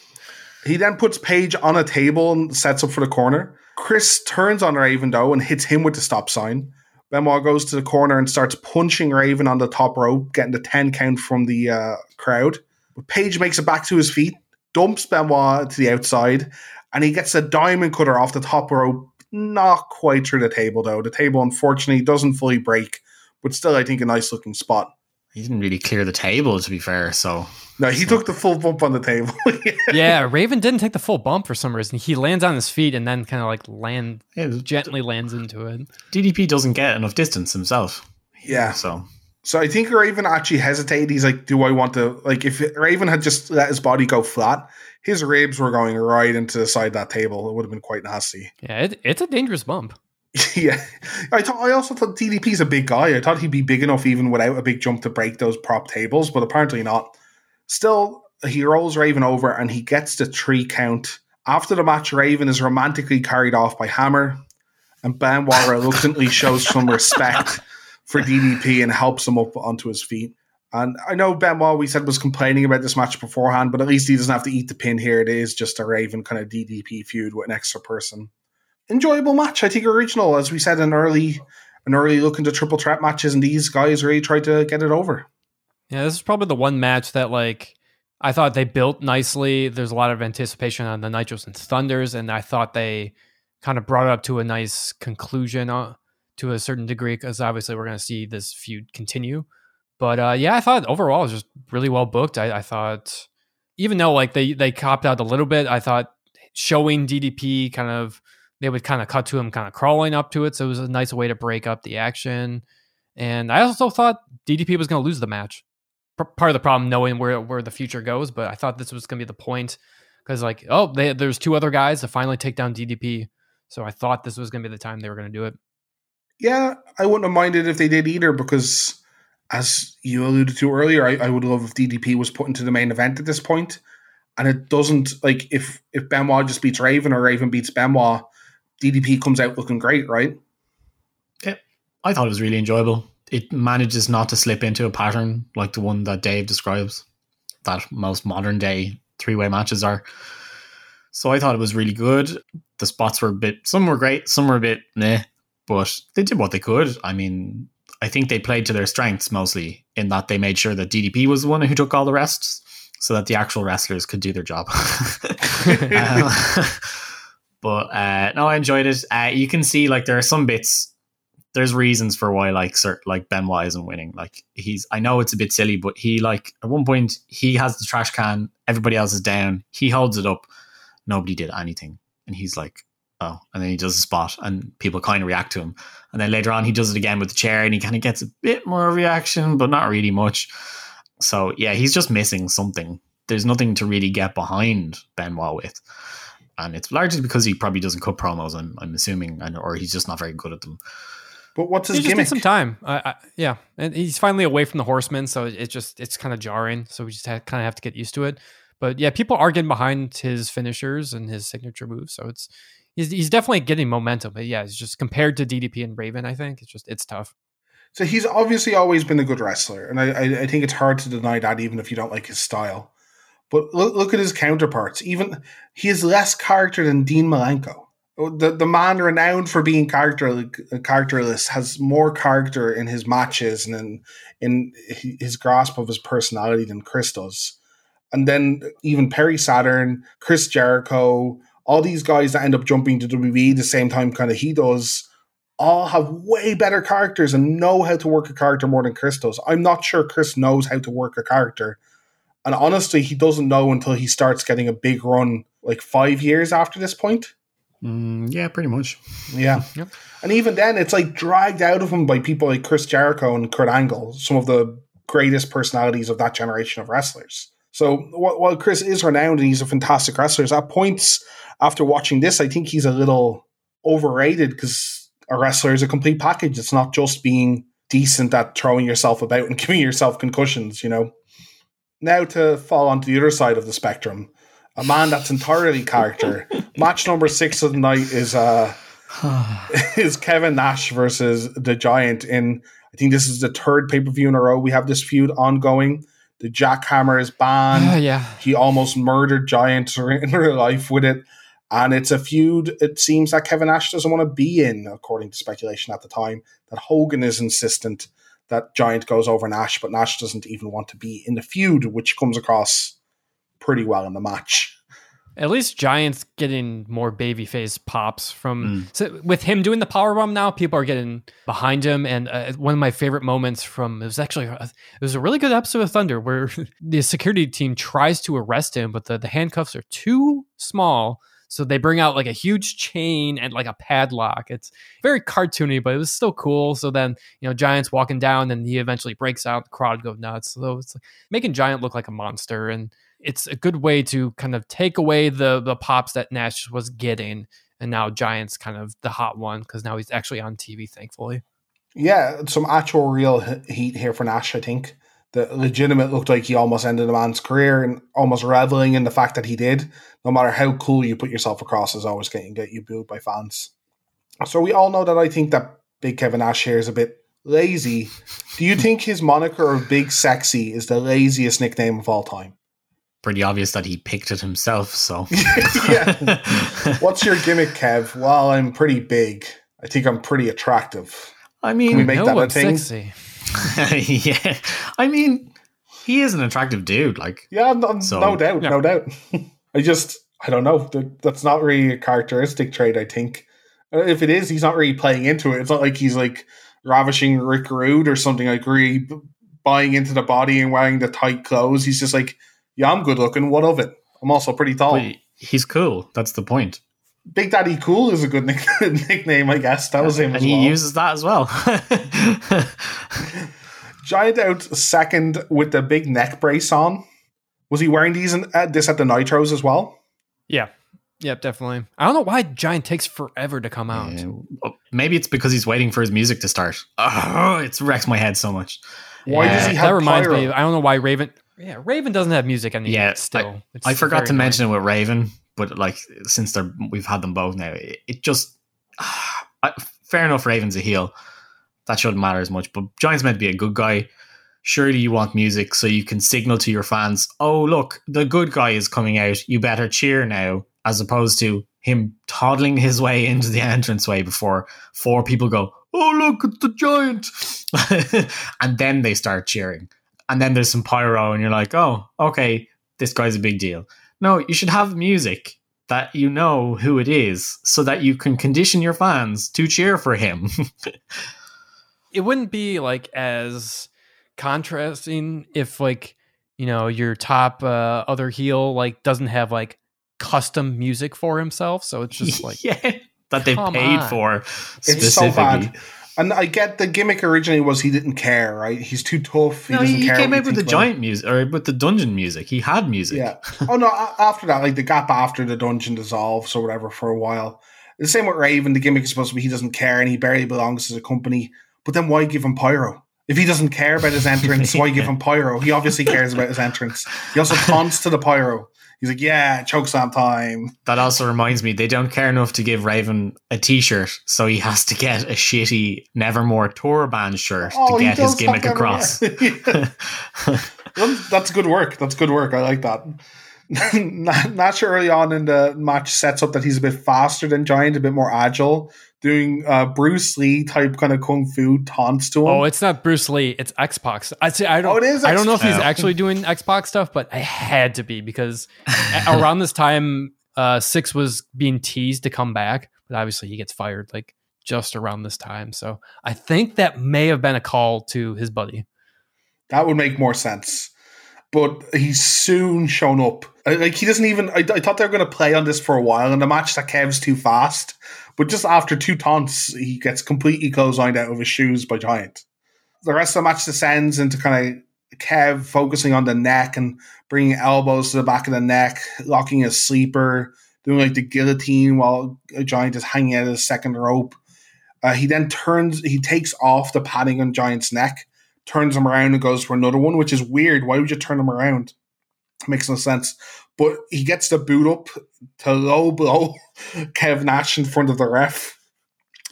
he then puts Page on a table and sets up for the corner. Chris turns on Raven though and hits him with the stop sign. Benoit goes to the corner and starts punching Raven on the top rope, getting the 10 count from the uh, crowd. But Page makes it back to his feet, dumps Benoit to the outside, and he gets a diamond cutter off the top rope. Not quite through the table though. The table unfortunately doesn't fully break, but still, I think a nice looking spot. He didn't really clear the table, to be fair. So No, he took the full bump on the table. yeah, Raven didn't take the full bump for some reason. He lands on his feet and then kind of like land yeah, gently lands into it. DDP doesn't get enough distance himself. yeah. So So I think Raven actually hesitated. He's like, "Do I want to like if Raven had just let his body go flat, his ribs were going right into the side of that table. It would have been quite nasty." Yeah, it, it's a dangerous bump. yeah, I thought. I also thought DDP's a big guy. I thought he'd be big enough even without a big jump to break those prop tables, but apparently not. Still, he rolls Raven over and he gets the three count. After the match, Raven is romantically carried off by Hammer, and Benoit reluctantly shows some respect for DDP and helps him up onto his feet. And I know Benoit, we said, was complaining about this match beforehand, but at least he doesn't have to eat the pin here. It is just a Raven kind of DDP feud with an extra person. Enjoyable match. I think original, as we said, an early an early look into triple threat matches, and these guys really tried to get it over. Yeah, this is probably the one match that like I thought they built nicely. There's a lot of anticipation on the Nitros and Thunders, and I thought they kind of brought it up to a nice conclusion uh, to a certain degree because obviously we're going to see this feud continue. But uh, yeah, I thought overall it was just really well booked. I, I thought even though like they they copped out a little bit, I thought showing DDP kind of they would kind of cut to him kind of crawling up to it, so it was a nice way to break up the action. And I also thought DDP was going to lose the match p- part of the problem knowing where where the future goes, but I thought this was going to be the point because like oh they, there's two other guys to finally take down DDP, so I thought this was going to be the time they were going to do it. Yeah, I wouldn't have minded if they did either because, as you alluded to earlier, I, I would love if DDP was put into the main event at this point. and it doesn't like if if Benoit just beats Raven or Raven beats Benoit, DDP comes out looking great, right? yeah, I thought it was really enjoyable. It manages not to slip into a pattern like the one that Dave describes, that most modern day three way matches are. So I thought it was really good. The spots were a bit, some were great, some were a bit meh, but they did what they could. I mean, I think they played to their strengths mostly in that they made sure that DDP was the one who took all the rests so that the actual wrestlers could do their job. Um, but uh, no, I enjoyed it. Uh, you can see like there are some bits. There's reasons for why like cert, like Benoit isn't winning. Like he's, I know it's a bit silly, but he like at one point he has the trash can, everybody else is down. He holds it up, nobody did anything, and he's like, oh, and then he does a spot, and people kind of react to him. And then later on, he does it again with the chair, and he kind of gets a bit more reaction, but not really much. So yeah, he's just missing something. There's nothing to really get behind Benoit with, and it's largely because he probably doesn't cut promos. I'm, I'm assuming, and or he's just not very good at them. But what's his he just gimmick? needs some time. I, I, yeah, and he's finally away from the Horsemen, so it just it's kind of jarring. So we just kind of have to get used to it. But yeah, people are getting behind his finishers and his signature moves, so it's he's he's definitely getting momentum. But yeah, it's just compared to DDP and Raven, I think it's just it's tough. So he's obviously always been a good wrestler, and I, I, I think it's hard to deny that, even if you don't like his style. But look, look at his counterparts. Even he has less character than Dean Malenko. Oh, the the man renowned for being character uh, characterless has more character in his matches and in, in his grasp of his personality than Chris does. And then even Perry Saturn, Chris Jericho, all these guys that end up jumping to WWE the same time, kind of he does, all have way better characters and know how to work a character more than Chris does. I'm not sure Chris knows how to work a character. And honestly, he doesn't know until he starts getting a big run like five years after this point. Mm, yeah, pretty much. Yeah. Yep. And even then, it's like dragged out of him by people like Chris Jericho and Kurt Angle, some of the greatest personalities of that generation of wrestlers. So while Chris is renowned and he's a fantastic wrestler, at points after watching this, I think he's a little overrated because a wrestler is a complete package. It's not just being decent at throwing yourself about and giving yourself concussions, you know. Now to fall onto the other side of the spectrum, a man that's entirely character. Match number six of the night is uh is Kevin Nash versus the Giant in I think this is the third pay-per-view in a row we have this feud ongoing. The jackhammer is banned. Ah, yeah. He almost murdered Giant in real life with it. And it's a feud, it seems that Kevin Nash doesn't want to be in, according to speculation at the time. That Hogan is insistent that Giant goes over Nash, but Nash doesn't even want to be in the feud, which comes across pretty well in the match. At least Giant's getting more babyface pops from so with him doing the power bomb now. People are getting behind him, and uh, one of my favorite moments from it was actually it was a really good episode of Thunder where the security team tries to arrest him, but the, the handcuffs are too small. So they bring out like a huge chain and like a padlock. It's very cartoony, but it was still cool. So then, you know, Giant's walking down and he eventually breaks out. The crowd go nuts. So it's like making Giant look like a monster. And it's a good way to kind of take away the the pops that Nash was getting. And now Giant's kind of the hot one because now he's actually on TV, thankfully. Yeah, some actual real heat here for Nash, I think. The legitimate looked like he almost ended a man's career and almost reveling in the fact that he did. No matter how cool you put yourself across, is always getting get you booed by fans. So we all know that I think that Big Kevin Nash here is a bit lazy. Do you think his moniker of Big Sexy is the laziest nickname of all time? Pretty obvious that he picked it himself. So, yeah. What's your gimmick, Kev? Well, I'm pretty big. I think I'm pretty attractive. I mean, Can we make no that a thing? sexy. yeah. I mean, he is an attractive dude. Like, Yeah, no, So- no doubt, Yeah. no doubt. I just, I don't know. That- That's not really a characteristic trait. I think Uh, if it is, he's not really playing into it. It's not like he's like ravishing Rick Rude or something like really buying into the body and wearing the tight clothes. He's just like, yeah, I'm good looking. What of it? I'm also pretty tall. but he's cool. That's the point. Big Daddy Cool is a good nick- nickname, I guess. That was him And as he well. uses that as well. Giant out second with the big neck brace on. Was he wearing these in, uh, this at the Nitros as well? Yeah. Yep, definitely. I don't know why Giant takes forever to come out. Yeah. Maybe it's because he's waiting for his music to start. Oh, it's wrecked my head so much. Why does he have that reminds pyro? me. I don't know why Raven. Yeah, Raven doesn't have music anymore. Yeah, still. It's I forgot very to mention it with Raven, but like since they're we've had them both now, it, it just I, fair enough. Raven's a heel, that shouldn't matter as much. But Giant's meant to be a good guy. Surely you want music so you can signal to your fans, "Oh look, the good guy is coming out. You better cheer now," as opposed to him toddling his way into the entranceway before four people go, "Oh look, it's the Giant," and then they start cheering. And then there's some pyro, and you're like, "Oh, okay, this guy's a big deal." No, you should have music that you know who it is so that you can condition your fans to cheer for him. it wouldn't be like as contrasting if like you know your top uh, other heel like doesn't have like custom music for himself so it's just like yeah, that they Come paid on. for It's so specifically. bad. And I get the gimmick originally was he didn't care, right? He's too tough. He no, doesn't he, he came out with the about giant music or with the dungeon music. He had music. Yeah. Oh no! After that, like the gap after the dungeon dissolves or whatever for a while. The same with Raven. The gimmick is supposed to be he doesn't care and he barely belongs to the company. But then why give him pyro? If he doesn't care about his entrance, why give him pyro? He obviously cares about his entrance. He also taunts to the pyro. He's like, "Yeah, chokeslam time." That also reminds me, they don't care enough to give Raven a T-shirt, so he has to get a shitty Nevermore tour band shirt Oh, to get his gimmick across. Well, That's good work. That's good work. I like that. Nash early on in the match sets up that he's a bit faster than Giant, a bit more agile, doing uh, Bruce Lee type kind of kung fu taunts to him. oh it's not bruce lee it's X-Pac i see i don't Oh, it is i don't know if he's actually doing X-Pac stuff but i had to be because around this time uh Syxx was being teased to come back but obviously he gets fired like just around this time. So I think that may have been a call to his buddy. That would make more sense. But he's soon shown up. Like he doesn't even. I, I thought they were going to play on this for a while, and the match that Kev's too fast. But just after two taunts, he gets completely clotheslined out of his shoes by Giant. The rest of the match descends into kind of Kev focusing on the neck and bringing elbows to the back of the neck, locking a sleeper, doing like the guillotine while Giant is hanging out of the second rope. Uh, he then turns, he takes off the padding on Giant's neck, turns him around and goes for another one, which is weird. Why would you turn him around? Makes no sense. But he gets the boot up to low blow Kev Nash in front of the ref.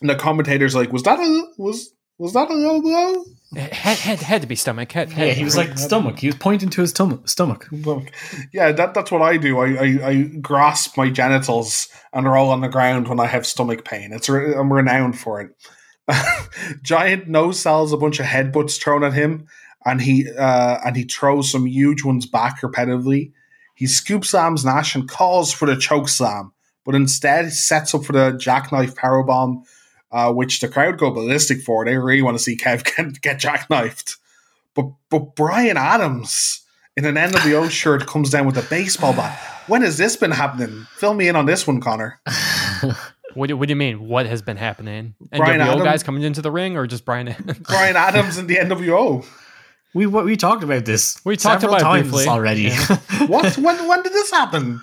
And the commentator's like, was that a was was that a low blow? It had, had, had to be stomach. Had, had Yeah, he was like stomach. He was pointing to his tum- stomach. Yeah, that, that's what I do. I, I, I grasp my genitals and roll on the ground when I have stomach pain. It's re- I'm renowned for it. Giant no sells a bunch of headbutts thrown at him, and he uh, and he throws some huge ones back repetitively. He scoops slams Nash and calls for the choke slam, but instead sets up for the jackknife powerbomb, uh, which the crowd go ballistic for. They really want to see Kev get, get jackknifed. But but Brian Adams in an NWO shirt comes down with a baseball bat. When has this been happening? Fill me in on this one, Connor. What do, what do you mean? What has been happening? Brian NWO Adam- guys coming into the ring, or just Brian? Brian Adams in the NWO. We we talked about this. We talked about it times briefly. already. Yeah. What? when when did this happen?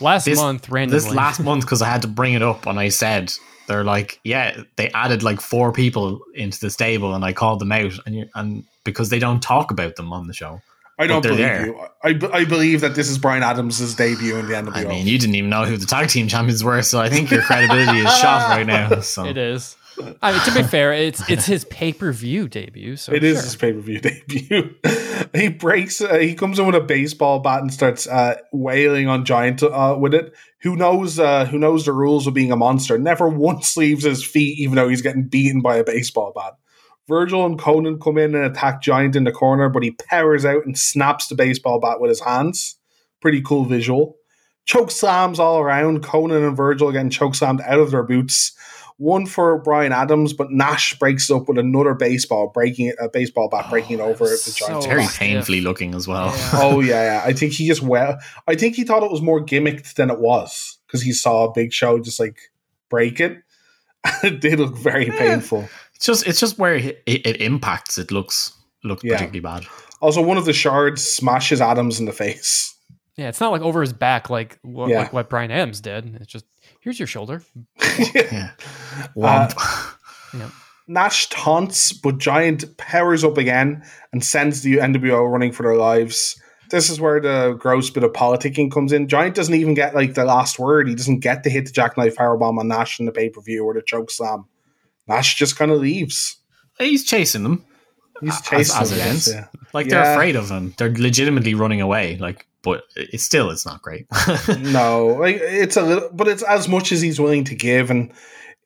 last this month, randomly. This last month because I had to bring it up and I said they're like, yeah, they added like four people into the stable and I called them out and you, and because they don't talk about them on the show. I don't believe there. you. I, I believe that this is Brian Adams' debut in the NWO. I mean, you didn't even know who the tag team champions were, so I think your credibility is shot right now. So It is. I mean, to be fair, it's it's his pay per view debut. So It is sure. his pay per view debut. he breaks. Uh, he comes in with a baseball bat and starts uh, wailing on Giant uh, with it. Who knows? Uh, who knows the rules of being a monster? Never once leaves his feet, even though he's getting beaten by a baseball bat. Virgil and Konnan come in and attack Giant in the corner, but he powers out and snaps the baseball bat with his hands. Pretty cool visual. Choke slams all around. Konnan and Virgil getting choke slammed out of their boots. One for Brian Adams, but Nash breaks it up with another baseball, breaking a baseball bat, breaking it over the so very stiff. painfully looking as well. oh yeah, yeah, I think he just well. I think he thought it was more gimmicked than it was because he saw a big show just like break it. it did look very painful. It's just it's just where it, it impacts. It looks looks Yeah. particularly bad. Also, one of the shards smashes Adams in the face. Yeah, it's not like over his back like what, Yeah. like what Brian Adams did. It's just here's your shoulder. Yeah. Uh, Womp. Nash taunts, but Giant powers up again and sends the NWO running for their lives. This is where the gross bit of politicking comes in. Giant doesn't even get like the last word. He doesn't get to hit the jackknife powerbomb on Nash in the pay per view or the choke slam. Nash just kind of leaves. He's chasing them. He's chasing as it them, ends. yeah. Like Yeah. they're afraid of him. They're legitimately running away. Like, but it's still it's not great. no, like it's a little, but it's as much as he's willing to give, and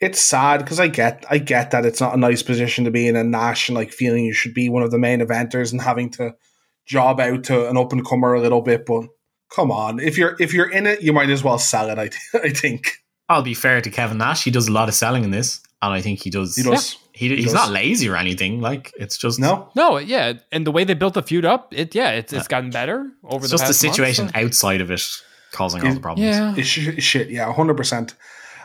it's sad because I get, I get that it's not a nice position to be in, and Nash and like feeling you should be one of the main eventers and having to job out to an up and comer a little bit, but come on, if you're if you're in it, you might as well sell it. I th- I think I'll be fair to Kevin Nash. He does a lot of selling in this, and I think he does. he does. He, He he's does. not lazy or anything. Like it's just No, No, yeah, and the way they built the feud up, it yeah, it's it's uh, gotten better over It's the just the past month, situation so- outside of it causing all the problems. Yeah, it's sh- shit. Yeah, hundred percent.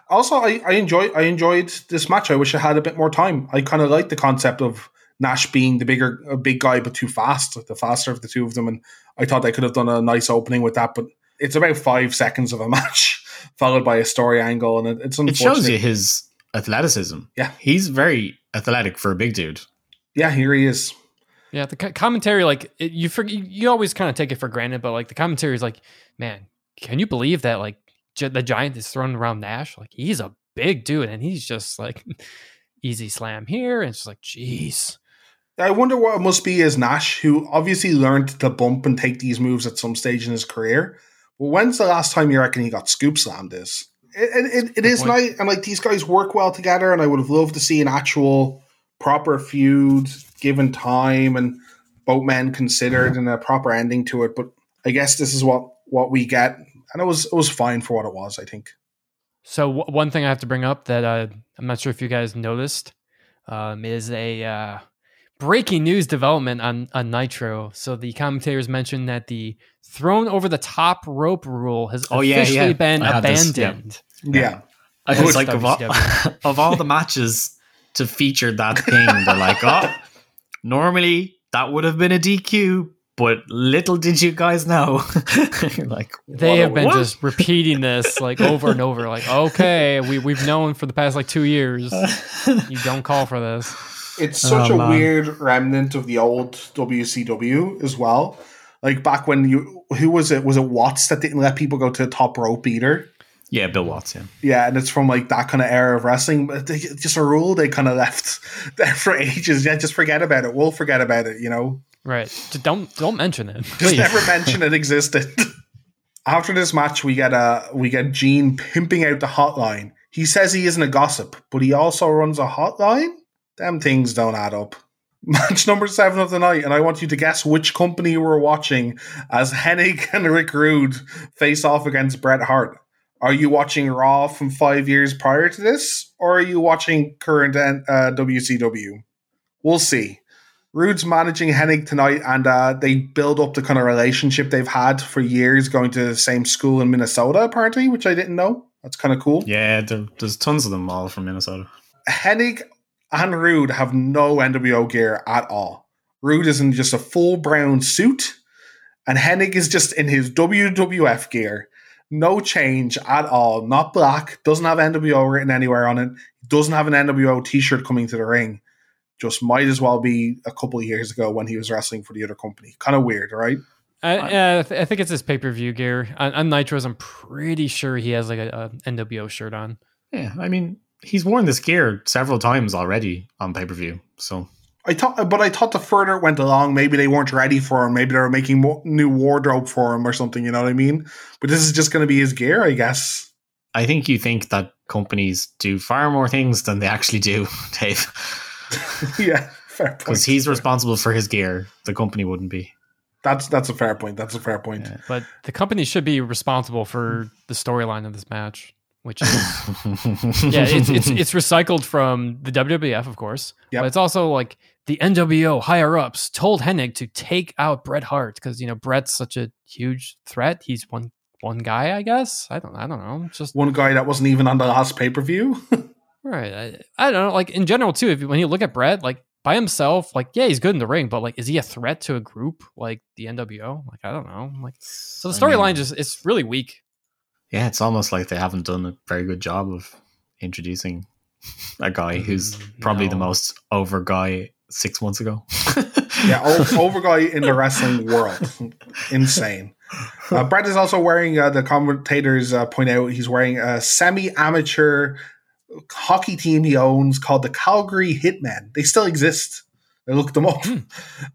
Also, I, I enjoy I enjoyed this match. I wish I had a bit more time. I kind of like the concept of Nash being the bigger, a big guy, but too fast, the faster of the two of them. And I thought they could have done a nice opening with that, but it's about five seconds of a match followed by a story angle, and it, it's It shows you his athleticism. Yeah. he's very athletic for a big dude. Yeah, here he is. yeah. The commentary, like it, you, forget, you, you always kind of take it for granted, but like the commentary is like, man, can you believe that like Gi- the giant is throwing around Nash? Like he's a big dude, and he's just like easy slam here, and it's just like, jeez. I wonder what it must be as Nash, who obviously learned to bump and take these moves at some stage in his career. But when's the last time you reckon he got scoop slammed? Is it, it, it, it is point. nice, and like these guys work well together, and I would have loved to see an actual proper feud given time and both men considered and a proper ending to it. But I guess this is what what we get, and it was it was fine for what it was. I think. So w- one thing I have to bring up that uh, I'm not sure if you guys noticed um, is a uh, breaking news development on, on Nitro. So the commentators mentioned that the thrown over the top rope rule has Oh, yeah, officially yeah. been I this, yeah. abandoned. Yeah. I Good was like, of all, of all the matches to feature that thing, they're like, oh, normally that would have been a DQ, but little did you guys know. You're like, They have been what? just repeating this like over and over. Like, okay, we we've known for the past like two years. You don't call for this. It's oh, such Oh, a man. weird remnant of the old WCW as well. Like back when you, who was it? Was it Watts that didn't let people go to the top rope either? Yeah, Bill Watts, yeah. Yeah, and it's from like that kind of era of wrestling. But they, just a rule they kind of left there for ages. Yeah, just forget about it. We'll forget about it. You know, Right. Just don't don't mention it. just never mention it existed. After this match, we get uh we get Gene pimping out the hotline. He says he isn't a gossip, but he also runs a hotline. Them things don't add up. Match number seven of the night, and I want you to guess which company we're watching as Hennig and Rick Rude face off against Bret Hart. Are you watching Raw from five years prior to this, or are you watching current uh, WCW? We'll see. Rude's managing Hennig tonight, and uh, they build up the kind of relationship they've had for years, going to the same school in Minnesota, apparently, which I didn't know. That's kind of cool. Yeah, there, there's tons of them all from Minnesota. Hennig and Rude have no NWO gear at all. Rude is in just a full brown suit, and Hennig is just in his WWF gear. No change at all. Not black. Doesn't have NWO written anywhere on it. Doesn't have an NWO t shirt coming to the ring. Just might as well be a couple of years ago when he was wrestling for the other company. Kind of weird, right? I, yeah, I, th- I think it's his pay per view gear. On, on Nitros, I'm pretty sure he has like a, a NWO shirt on. Yeah, I mean, he's worn this gear several times already on pay per view. So I thought, but I thought the further it went along, maybe they weren't ready for him. Maybe they were making mo- new wardrobe for him or something. You know what I mean? But this is just going to be his gear, I guess. I think you think that companies do far more things than they actually do, Dave. yeah, fair point. Because he's responsible for his gear. The company wouldn't be. That's that's a fair point. That's a fair point. Yeah. But the company should be responsible for the storyline of this match, which is yeah, it's it's it's recycled from the WWF, of course. Yep. But it's also like the NWO higher ups told Hennig to take out Bret Hart because you know Bret's such a huge threat. He's one one guy, I guess. I don't I don't know. Just One guy that wasn't even on the last pay per view. right. I, I don't know. Like in general too. If when you look at Bret, like by himself, like yeah, he's good in the ring, but like is he a threat to a group like the NWO? Like I don't know. Like so the I mean- storyline just it's really weak. Yeah, it's almost like they haven't done a very good job of introducing a guy who's Mm, probably the most over guy six months ago. yeah, over guy in the wrestling world. Insane. Uh, Bret is also wearing, uh, the commentators uh, point out, he's wearing a semi amateur hockey team he owns called the Calgary Hitmen. They still exist. I looked them up.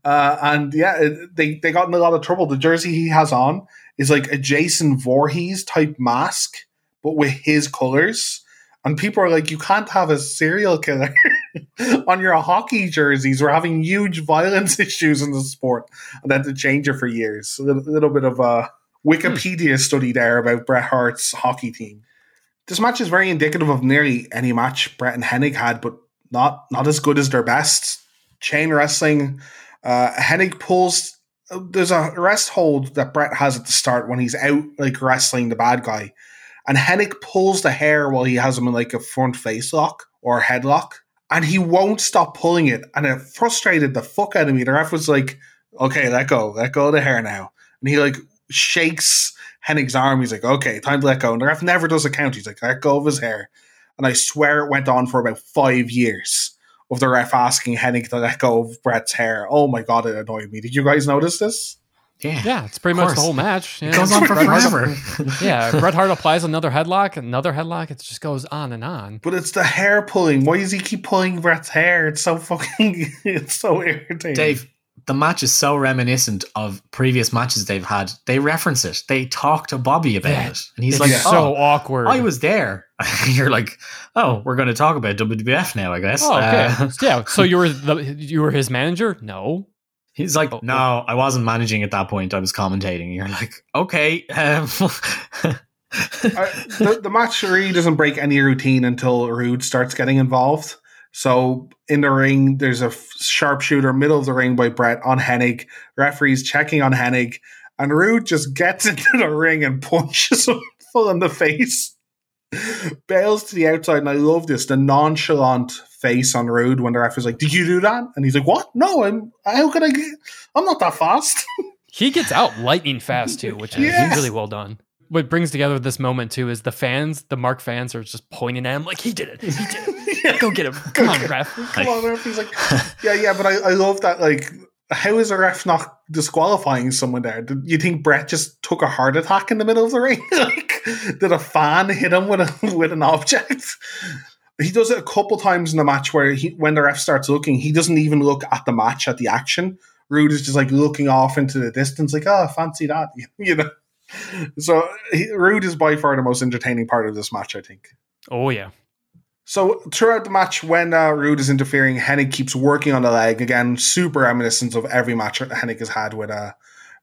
Uh, and yeah, they, they got in a lot of trouble. The jersey he has on is like a Jason Voorhees type mask, but with his colors. And people are like, you can't have a serial killer on your hockey jerseys. We're having huge violence issues in the sport. And then to change it for years. A little, little bit of a Wikipedia study there about Bret Hart's hockey team. This match is very indicative of nearly any match Bret and Hennig had, but not not as good as their best. Chain wrestling. Uh, Hennig pulls. There's a rest hold that Bret has at the start when he's out like wrestling the bad guy, and Hennig pulls the hair while he has him in like a front face lock or headlock, and he won't stop pulling it, and it frustrated the fuck out of me. The ref was like, "Okay, let go, let go of the hair now," and he like shakes Hennig's arm. He's like, "Okay, time to let go." And the ref never does a count. He's like, "Let go of his hair," and I swear it went on for about five years of the ref asking Hennig to let go of Bret's hair. Oh my god, it annoyed me. Did you guys notice this? Yeah. Yeah, it's pretty much the whole match. It Yeah. goes on for Bret Hart- forever. yeah, Bret Hart applies another headlock, another headlock. It just goes on and on. But it's the hair pulling. Why does he keep pulling Bret's hair? It's so fucking. It's so irritating. Dave, the match is so reminiscent of previous matches they've had. They reference it. They talk to Bobby about Yeah. it. And he's It's like, so oh, awkward. I was there. You're like, oh, we're going to talk about WWF now, I guess. Oh, okay. Uh, yeah. So you were the you were his manager? No. He's like, Oh, no, I wasn't managing at that point. I was commentating. You're like, okay. Um, I, the, the match really doesn't break any routine until Rude starts getting involved. So in the ring, there's a f- sharpshooter middle of the ring by Bret on Hennig. Referee's checking on Hennig, and Rude just gets into the ring and punches him full in the face. Bails to the outside, and I love this the nonchalant face on Rude when the ref is like, "Did you do that?" And he's like, "What? No, I'm. How can I? Get, I'm not that fast." He gets out lightning fast too, which is Yes. really well done. What brings together this moment too is the fans, the Mark fans, are just pointing at him like he did it. He did it. Go get him. Come on, ref. Come on, ref. He's like, yeah, yeah, but I, I love that. Like, how is a ref not disqualifying someone there? Did you think Bret just took a heart attack in the middle of the ring? like, did a fan hit him with a with an object? He does it a couple times in the match where he, when the ref starts looking, he doesn't even look at the match at the action. Rude is just like looking off into the distance, like, oh, fancy that, you know. So he, Rude is by far the most entertaining part of this match, I think. Oh yeah. So throughout the match, when uh, Rude is interfering, Hennig keeps working on the leg again. Super reminiscent of every match that Hennig has had with uh,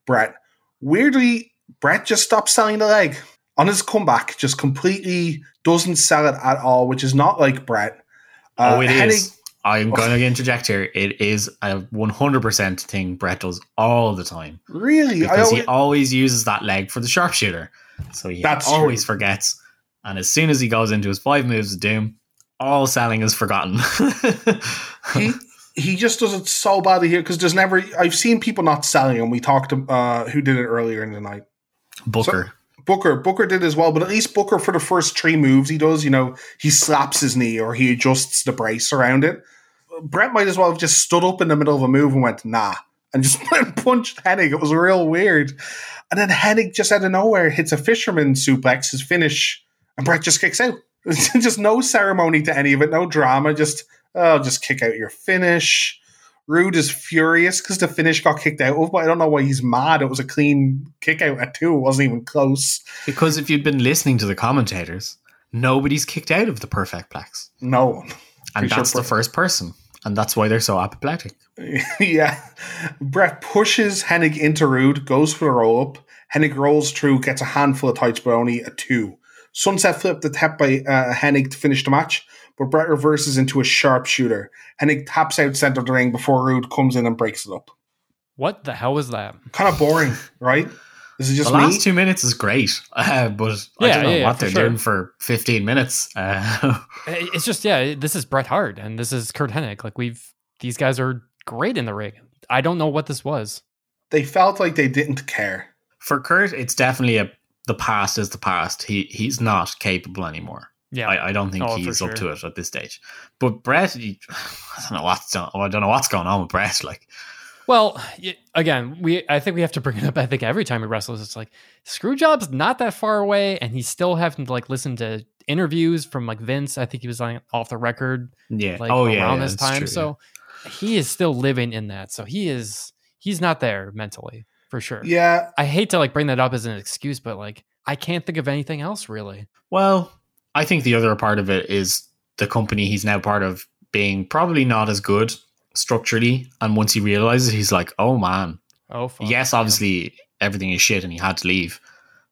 Bret. Weirdly, Bret just stops selling the leg on his comeback. Just completely doesn't sell it at all, which is not like Bret. Uh, oh, it is. I'm going to interject here. It is a 100% thing Bret does all the time Really, because he always, always uses that leg for the sharpshooter. So he That's always true. forgets. And as soon as he goes into his five moves of doom, all selling is forgotten. he he just does it so badly here because there's never. I've seen people not selling him. We talked to uh, who did it earlier in the night. Booker. Booker, Booker did as well, but at least Booker for the first three moves he does, you know, he slaps his knee or he adjusts the brace around it. Bret might as well have just stood up in the middle of a move and went, nah, and just punched Hennig. It was real weird. And then Hennig just out of nowhere hits a fisherman suplex, his finish, and Bret just kicks out. just no ceremony to any of it, no drama, just, oh, just kick out your finish. Rude is furious because the finish got kicked out of, but I don't know why he's mad. It was a clean kick out at two. It wasn't even close. Because if you'd been listening to the commentators, nobody's kicked out of the perfect plex. No one. And Pretty that's sure the first person. And that's why they're so apoplectic. yeah. Bret pushes Hennig into Rude, goes for the roll up. Hennig rolls through, gets a handful of tights, but only a two. Sunset flip the tap by uh, Hennig to finish the match, but Bret reverses into a sharpshooter. Hennig taps out center of the ring before Rude comes in and breaks it up. What the hell was that? Kind of boring, right? This is it just the me? last two minutes is great, uh, but I don't know yeah, yeah, what for they're sure. doing for 15 minutes. Uh, It's just yeah, this is Bret Hart and this is Curt Hennig. Like we've these guys are great in the ring. I don't know what this was. They felt like they didn't care. for Curt, it's definitely a the past is the past. He he's not capable anymore. Yeah. I, I don't think Oh, for he's up sure. to it at this stage. But Bret, he, I don't know what's I don't know what's going on with Bret. Like Well, again, we I think we have to bring it up. I think every time he wrestles, it's like Screwjob's not that far away, and he's still having to like listen to interviews from like Vince. I think he was like off the record yeah, like oh around yeah, yeah, this that's time. true, so he is still living in that. So he is he's not there mentally for sure. Yeah, I hate to like bring that up as an excuse, but like I can't think of anything else really. Well, I think the other part of it is the company he's now part of being probably not as good structurally. And once he realizes, he's like, oh man, Oh, fuck. yes, obviously everything is shit and he had to leave.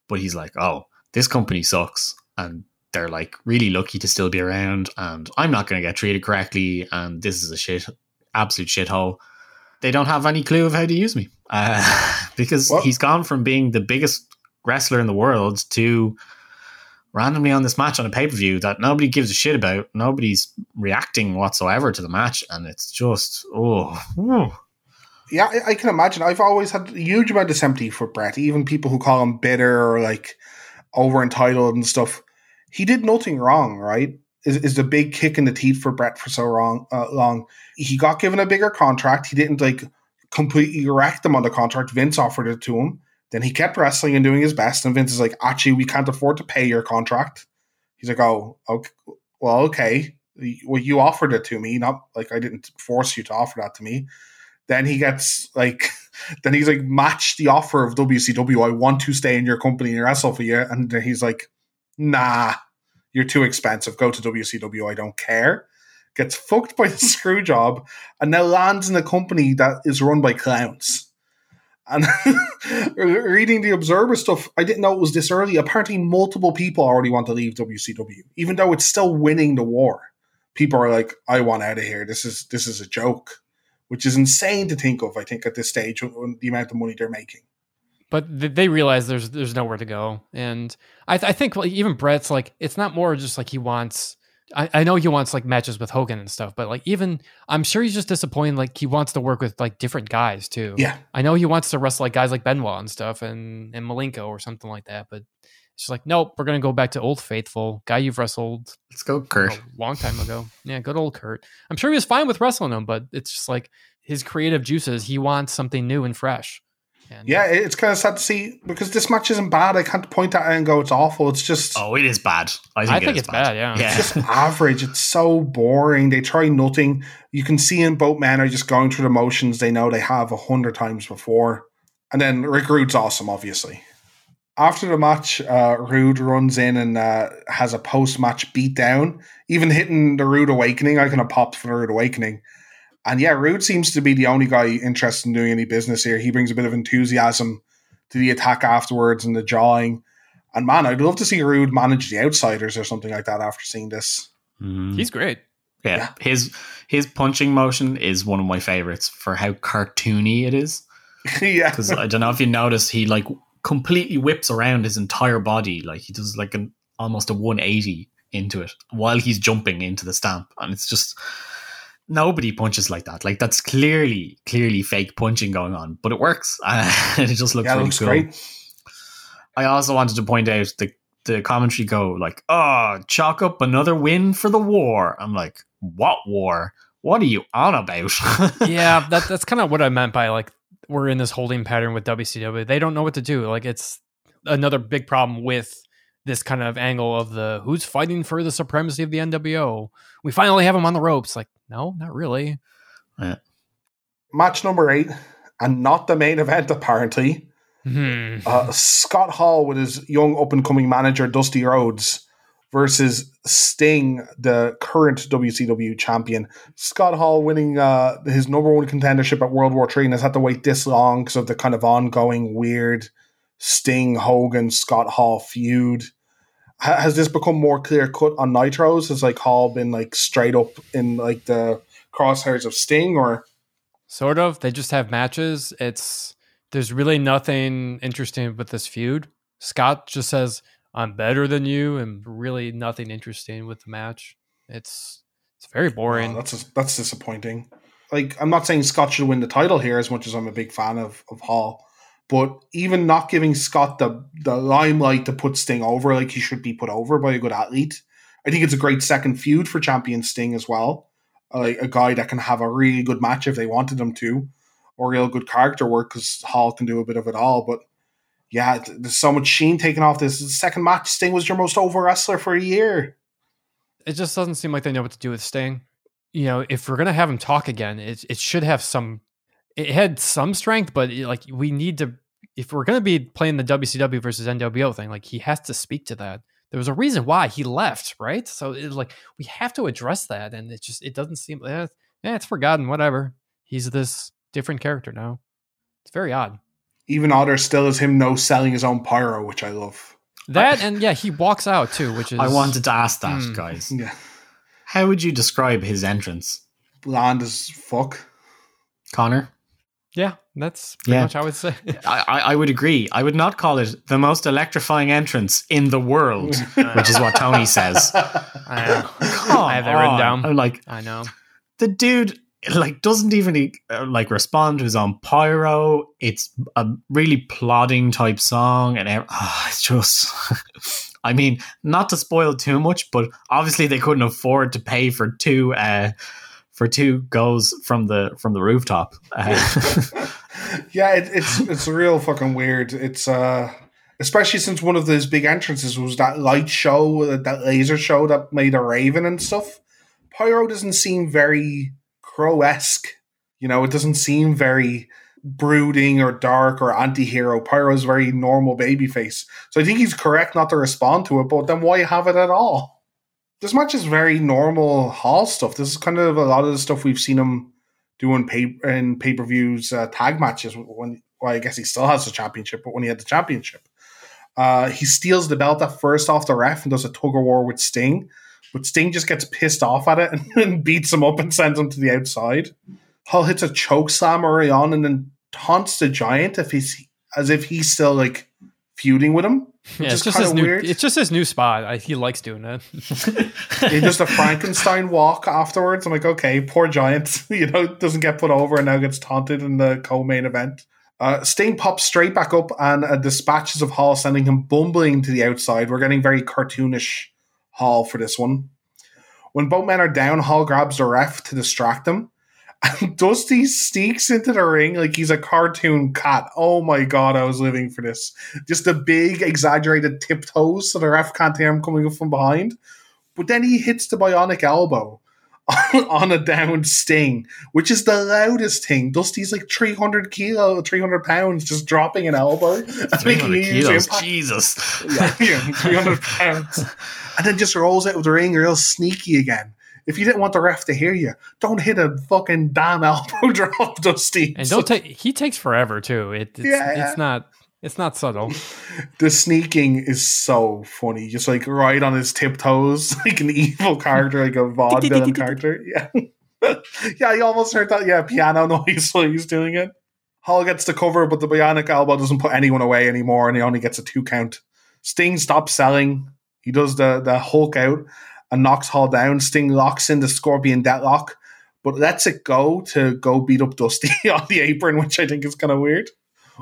But he's like, oh, this company sucks. And they're like really lucky to still be around. And I'm not going to get treated correctly. And this is a shit, absolute shithole. They don't have any clue of how to use me uh, because Well- he's gone from being the biggest wrestler in the world to randomly on this match on a pay per view that nobody gives a shit about. Nobody's reacting whatsoever to the match, and it's just oh, oh. Yeah, I, can imagine. I've always had a huge amount of sympathy for Bret. Even people who call him bitter or like over entitled and stuff. He did nothing wrong, right? Is, is the big kick in the teeth for Bret for so wrong, uh, long. He got given a bigger contract. He didn't like completely wreck them on the contract. Vince offered it to him. Then he kept wrestling and doing his best. And Vince is like, actually, we can't afford to pay your contract. He's like, oh, okay, well, okay. Well, you offered it to me, not like I didn't force you to offer that to me. Then he gets like, then he's like, match the offer of WCW. I want to stay in your company and wrestle for you. And he's like, nah, you're too expensive. Go to WCW. I don't care. Gets fucked by the screw job and now lands in a company that is run by clowns. And reading the Observer stuff, I didn't know it was this early. Apparently, multiple people already want to leave WCW, even though it's still winning the war. People are like, "I want out of here. This is this is a joke," which is insane to think of. I think at this stage, the amount of money they're making. But they realize there's there's nowhere to go, and I, th- I think even Bret's like it's not more just like he wants I, I know he wants like matches with Hogan and stuff, but like even I'm sure he's just disappointed. Like he wants to work with like different guys too. Yeah, I know he wants to wrestle like guys like Benoit and stuff, and and Malenko or something like that. But it's just like nope, we're gonna go back to old faithful guy you've wrestled. Let's go, Curt. A long time ago. Yeah, good old Curt. I'm sure he was fine with wrestling him, but it's just like his creative juices. He wants something new and fresh. And yeah, it's kind of sad to see because this match isn't bad. I can't point at it and go it's awful. It's just oh, it is bad. I think, I think it's bad. bad. Yeah, yeah. it's just average. It's so boring. They try nothing. You can see in both men are just going through the motions they know they have a hundred times before. And then Rick Rude's awesome, obviously. After the match, uh, Rude runs in and uh, has a post match beatdown, even hitting the Rude Awakening. I kind of popped for the Rude Awakening. And yeah, Rude seems to be the only guy interested in doing any business here. He brings a bit of enthusiasm to the attack afterwards and the jawing. And man, I'd love to see Rude manage the outsiders or something like that after seeing this. Mm. He's great. Yeah. yeah. His his punching motion is one of my favorites for how cartoony it is. yeah. Because I don't know if you noticed, he like completely whips around his entire body. Like he does like an almost a 180 into it while he's jumping into the stamp. And it's just nobody punches like that. Like that's clearly, clearly fake punching going on, but it works. it just looks yeah, really looks cool. Great. I also wanted to point out the the commentary go like, "Oh, chalk up another win for the war." I'm like, "What war? What are you on about?" yeah, that, that's kind of what I meant by like we're in this holding pattern with WCW. They don't know what to do. Like it's another big problem with this kind of angle of the who's fighting for the supremacy of the NWO. We finally have him on the ropes. Like, no, not really. Yeah. Match number eight, and not the main event, apparently. Mm-hmm. Uh, Scott Hall with his young up and coming manager, Dusty Rhodes, versus Sting, the current WCW champion. Scott Hall winning uh, his number one contendership at World War III and has had to wait this long because of the kind of ongoing weird Sting, Hogan, Scott Hall feud has this become more clear cut on Nitros? Has like Hall been like straight up in like the crosshairs of Sting or sort of? They just have matches. It's there's really nothing interesting with this feud. Scott just says, I'm better than you, and really nothing interesting with the match. It's it's very boring. Oh, that's that's disappointing. Like I'm not saying Scott should win the title here as much as I'm a big fan of of Hall. But even not giving Scott the the limelight to put Sting over like he should be put over by a good athlete, I think it's a great second feud for champion Sting as well. Like a guy that can have a really good match if they wanted him to, or real good character work because Hall can do a bit of it all. But yeah, there's so much sheen taken off this. second match, Sting was your most over wrestler for a year. It just doesn't seem like they know what to do with Sting. You know, if we're gonna have him talk again, it it should have some it had some strength, but like we need to if we're going to be playing the WCW versus NWO thing, like he has to speak to that. There was a reason why he left, right? So it's like we have to address that, and it just it doesn't seem eh, yeah, it's forgotten. Whatever. He's this different character now. It's very odd. Even odder still is him no selling his own pyro, which I love. That and yeah, he walks out too, which is I wanted to ask that, mm, guys. Yeah. How would you describe his entrance? Bland as fuck. Connor? Yeah, that's pretty yeah. much I would say. I, I would agree. I would not call it the most electrifying entrance in the world, which is what Tony says. I know. I have that written down. I'm like, I know. The dude like doesn't even uh, like respond to his own pyro. It's a really plodding type song, and oh, it's just. I mean, not to spoil too much, but obviously they couldn't afford to pay for two. Uh, for two goals from the from the rooftop. Yeah, it, it's it's real fucking weird. It's uh especially since one of those big entrances was that light show, that laser show that made a raven and stuff. Pyro doesn't seem very crow esque. You know, it doesn't seem very brooding or dark or anti-hero. Pyro's very normal babyface. So I think he's correct not to respond to it, but then why have it at all? This match is very normal Hall stuff. This is kind of a lot of the stuff we've seen him doing pay in pay per views uh, tag matches when well, I guess he still has the championship, but when he had the championship, uh, he steals the belt at first off the ref and does a tug of war with Sting, but Sting just gets pissed off at it and, and beats him up and sends him to the outside. Hall hits a choke slam early on and then taunts the Giant if he's as if he's still like feuding with him. Yeah, it's just his new. Weird. It's just his new spot. I, he likes doing it. he does the Frankenstein walk afterwards. I'm like, okay, poor Giant. You know, doesn't get put over and now gets taunted in the co-main event. Uh, Sting pops straight back up and uh, dispatches of Hall, sending him bumbling to the outside. We're getting very cartoonish Hall for this one. When both men are down, Hall grabs the ref to distract him. Dusty sneaks into the ring like he's a cartoon cat. Oh my god, I was living for this. Just the big, exaggerated tiptoes so the ref can't hear him coming up from behind. But then he hits the bionic elbow on a down sting, which is the loudest thing. Dusty's like 300 kilo, 300 pounds, just dropping an elbow. 300 kilos, Jesus. Yeah, 300 pounds. And then just rolls out of the ring real sneaky again. If you didn't want the ref to hear you, don't hit a fucking damn elbow drop, Dusty. And don't take. He takes forever too. It, it's, yeah. it's not. It's not subtle. the sneaking is so funny. Just like right on his tiptoes, like an evil character, like a vaudeville character. Yeah. yeah, you almost heard that, yeah, piano noise while he's doing it. Hall gets the cover, but the bionic elbow doesn't put anyone away anymore, and he only gets a two count. Sting stops selling. He does the, the Hulk out and knocks Hall down. Sting locks in the Scorpion Deathlock, but lets it go to go beat up Dusty on the apron, which I think is kind of weird.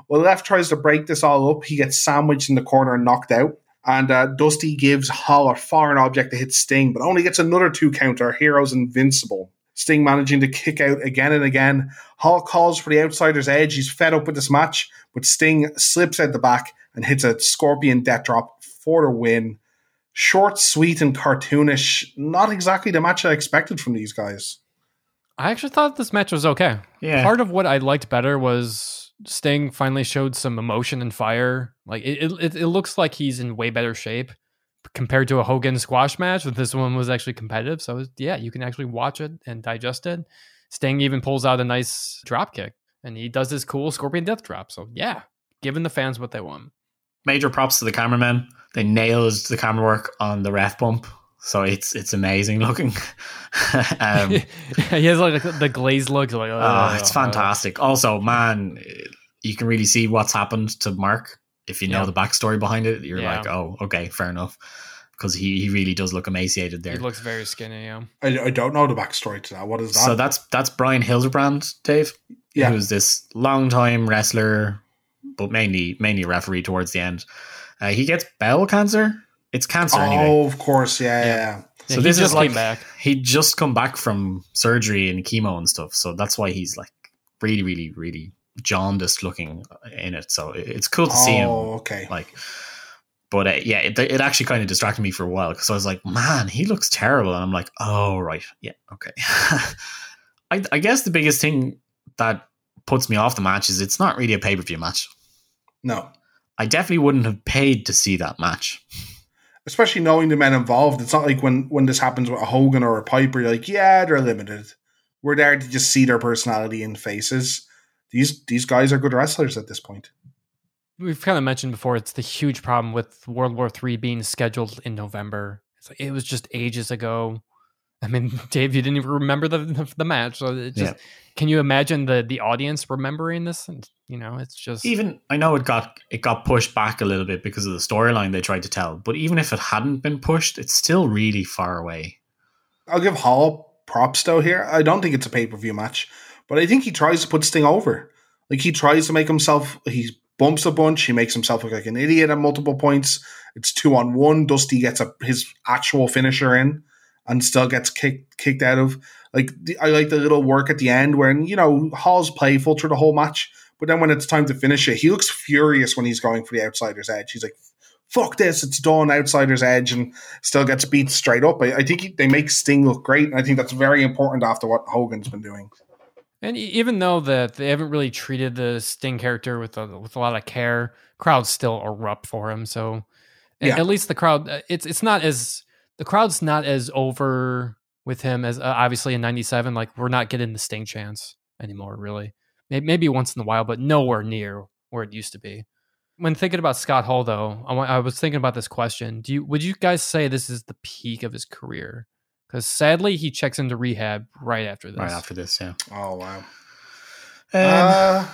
Well, Left tries to break this all up. He gets sandwiched in the corner and knocked out. And uh, Dusty gives Hall a foreign object to hit Sting, but only gets another two counter. Hero's invincible. Sting managing to kick out again and again. Hall calls for the outsider's edge. He's fed up with this match, but Sting slips out the back and hits a scorpion death drop for the win. Short, sweet, and cartoonish. Not exactly the match I expected from these guys. I actually thought this match was okay. Yeah. Part of what I liked better was Sting finally showed some emotion and fire. Like it, it, it looks like he's in way better shape compared to a Hogan squash match. But this one was actually competitive, so was, yeah, you can actually watch it and digest it. Sting even pulls out a nice drop kick, and he does this cool Scorpion Death drop. So yeah, giving the fans what they want. Major props to the cameramen. They nailed the camera work on the ref bump. So it's it's amazing looking. um, he has like the glazed look. Like oh, oh it's fantastic. Also, man, you can really see what's happened to Mark if you know yeah. the backstory behind it. You're yeah. like, oh, okay, fair enough, because he he really does look emaciated there. He looks very skinny. Yeah, I, I don't know the backstory to that. What is that? So that's that's Brian Hildebrand, Dave. Yeah, who's this long time wrestler, but mainly mainly referee towards the end. Uh, he gets bowel cancer it's cancer anyway. oh, anyway. of course, yeah, yeah. yeah. So this is like back. he just come back from surgery and chemo and stuff. So that's why he's like really, really, really jaundiced looking in it. So it's cool to oh, see him. Okay, like. But uh, yeah, it, it actually kind of distracted me for a while because I was like, man, he looks terrible. And I'm like, oh, right. Yeah, okay. I, I guess the biggest thing that puts me off the match is it's not really a pay per view match. No. I definitely wouldn't have paid to see that match especially knowing the men involved. It's not like when when this happens with a Hogan or a Piper, you're like, yeah, they're limited. We're there to just see their personality in faces. These these guys are good wrestlers at this point. We've kind of mentioned before. It's the huge problem with World War Three being scheduled in November. It's like it was just ages ago. I mean, Dave, you didn't even remember the the, the match. So it just yeah. can you imagine the the audience remembering this? And you know, it's just even. I know it got it got pushed back a little bit because of the storyline they tried to tell. But even if it hadn't been pushed, it's still really far away. I'll give Hall props though here. I don't think it's a pay per view match, but I think he tries to put Sting over. Like he tries to make himself. He bumps a bunch. He makes himself look like an idiot at multiple points. It's two on one. Dusty gets a, his actual finisher in and still gets kicked kicked out of. Like the, I like the little work at the end where you know Hall's playful through the whole match, but then when it's time to finish it, he looks furious when he's going for the outsider's edge. He's like, "Fuck this! It's done." Outsider's edge, and still gets beat straight up. I, I think he, they make Sting look great, and I think that's very important after what Hogan's been doing. And even though that they haven't really treated the Sting character with a, with a lot of care, crowds still erupt for him. So yeah. at least the crowd, uh, it's it's not as the crowd's not as over with him as uh, obviously in '97. Like we're not getting the Sting chance anymore. Really, maybe once in a while, but nowhere near where it used to be. When thinking about Scott Hall, though, I, was thinking about this question: Do you would you guys say this is the peak of his career? Because sadly, he checks into rehab right after this. Right after this, yeah. Oh wow. Um, Uh,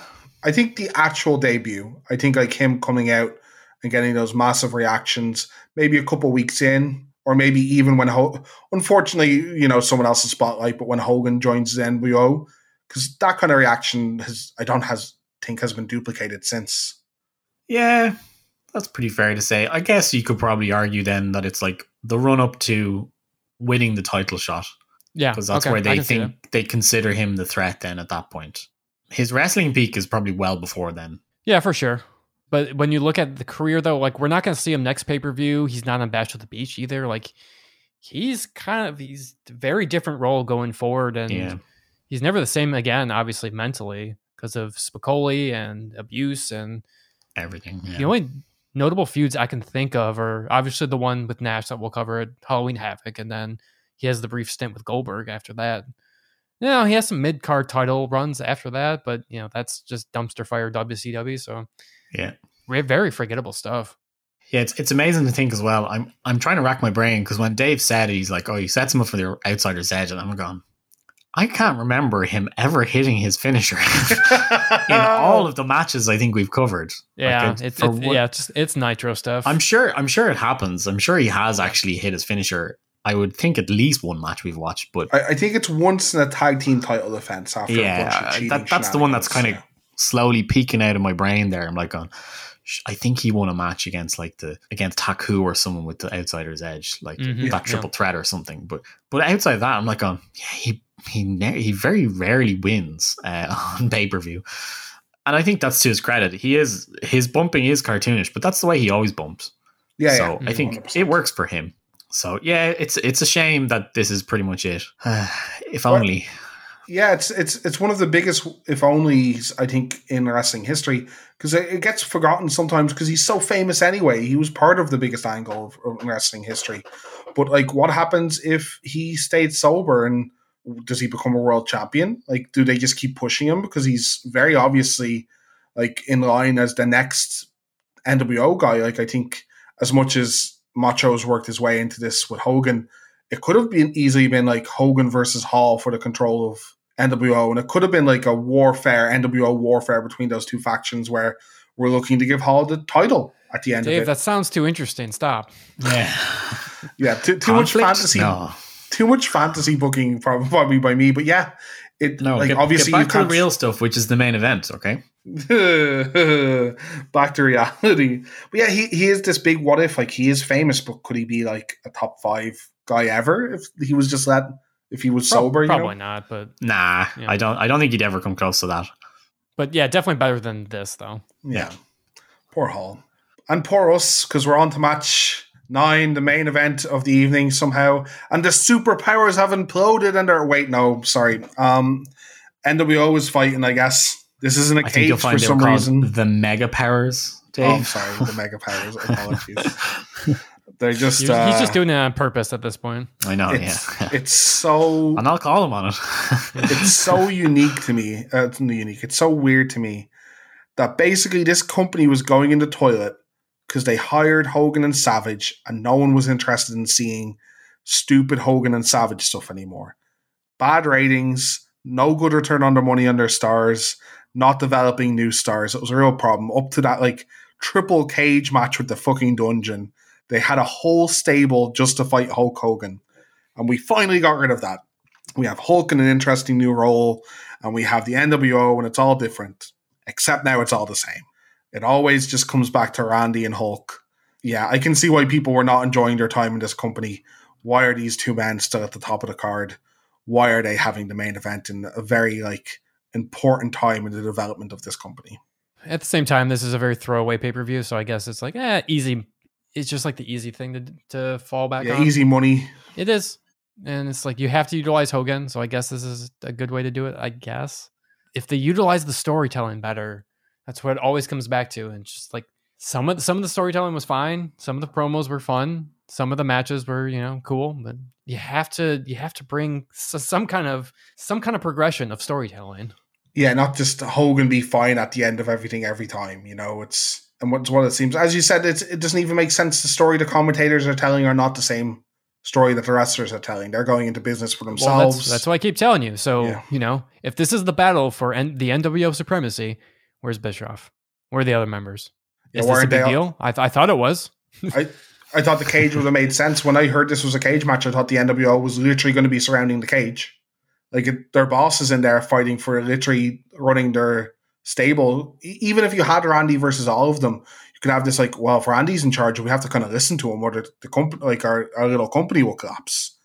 I think the actual debut. I think like him coming out and getting those massive reactions, maybe a couple weeks in, or maybe even when Ho- unfortunately, you know, someone else's spotlight, but when Hogan joins the NWO, because that kind of reaction has I don't has think has been duplicated since. Yeah, that's pretty fair to say. I guess you could probably argue then that it's like the run up to winning the title shot yeah, because that's okay, where they think they consider him the threat. Then at that point, his wrestling peak is probably well before then. Yeah, for sure. But when you look at the career, though, like we're not going to see him next pay per view. He's not on Bash at the Beach either. Like he's kind of he's very different role going forward, and Yeah. He's never the same again. Obviously, mentally because of Spicolli and abuse, and Everything. Yeah. the only notable feuds I can think of are obviously the one with Nash that we'll cover at Halloween Havoc, and then he has the brief stint with Goldberg after that. You know, he has some mid card title runs after that, but you know that's just dumpster fire WCW. So yeah. Very forgettable stuff. Yeah, it's it's amazing to think as well. I'm I'm trying to rack my brain because when Dave said it, he's like, "Oh, he sets him up for the outsider's edge," and I'm going, I can't remember him ever hitting his finisher in all of the matches I think we've covered. Like, Yeah, it's- it's, what- yeah, it's it's nitro stuff. I'm sure I'm sure it happens. I'm sure he has actually hit his finisher. I would think at least one match we've watched, but I, I think it's once in a tag team title defense after a bunch of yeah, that, that's the one that's kind of shenanigans. slowly peeking out of my brain there. I'm like, going, I think he won a match against like the against Taku or someone with the outsider's edge, like Mhm. that triple threat or something. But but outside that, I'm like, going, yeah, he he ne- he very rarely wins uh, on pay per view. And I think that's to his credit. He is his bumping is cartoonish, but that's the way he always bumps. Yeah, so yeah. I think 100%. it works for him. So yeah, it's it's a shame that this is pretty much it. if Well, only. Yeah, it's it's it's one of the biggest, if onlys, I think, in wrestling history because it, it gets forgotten sometimes because he's so famous anyway. He was part of the biggest angle of, of wrestling history. But like, what happens if he stayed sober and does he become a world champion? Like, do they just keep pushing him because he's very obviously like in line as the next NWO guy? Like, I think as much as Macho's worked his way into this with Hogan, it could have been easily been like Hogan versus Hall for the control of NWO, and it could have been like a warfare, NWO warfare between those two factions where we're looking to give Hall the title at the end Dave, of it. that sounds too interesting. Stop. Yeah. yeah, too, too much fantasy, No. Too much fantasy booking probably by me. But yeah, it No, like get, obviously get you back to can't the real stuff, which is the main event. Okay. back to reality. But yeah, he, he is this big what if. Like he is famous, but could he be like a top five guy ever if he was just let if he was Prob- sober? You probably know? not, but Nah, Yeah. I don't. I don't think he'd ever come close to that. but yeah, definitely better than this though. Yeah. Poor Hall. And poor us, because we're on to match nine, the main event of the evening somehow. And the superpowers have imploded and they're wait, no, sorry. Um NWO is fighting, I guess. This isn't a I think you'll cage for find they were some reason. the Mega Powers. Dave. Oh, I'm sorry, the mega powers. Apologies. They're just He's, uh, he's just doing it on purpose at this point. I know. it's, yeah, it's so and I'll call him on it. it's so unique to me. Uh, it's unique. It's so weird to me that basically this company was going in the toilet because they hired Hogan and Savage, and no one was interested in seeing stupid Hogan and Savage stuff anymore. Bad ratings, no good return on their money on their stars, not developing new stars. It was a real problem. Up to that like triple cage match with the fucking dungeon, they had a whole stable just to fight Hulk Hogan, and we finally got rid of that we have Hulk in an interesting new role, and we have the NWO, and it's all different. Except now it's all the same. It always just comes back to Randy and Hulk. Yeah, I can see why people were not enjoying their time in this company. Why are these two men still at the top of the card? Why are they having the main event in a very like important time in the development of this company? At the same time, this is a very throwaway pay per view, so I guess it's like eh, easy. It's just like the easy thing to to fall back Yeah, on. easy money. It is. And it's like you have to utilize Hogan, so I guess this is a good way to do it, I guess. If they utilize the storytelling better, that's what it always comes back to. And just like some of the, some of the storytelling was fine, some of the promos were fun, some of the matches were, you know, cool, but you have to you have to bring some kind of some kind of progression of storytelling. Yeah, not just Hogan be fine at the end of everything every time. You know, it's and what's what it seems. As you said, it doesn't even make sense. The story the commentators are telling are not the same story that the wrestlers are telling. They're going into business for Well, themselves. that's, that's what I keep telling you. So, Yeah. you know, if this is the battle for N- the NWO supremacy, where's Bischoff? Where are the other members? Is why this a big all- deal? I, th- I thought it was. I I thought the cage would have made sense when I heard this was a cage match. I thought the NWO was literally going to be surrounding the cage, like it, their boss is in there fighting for literally running their stable. E- even if you had Randy versus all of them, you could have this like, well, if Randy's in charge, we have to kind of listen to him, or the, the company, like our, our little company, will collapse.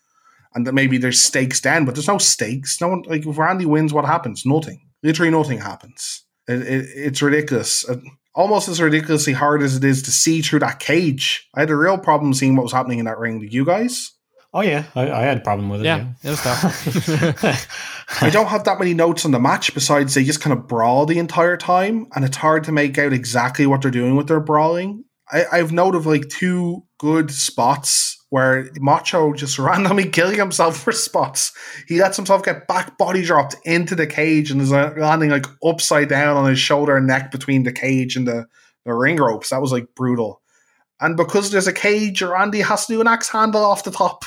And that maybe there's stakes then, but there's no stakes. No one like if Randy wins, what happens? Nothing. Literally nothing happens. It, it, it's ridiculous. Uh, almost as ridiculously hard as it is to see through that cage. I had a real problem seeing what was happening in that ring. Did you guys? Oh yeah, I, I had a problem with it. Yeah, it was tough. I don't have that many notes on the match besides they just kind of brawl the entire time, and it's hard to make out exactly what they're doing with their brawling. I, I've noted like two good spots where Macho just randomly killing himself for spots. He lets himself get back body dropped into the cage and is uh, landing like upside down on his shoulder and neck between the cage and the, the ring ropes. That was like brutal. And because there's a cage, Randy has to do an axe handle off the top.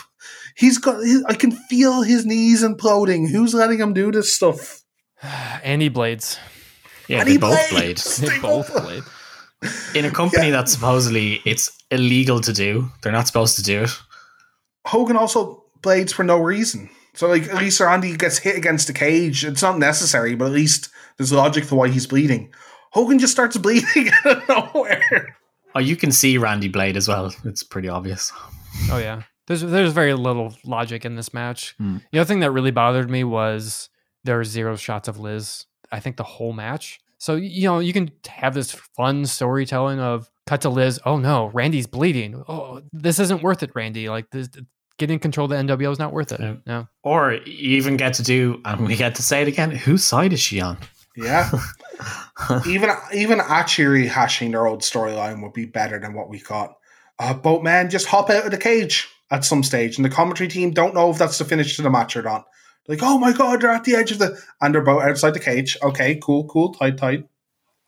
He's got. He, I can feel his knees imploding. Who's letting him do this stuff? Randy Blades. yeah, And they both played. played They both played. in a company Yeah. that supposedly it's illegal to do. They're not supposed to do it. Hogan also blades for no reason. So like at least Randy gets hit against the cage. It's not necessary, but at least there's logic to why he's bleeding. Hogan just starts bleeding out of nowhere. Oh, you can see Randy Blade as well. It's pretty obvious. Oh yeah. There's there's very little logic in this match. Hmm. The other thing that really bothered me was there were zero shots of Liz. I think the whole match. So you know you can have this fun storytelling of cut to Liz. Oh no, Randy's bleeding. Oh, this isn't worth it, Randy. Like this, getting control of the NWO is not worth it. Yeah. No. Or you even get to do, and we get to say it again. Whose side is she on? Yeah. even even actually hashing their old storyline would be better than what we got. Uh, both men just hop out of the cage at some stage, and the commentary team don't know if that's the finish to the match or not. Like, oh my god, they're at the edge of the and they're both outside the cage. Okay, cool, cool, tight, tight.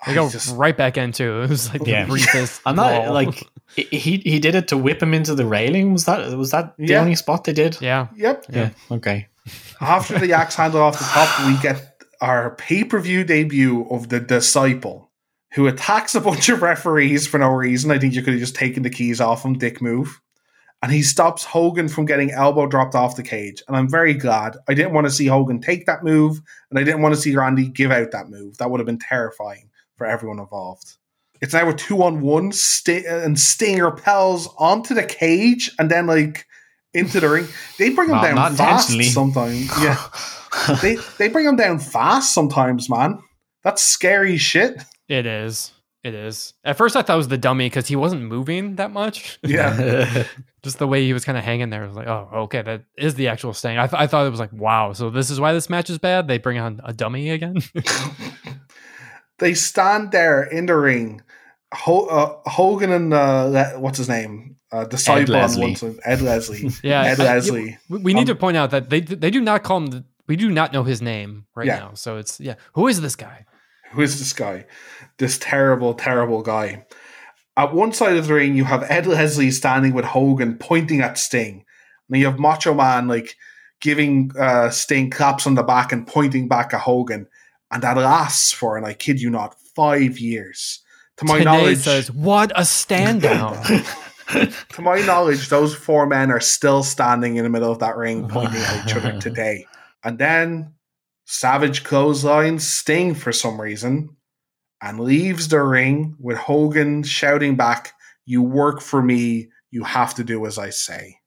They go just- right back into it. It was like Yeah. the briefest. I'm not brawl. like he he did it to whip him into the railing. Was that was that the Yeah. only spot they did? yeah. Yep. Yeah. Okay. After the axe handle off the top, we get our pay per view debut of the disciple, who attacks a bunch of referees for no reason. I think you could have just taken the keys off him, dick move. And he stops Hogan from getting elbow dropped off the cage. And I'm very glad. I didn't want to see Hogan take that move, and I didn't want to see Randy give out that move. That would have been terrifying for everyone involved. It's now a two on one, Sti- and Sting repels onto the cage and then, like, into the ring. They bring him Not- down fast sometimes. Yeah they they bring him down fast sometimes, man. That's scary shit. It is. It is. At first, I thought it was the dummy because he wasn't moving that much. Yeah. Just the way he was kind of hanging there. I was like, oh, okay, that is the actual Sting. I, th- I thought it was like, wow, so this is why this match is bad. They bring on a dummy again. They stand there in the ring. Ho- uh, Hogan and uh, Le- what's his name? Uh, on Leslie. one. Ed Leslie. yeah, Ed Leslie. we we need Um, to point out that they they do not call him. The, we do not know his name right Yeah. now. So it's yeah, who is this guy? Who is this guy? This terrible, terrible guy. At one side of the ring, you have Ed Leslie standing with Hogan pointing at Sting. And you have Macho Man like giving uh, Sting claps on the back and pointing back at Hogan. And that lasts for, and I kid you not, five years. To my Tenay knowledge, says, "What a stand down." to my knowledge, those four men are still standing in the middle of that ring pointing at each other today. And then Savage clotheslines Sting for some reason and leaves the ring with Hogan shouting back, You work for me, you have to do as I say.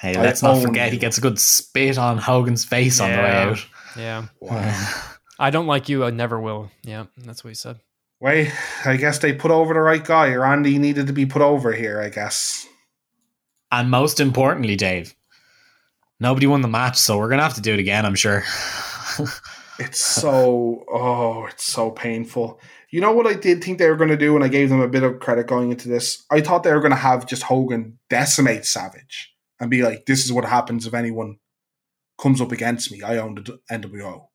Hey, let's not forget you. he gets a good spit on Hogan's face on the way out. yeah, Wow. I don't like you. I never will. Yeah, that's what he said. Wait, I guess they put over the right guy. Randy needed to be put over here, I guess. And most importantly, Dave, nobody won the match, so we're gonna have to do it again. I'm sure. It's so oh, it's so painful. You know what I did think they were going to do, and I gave them a bit of credit going into this. I thought they were going to have just Hogan decimate Savage and be like, "This is what happens if anyone comes up against me. I own the NWO."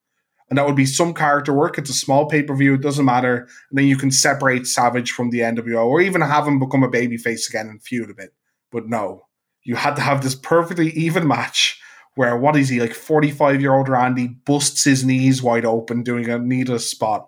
And that would be some character work. It's a small pay per view. It doesn't matter. And then you can separate Savage from the NWO or even have him become a babyface again and feud a bit. But no, you had to have this perfectly even match where what is he like 45 year old Randy busts his knees wide open doing a needless spot.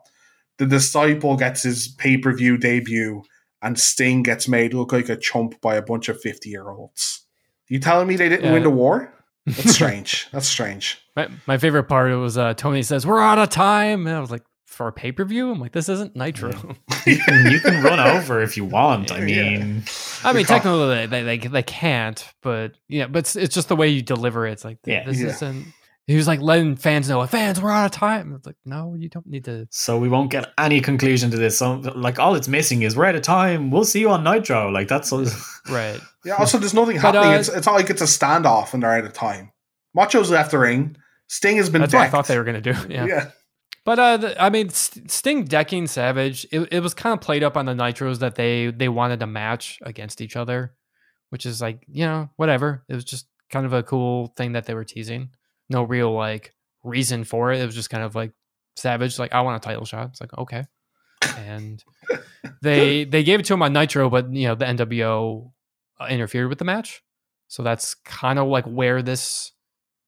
The disciple gets his pay per view debut and Sting gets made look like a chump by a bunch of 50 year olds. You telling me they didn't Yeah. win the war? That's strange. That's strange. My, my favorite part was uh, Tony says, We're out of time. And I was like, For a pay per view? I'm like, This isn't Nitro. You can, you can run over if you want. I Yeah. mean, I mean, technically, they, they, they can't, but yeah, but it's, it's just the way you deliver it. It's like, Yeah. this Yeah. isn't. He was like letting fans know, fans, we're out of time. It's like, no, you don't need to. so we won't get any conclusion to this. So, like, all it's missing is we're out of time. We'll see you on Nitro. Like, that's Right. Yeah, also, there's nothing But, happening. uh, it's, it's not like it's a standoff and they're out of time. Macho's left the ring. Sting has been That's what I thought they were going to do. Yeah. yeah. But uh, the, I mean, Sting decking Savage, it, it was kind of played up on the Nitros that they they wanted a match against each other, which is like you know whatever. It was just kind of a cool thing that they were teasing. No real like reason for it. It was just kind of like Savage like I want a title shot. It's like okay, and they they gave it to him on Nitro, but you know the NWO uh, interfered with the match, so that's kind of like where this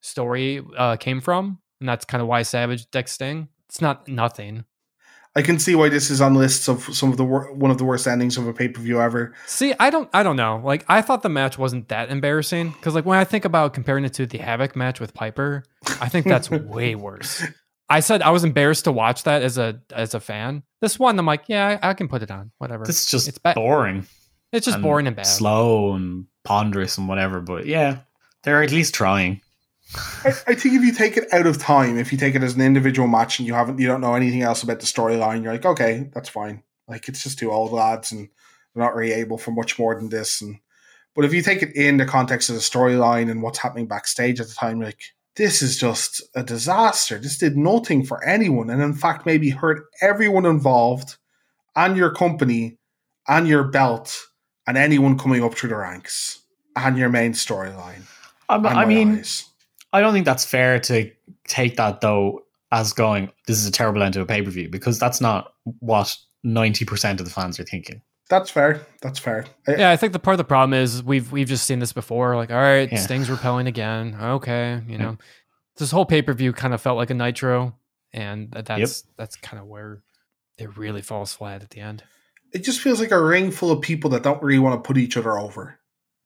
story uh, came from, and that's kind of why Savage decks Sting. It's not nothing. I can see why this is on lists of some of the wor- one of the worst endings of a pay per view ever. See, I don't, I don't know. Like, I thought the match wasn't that embarrassing because, like, when I think about comparing it to the Havoc match with Piper, I think that's way worse. I said I was embarrassed to watch that as a as a fan. This one, I'm like, yeah, I, I can put it on, whatever. this is just It's bad. boring. it's just and boring and bad. slow and ponderous and whatever. But yeah, they're at least trying. I, I think if you take it out of time, if you take it as an individual match and you haven't, you don't know anything else about the storyline, you're like, okay, that's fine. Like it's just two old lads and they're not really able for much more than this. And but if you take it in the context of the storyline and what's happening backstage at the time, you're like this is just a disaster. This did nothing for anyone, and in fact, maybe hurt everyone involved, and your company, and your belt, and anyone coming up through the ranks, and your main storyline. Um, and I mean, eyes. I don't think that's fair to take that though as going. This is a terrible end to a pay per view because that's not what ninety percent of the fans are thinking. That's fair. That's fair. I- Yeah, I think the part of the problem is we've we've just seen this before. Like, all right, Yeah. Sting's repelling again. Okay, you Yeah. know, this whole pay per view kind of felt like a Nitro, and that, that's that's kind of where it really falls flat at the end. it just feels like a ring full of people that don't really want to put each other over.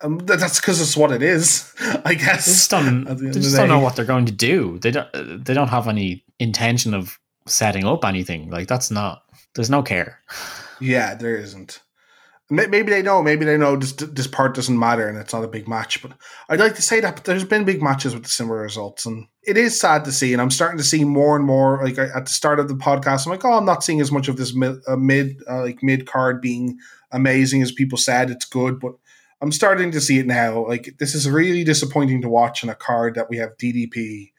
Um, that's because it's what it is, I guess. They just don't. The They just don't know what they're going to do. They don't. They don't have any intention of setting up anything. Like that's not. There's no care. Yeah, there isn't. Maybe they know. Maybe they know this this part doesn't matter and it's not a big match. But I'd like to say that but there's been big matches with similar results, and it is sad to see. And I'm starting to see more and more. Like at the start of the podcast, I'm like, oh, I'm not seeing as much of this mid, uh, mid uh, like mid card being amazing as people said. It's good, but I'm starting to see it now. Like this is really disappointing to watch on a card that we have DDP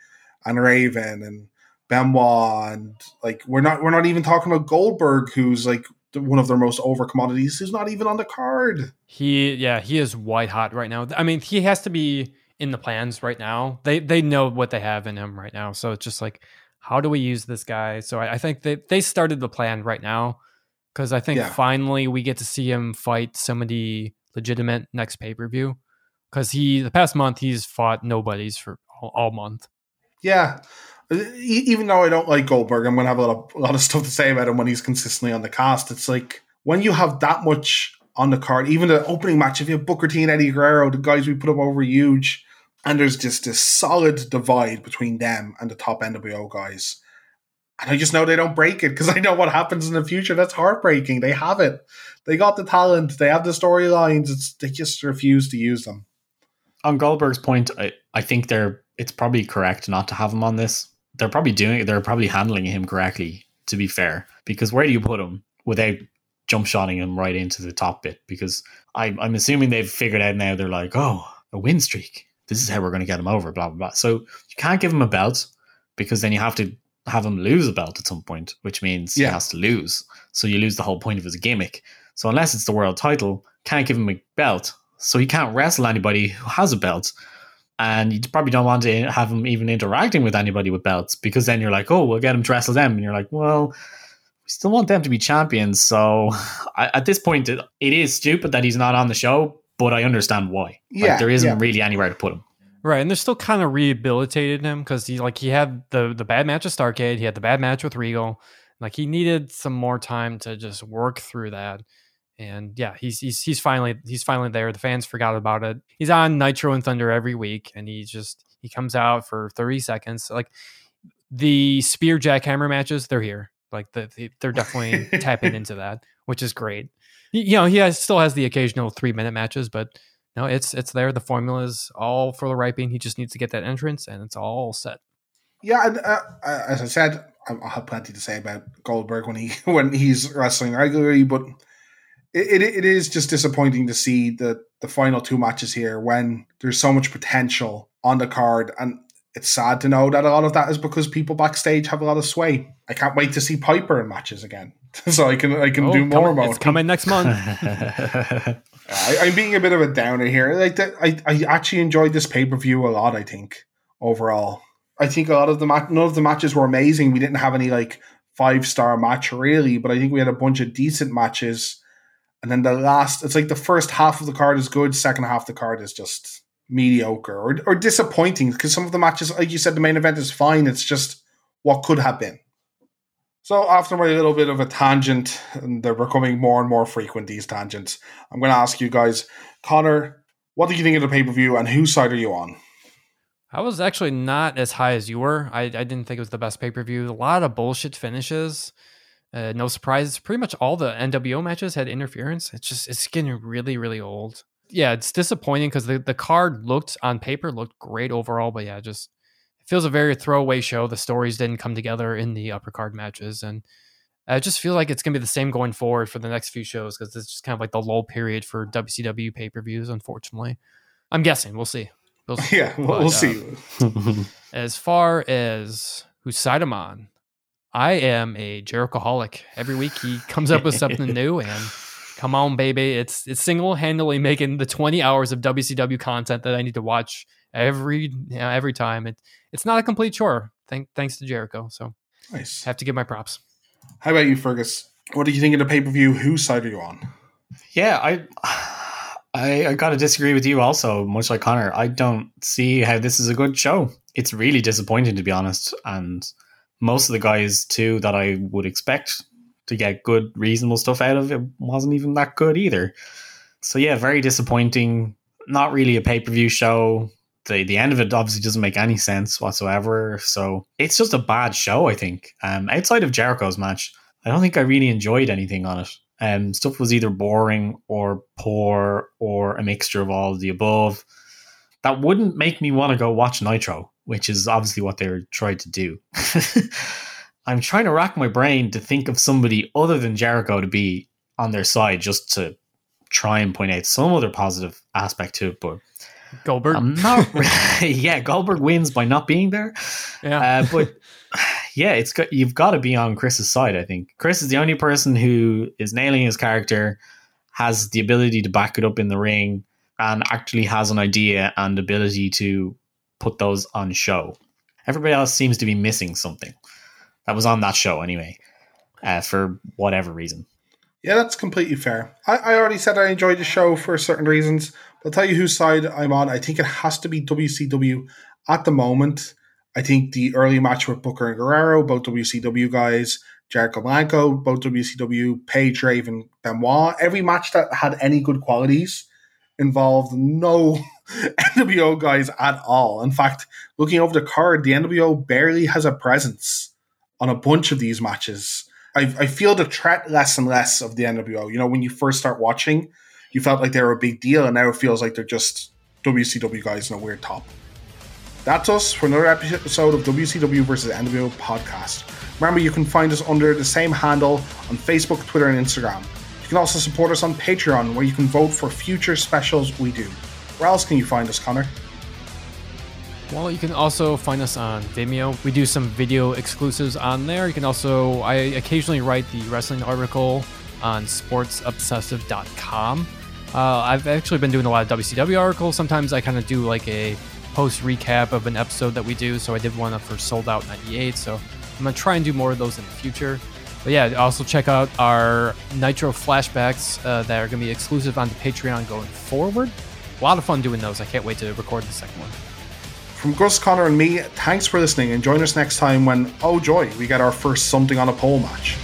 and Raven and Benoit and like we're not we're not even talking about Goldberg, who's like one of their most over commodities, who's not even on the card. He, yeah, he is white hot right now. I mean, he has to be in the plans right now. They they know what they have in him right now. So it's just like, how do we use this guy? So I, I think they they started the plan right now because I think Yeah. finally we get to see him fight somebody legitimate next pay per view. Because he the past month he's fought nobodies for all, all month. Yeah. Even though I don't like Goldberg, I'm going to have a lot, of, a lot of stuff to say about him when he's consistently on the cast. It's like when you have that much on the card, even the opening match, if you have Booker T and Eddie Guerrero, the guys we put up over huge, and there's just this solid divide between them and the top NWO guys. And I just know they don't break it because I know what happens in the future. That's heartbreaking. They have it. They got the talent. They have the storylines. It's they just refuse to use them. On Goldberg's point, I, I think they're. It's probably correct not to have him on this. They're probably doing. They're probably handling him correctly. To be fair, because where do you put him without jump shotting him right into the top bit? Because I, I'm assuming they've figured out now. They're like, oh, a win streak. This is how we're going to get him over. Blah blah blah. So you can't give him a belt because then you have to have him lose a belt at some point, which means Yeah. he has to lose. So you lose the whole point of his gimmick. So unless it's the world title, can't give him a belt. So he can't wrestle anybody who has a belt. and you probably don't want to have him even interacting with anybody with belts because then you're like, oh, we'll get him to wrestle them, and you're like, well, we still want them to be champions. So I, at this point, it, it is stupid that he's not on the show, but I understand why. Yeah, like, there isn't yeah. really anywhere to put him. Right, and they're still kind of rehabilitated him because he like he had the the bad match with Starcade, he had the bad match with Regal, like he needed some more time to just work through that. And yeah, he's he's he's finally he's finally there. The fans forgot about it. He's on Nitro and Thunder every week, and he just he comes out for thirty seconds. Like the spear jackhammer matches, they're here. Like the, the they're definitely tapping into that, which is great. You know, he has, still has the occasional three minute matches, but no, it's it's there. The formula is all for the right being. He just needs to get that entrance, and it's all set. Yeah, and uh, as I said, I- I'll have plenty to say about Goldberg when he when he's wrestling regularly, but it, it, it is just disappointing to see the the final two matches here when there's so much potential on the card, and it's sad to know that a lot of that is because people backstage have a lot of sway. I can't wait to see Piper in matches again, so I can I can Oh, do more coming- about It's coming next month. I, I'm being a bit of a downer here. Like that, I, I actually enjoyed this pay per view a lot. I think overall, I think a lot of the mat- none of the matches were amazing. We didn't have any like five star match really, but I think we had a bunch of decent matches. And then the last, it's like the first half of the card is good, second half of the card is just mediocre or, or disappointing because some of the matches, like you said, the main event is fine. It's just what could have been. So after my little bit of a tangent, and they're becoming more and more frequent these tangents, I'm going to ask you guys, Connor, what did you think of the pay per view, and whose side are you on? I was actually not as high as you were. I, I didn't think it was the best pay per view. A lot of bullshit finishes. Uh, no surprises. Pretty much all the NWO matches had interference. It's just it's getting really really old. Yeah, it's disappointing because the the card looked on paper looked great overall, but yeah, just feels a very throwaway show. The stories didn't come together in the upper card matches, and I just feel like it's gonna be the same going forward for the next few shows because it's just kind of like the lull period for WCW pay per views. Unfortunately, I'm guessing we'll see. We'll see. Yeah, we'll, But, we'll uh, see. as far as whose side I'm on, I am a Jericholic. Every week he comes up with something new, and come on, baby, it's it's single handedly making the 20 hours of WCW content that I need to watch every you know, every time. It it's not a complete chore. Thank, thanks to Jericho, so Nice. have to give my props. How about you, Fergus? What did you think of the pay per view? Whose side are you on? Yeah, I, I, I got to disagree with you. Also, much like Connor, I don't see how this is a good show. It's really disappointing, to be honest. And most of the guys too that I would expect to get good, reasonable stuff out of it wasn't even that good either. So yeah, very disappointing. Not really a pay per view show. The the end of it obviously doesn't make any sense whatsoever. So it's just a bad show. I think. Um, outside of Jericho's match, I don't think I really enjoyed anything on it. Um, stuff was either boring or poor or a mixture of all of the above. That wouldn't make me want to go watch Nitro, which is obviously what they're trying to do. I'm trying to rack my brain to think of somebody other than Jericho to be on their side just to try and point out some other positive aspect to it, but Goldberg, I'm not. yeah, Goldberg wins by not being there. yeah, Uh, but yeah, it's got you've got to be on Chris's side. I think Chris is the only person who is nailing his character, has the ability to back it up in the ring, and actually has an idea and ability to put those on show. Everybody else seems to be missing something that was on that show anyway, uh, for whatever reason. Yeah, that's completely fair. I, I already said I enjoyed the show for certain reasons. I'll tell you whose side I'm on. I think it has to be WCW at the moment. I think the early match with Booker and Guerrero, both WCW guys, Jericho Malenko, both WCW, Page Raven, Benoit, every match that had any good qualities involved no NWO guys at all. In fact, looking over the card, the NWO barely has a presence on a bunch of these matches. I, I feel the threat less and less of the NWO. You know, when you first start watching, you felt like they were a big deal, and now it feels like they're just WCW guys in a weird top. That's us for another episode of WCW versus NWO podcast. Remember, you can find us under the same handle on Facebook, Twitter, and Instagram. You can also support us on Patreon, where you can vote for future specials we do. Where else can you find us, Connor? Well, you can also find us on Vimeo. We do some video exclusives on there. You can also, I occasionally write the wrestling article on sportsobsessive.com. Uh, I've actually been doing a lot of WCW articles. Sometimes I kind of do like a post recap of an episode that we do. So I did one for Souled Out 98. So I'm going to try and do more of those in the future. But yeah, also check out our Nitro flashbacks uh, that are going to be exclusive on the Patreon going forward. A lot of fun doing those. I can't wait to record the second one. From Gus, Connor, and me, thanks for listening and join us next time when, oh joy, we get our first something on a pole match.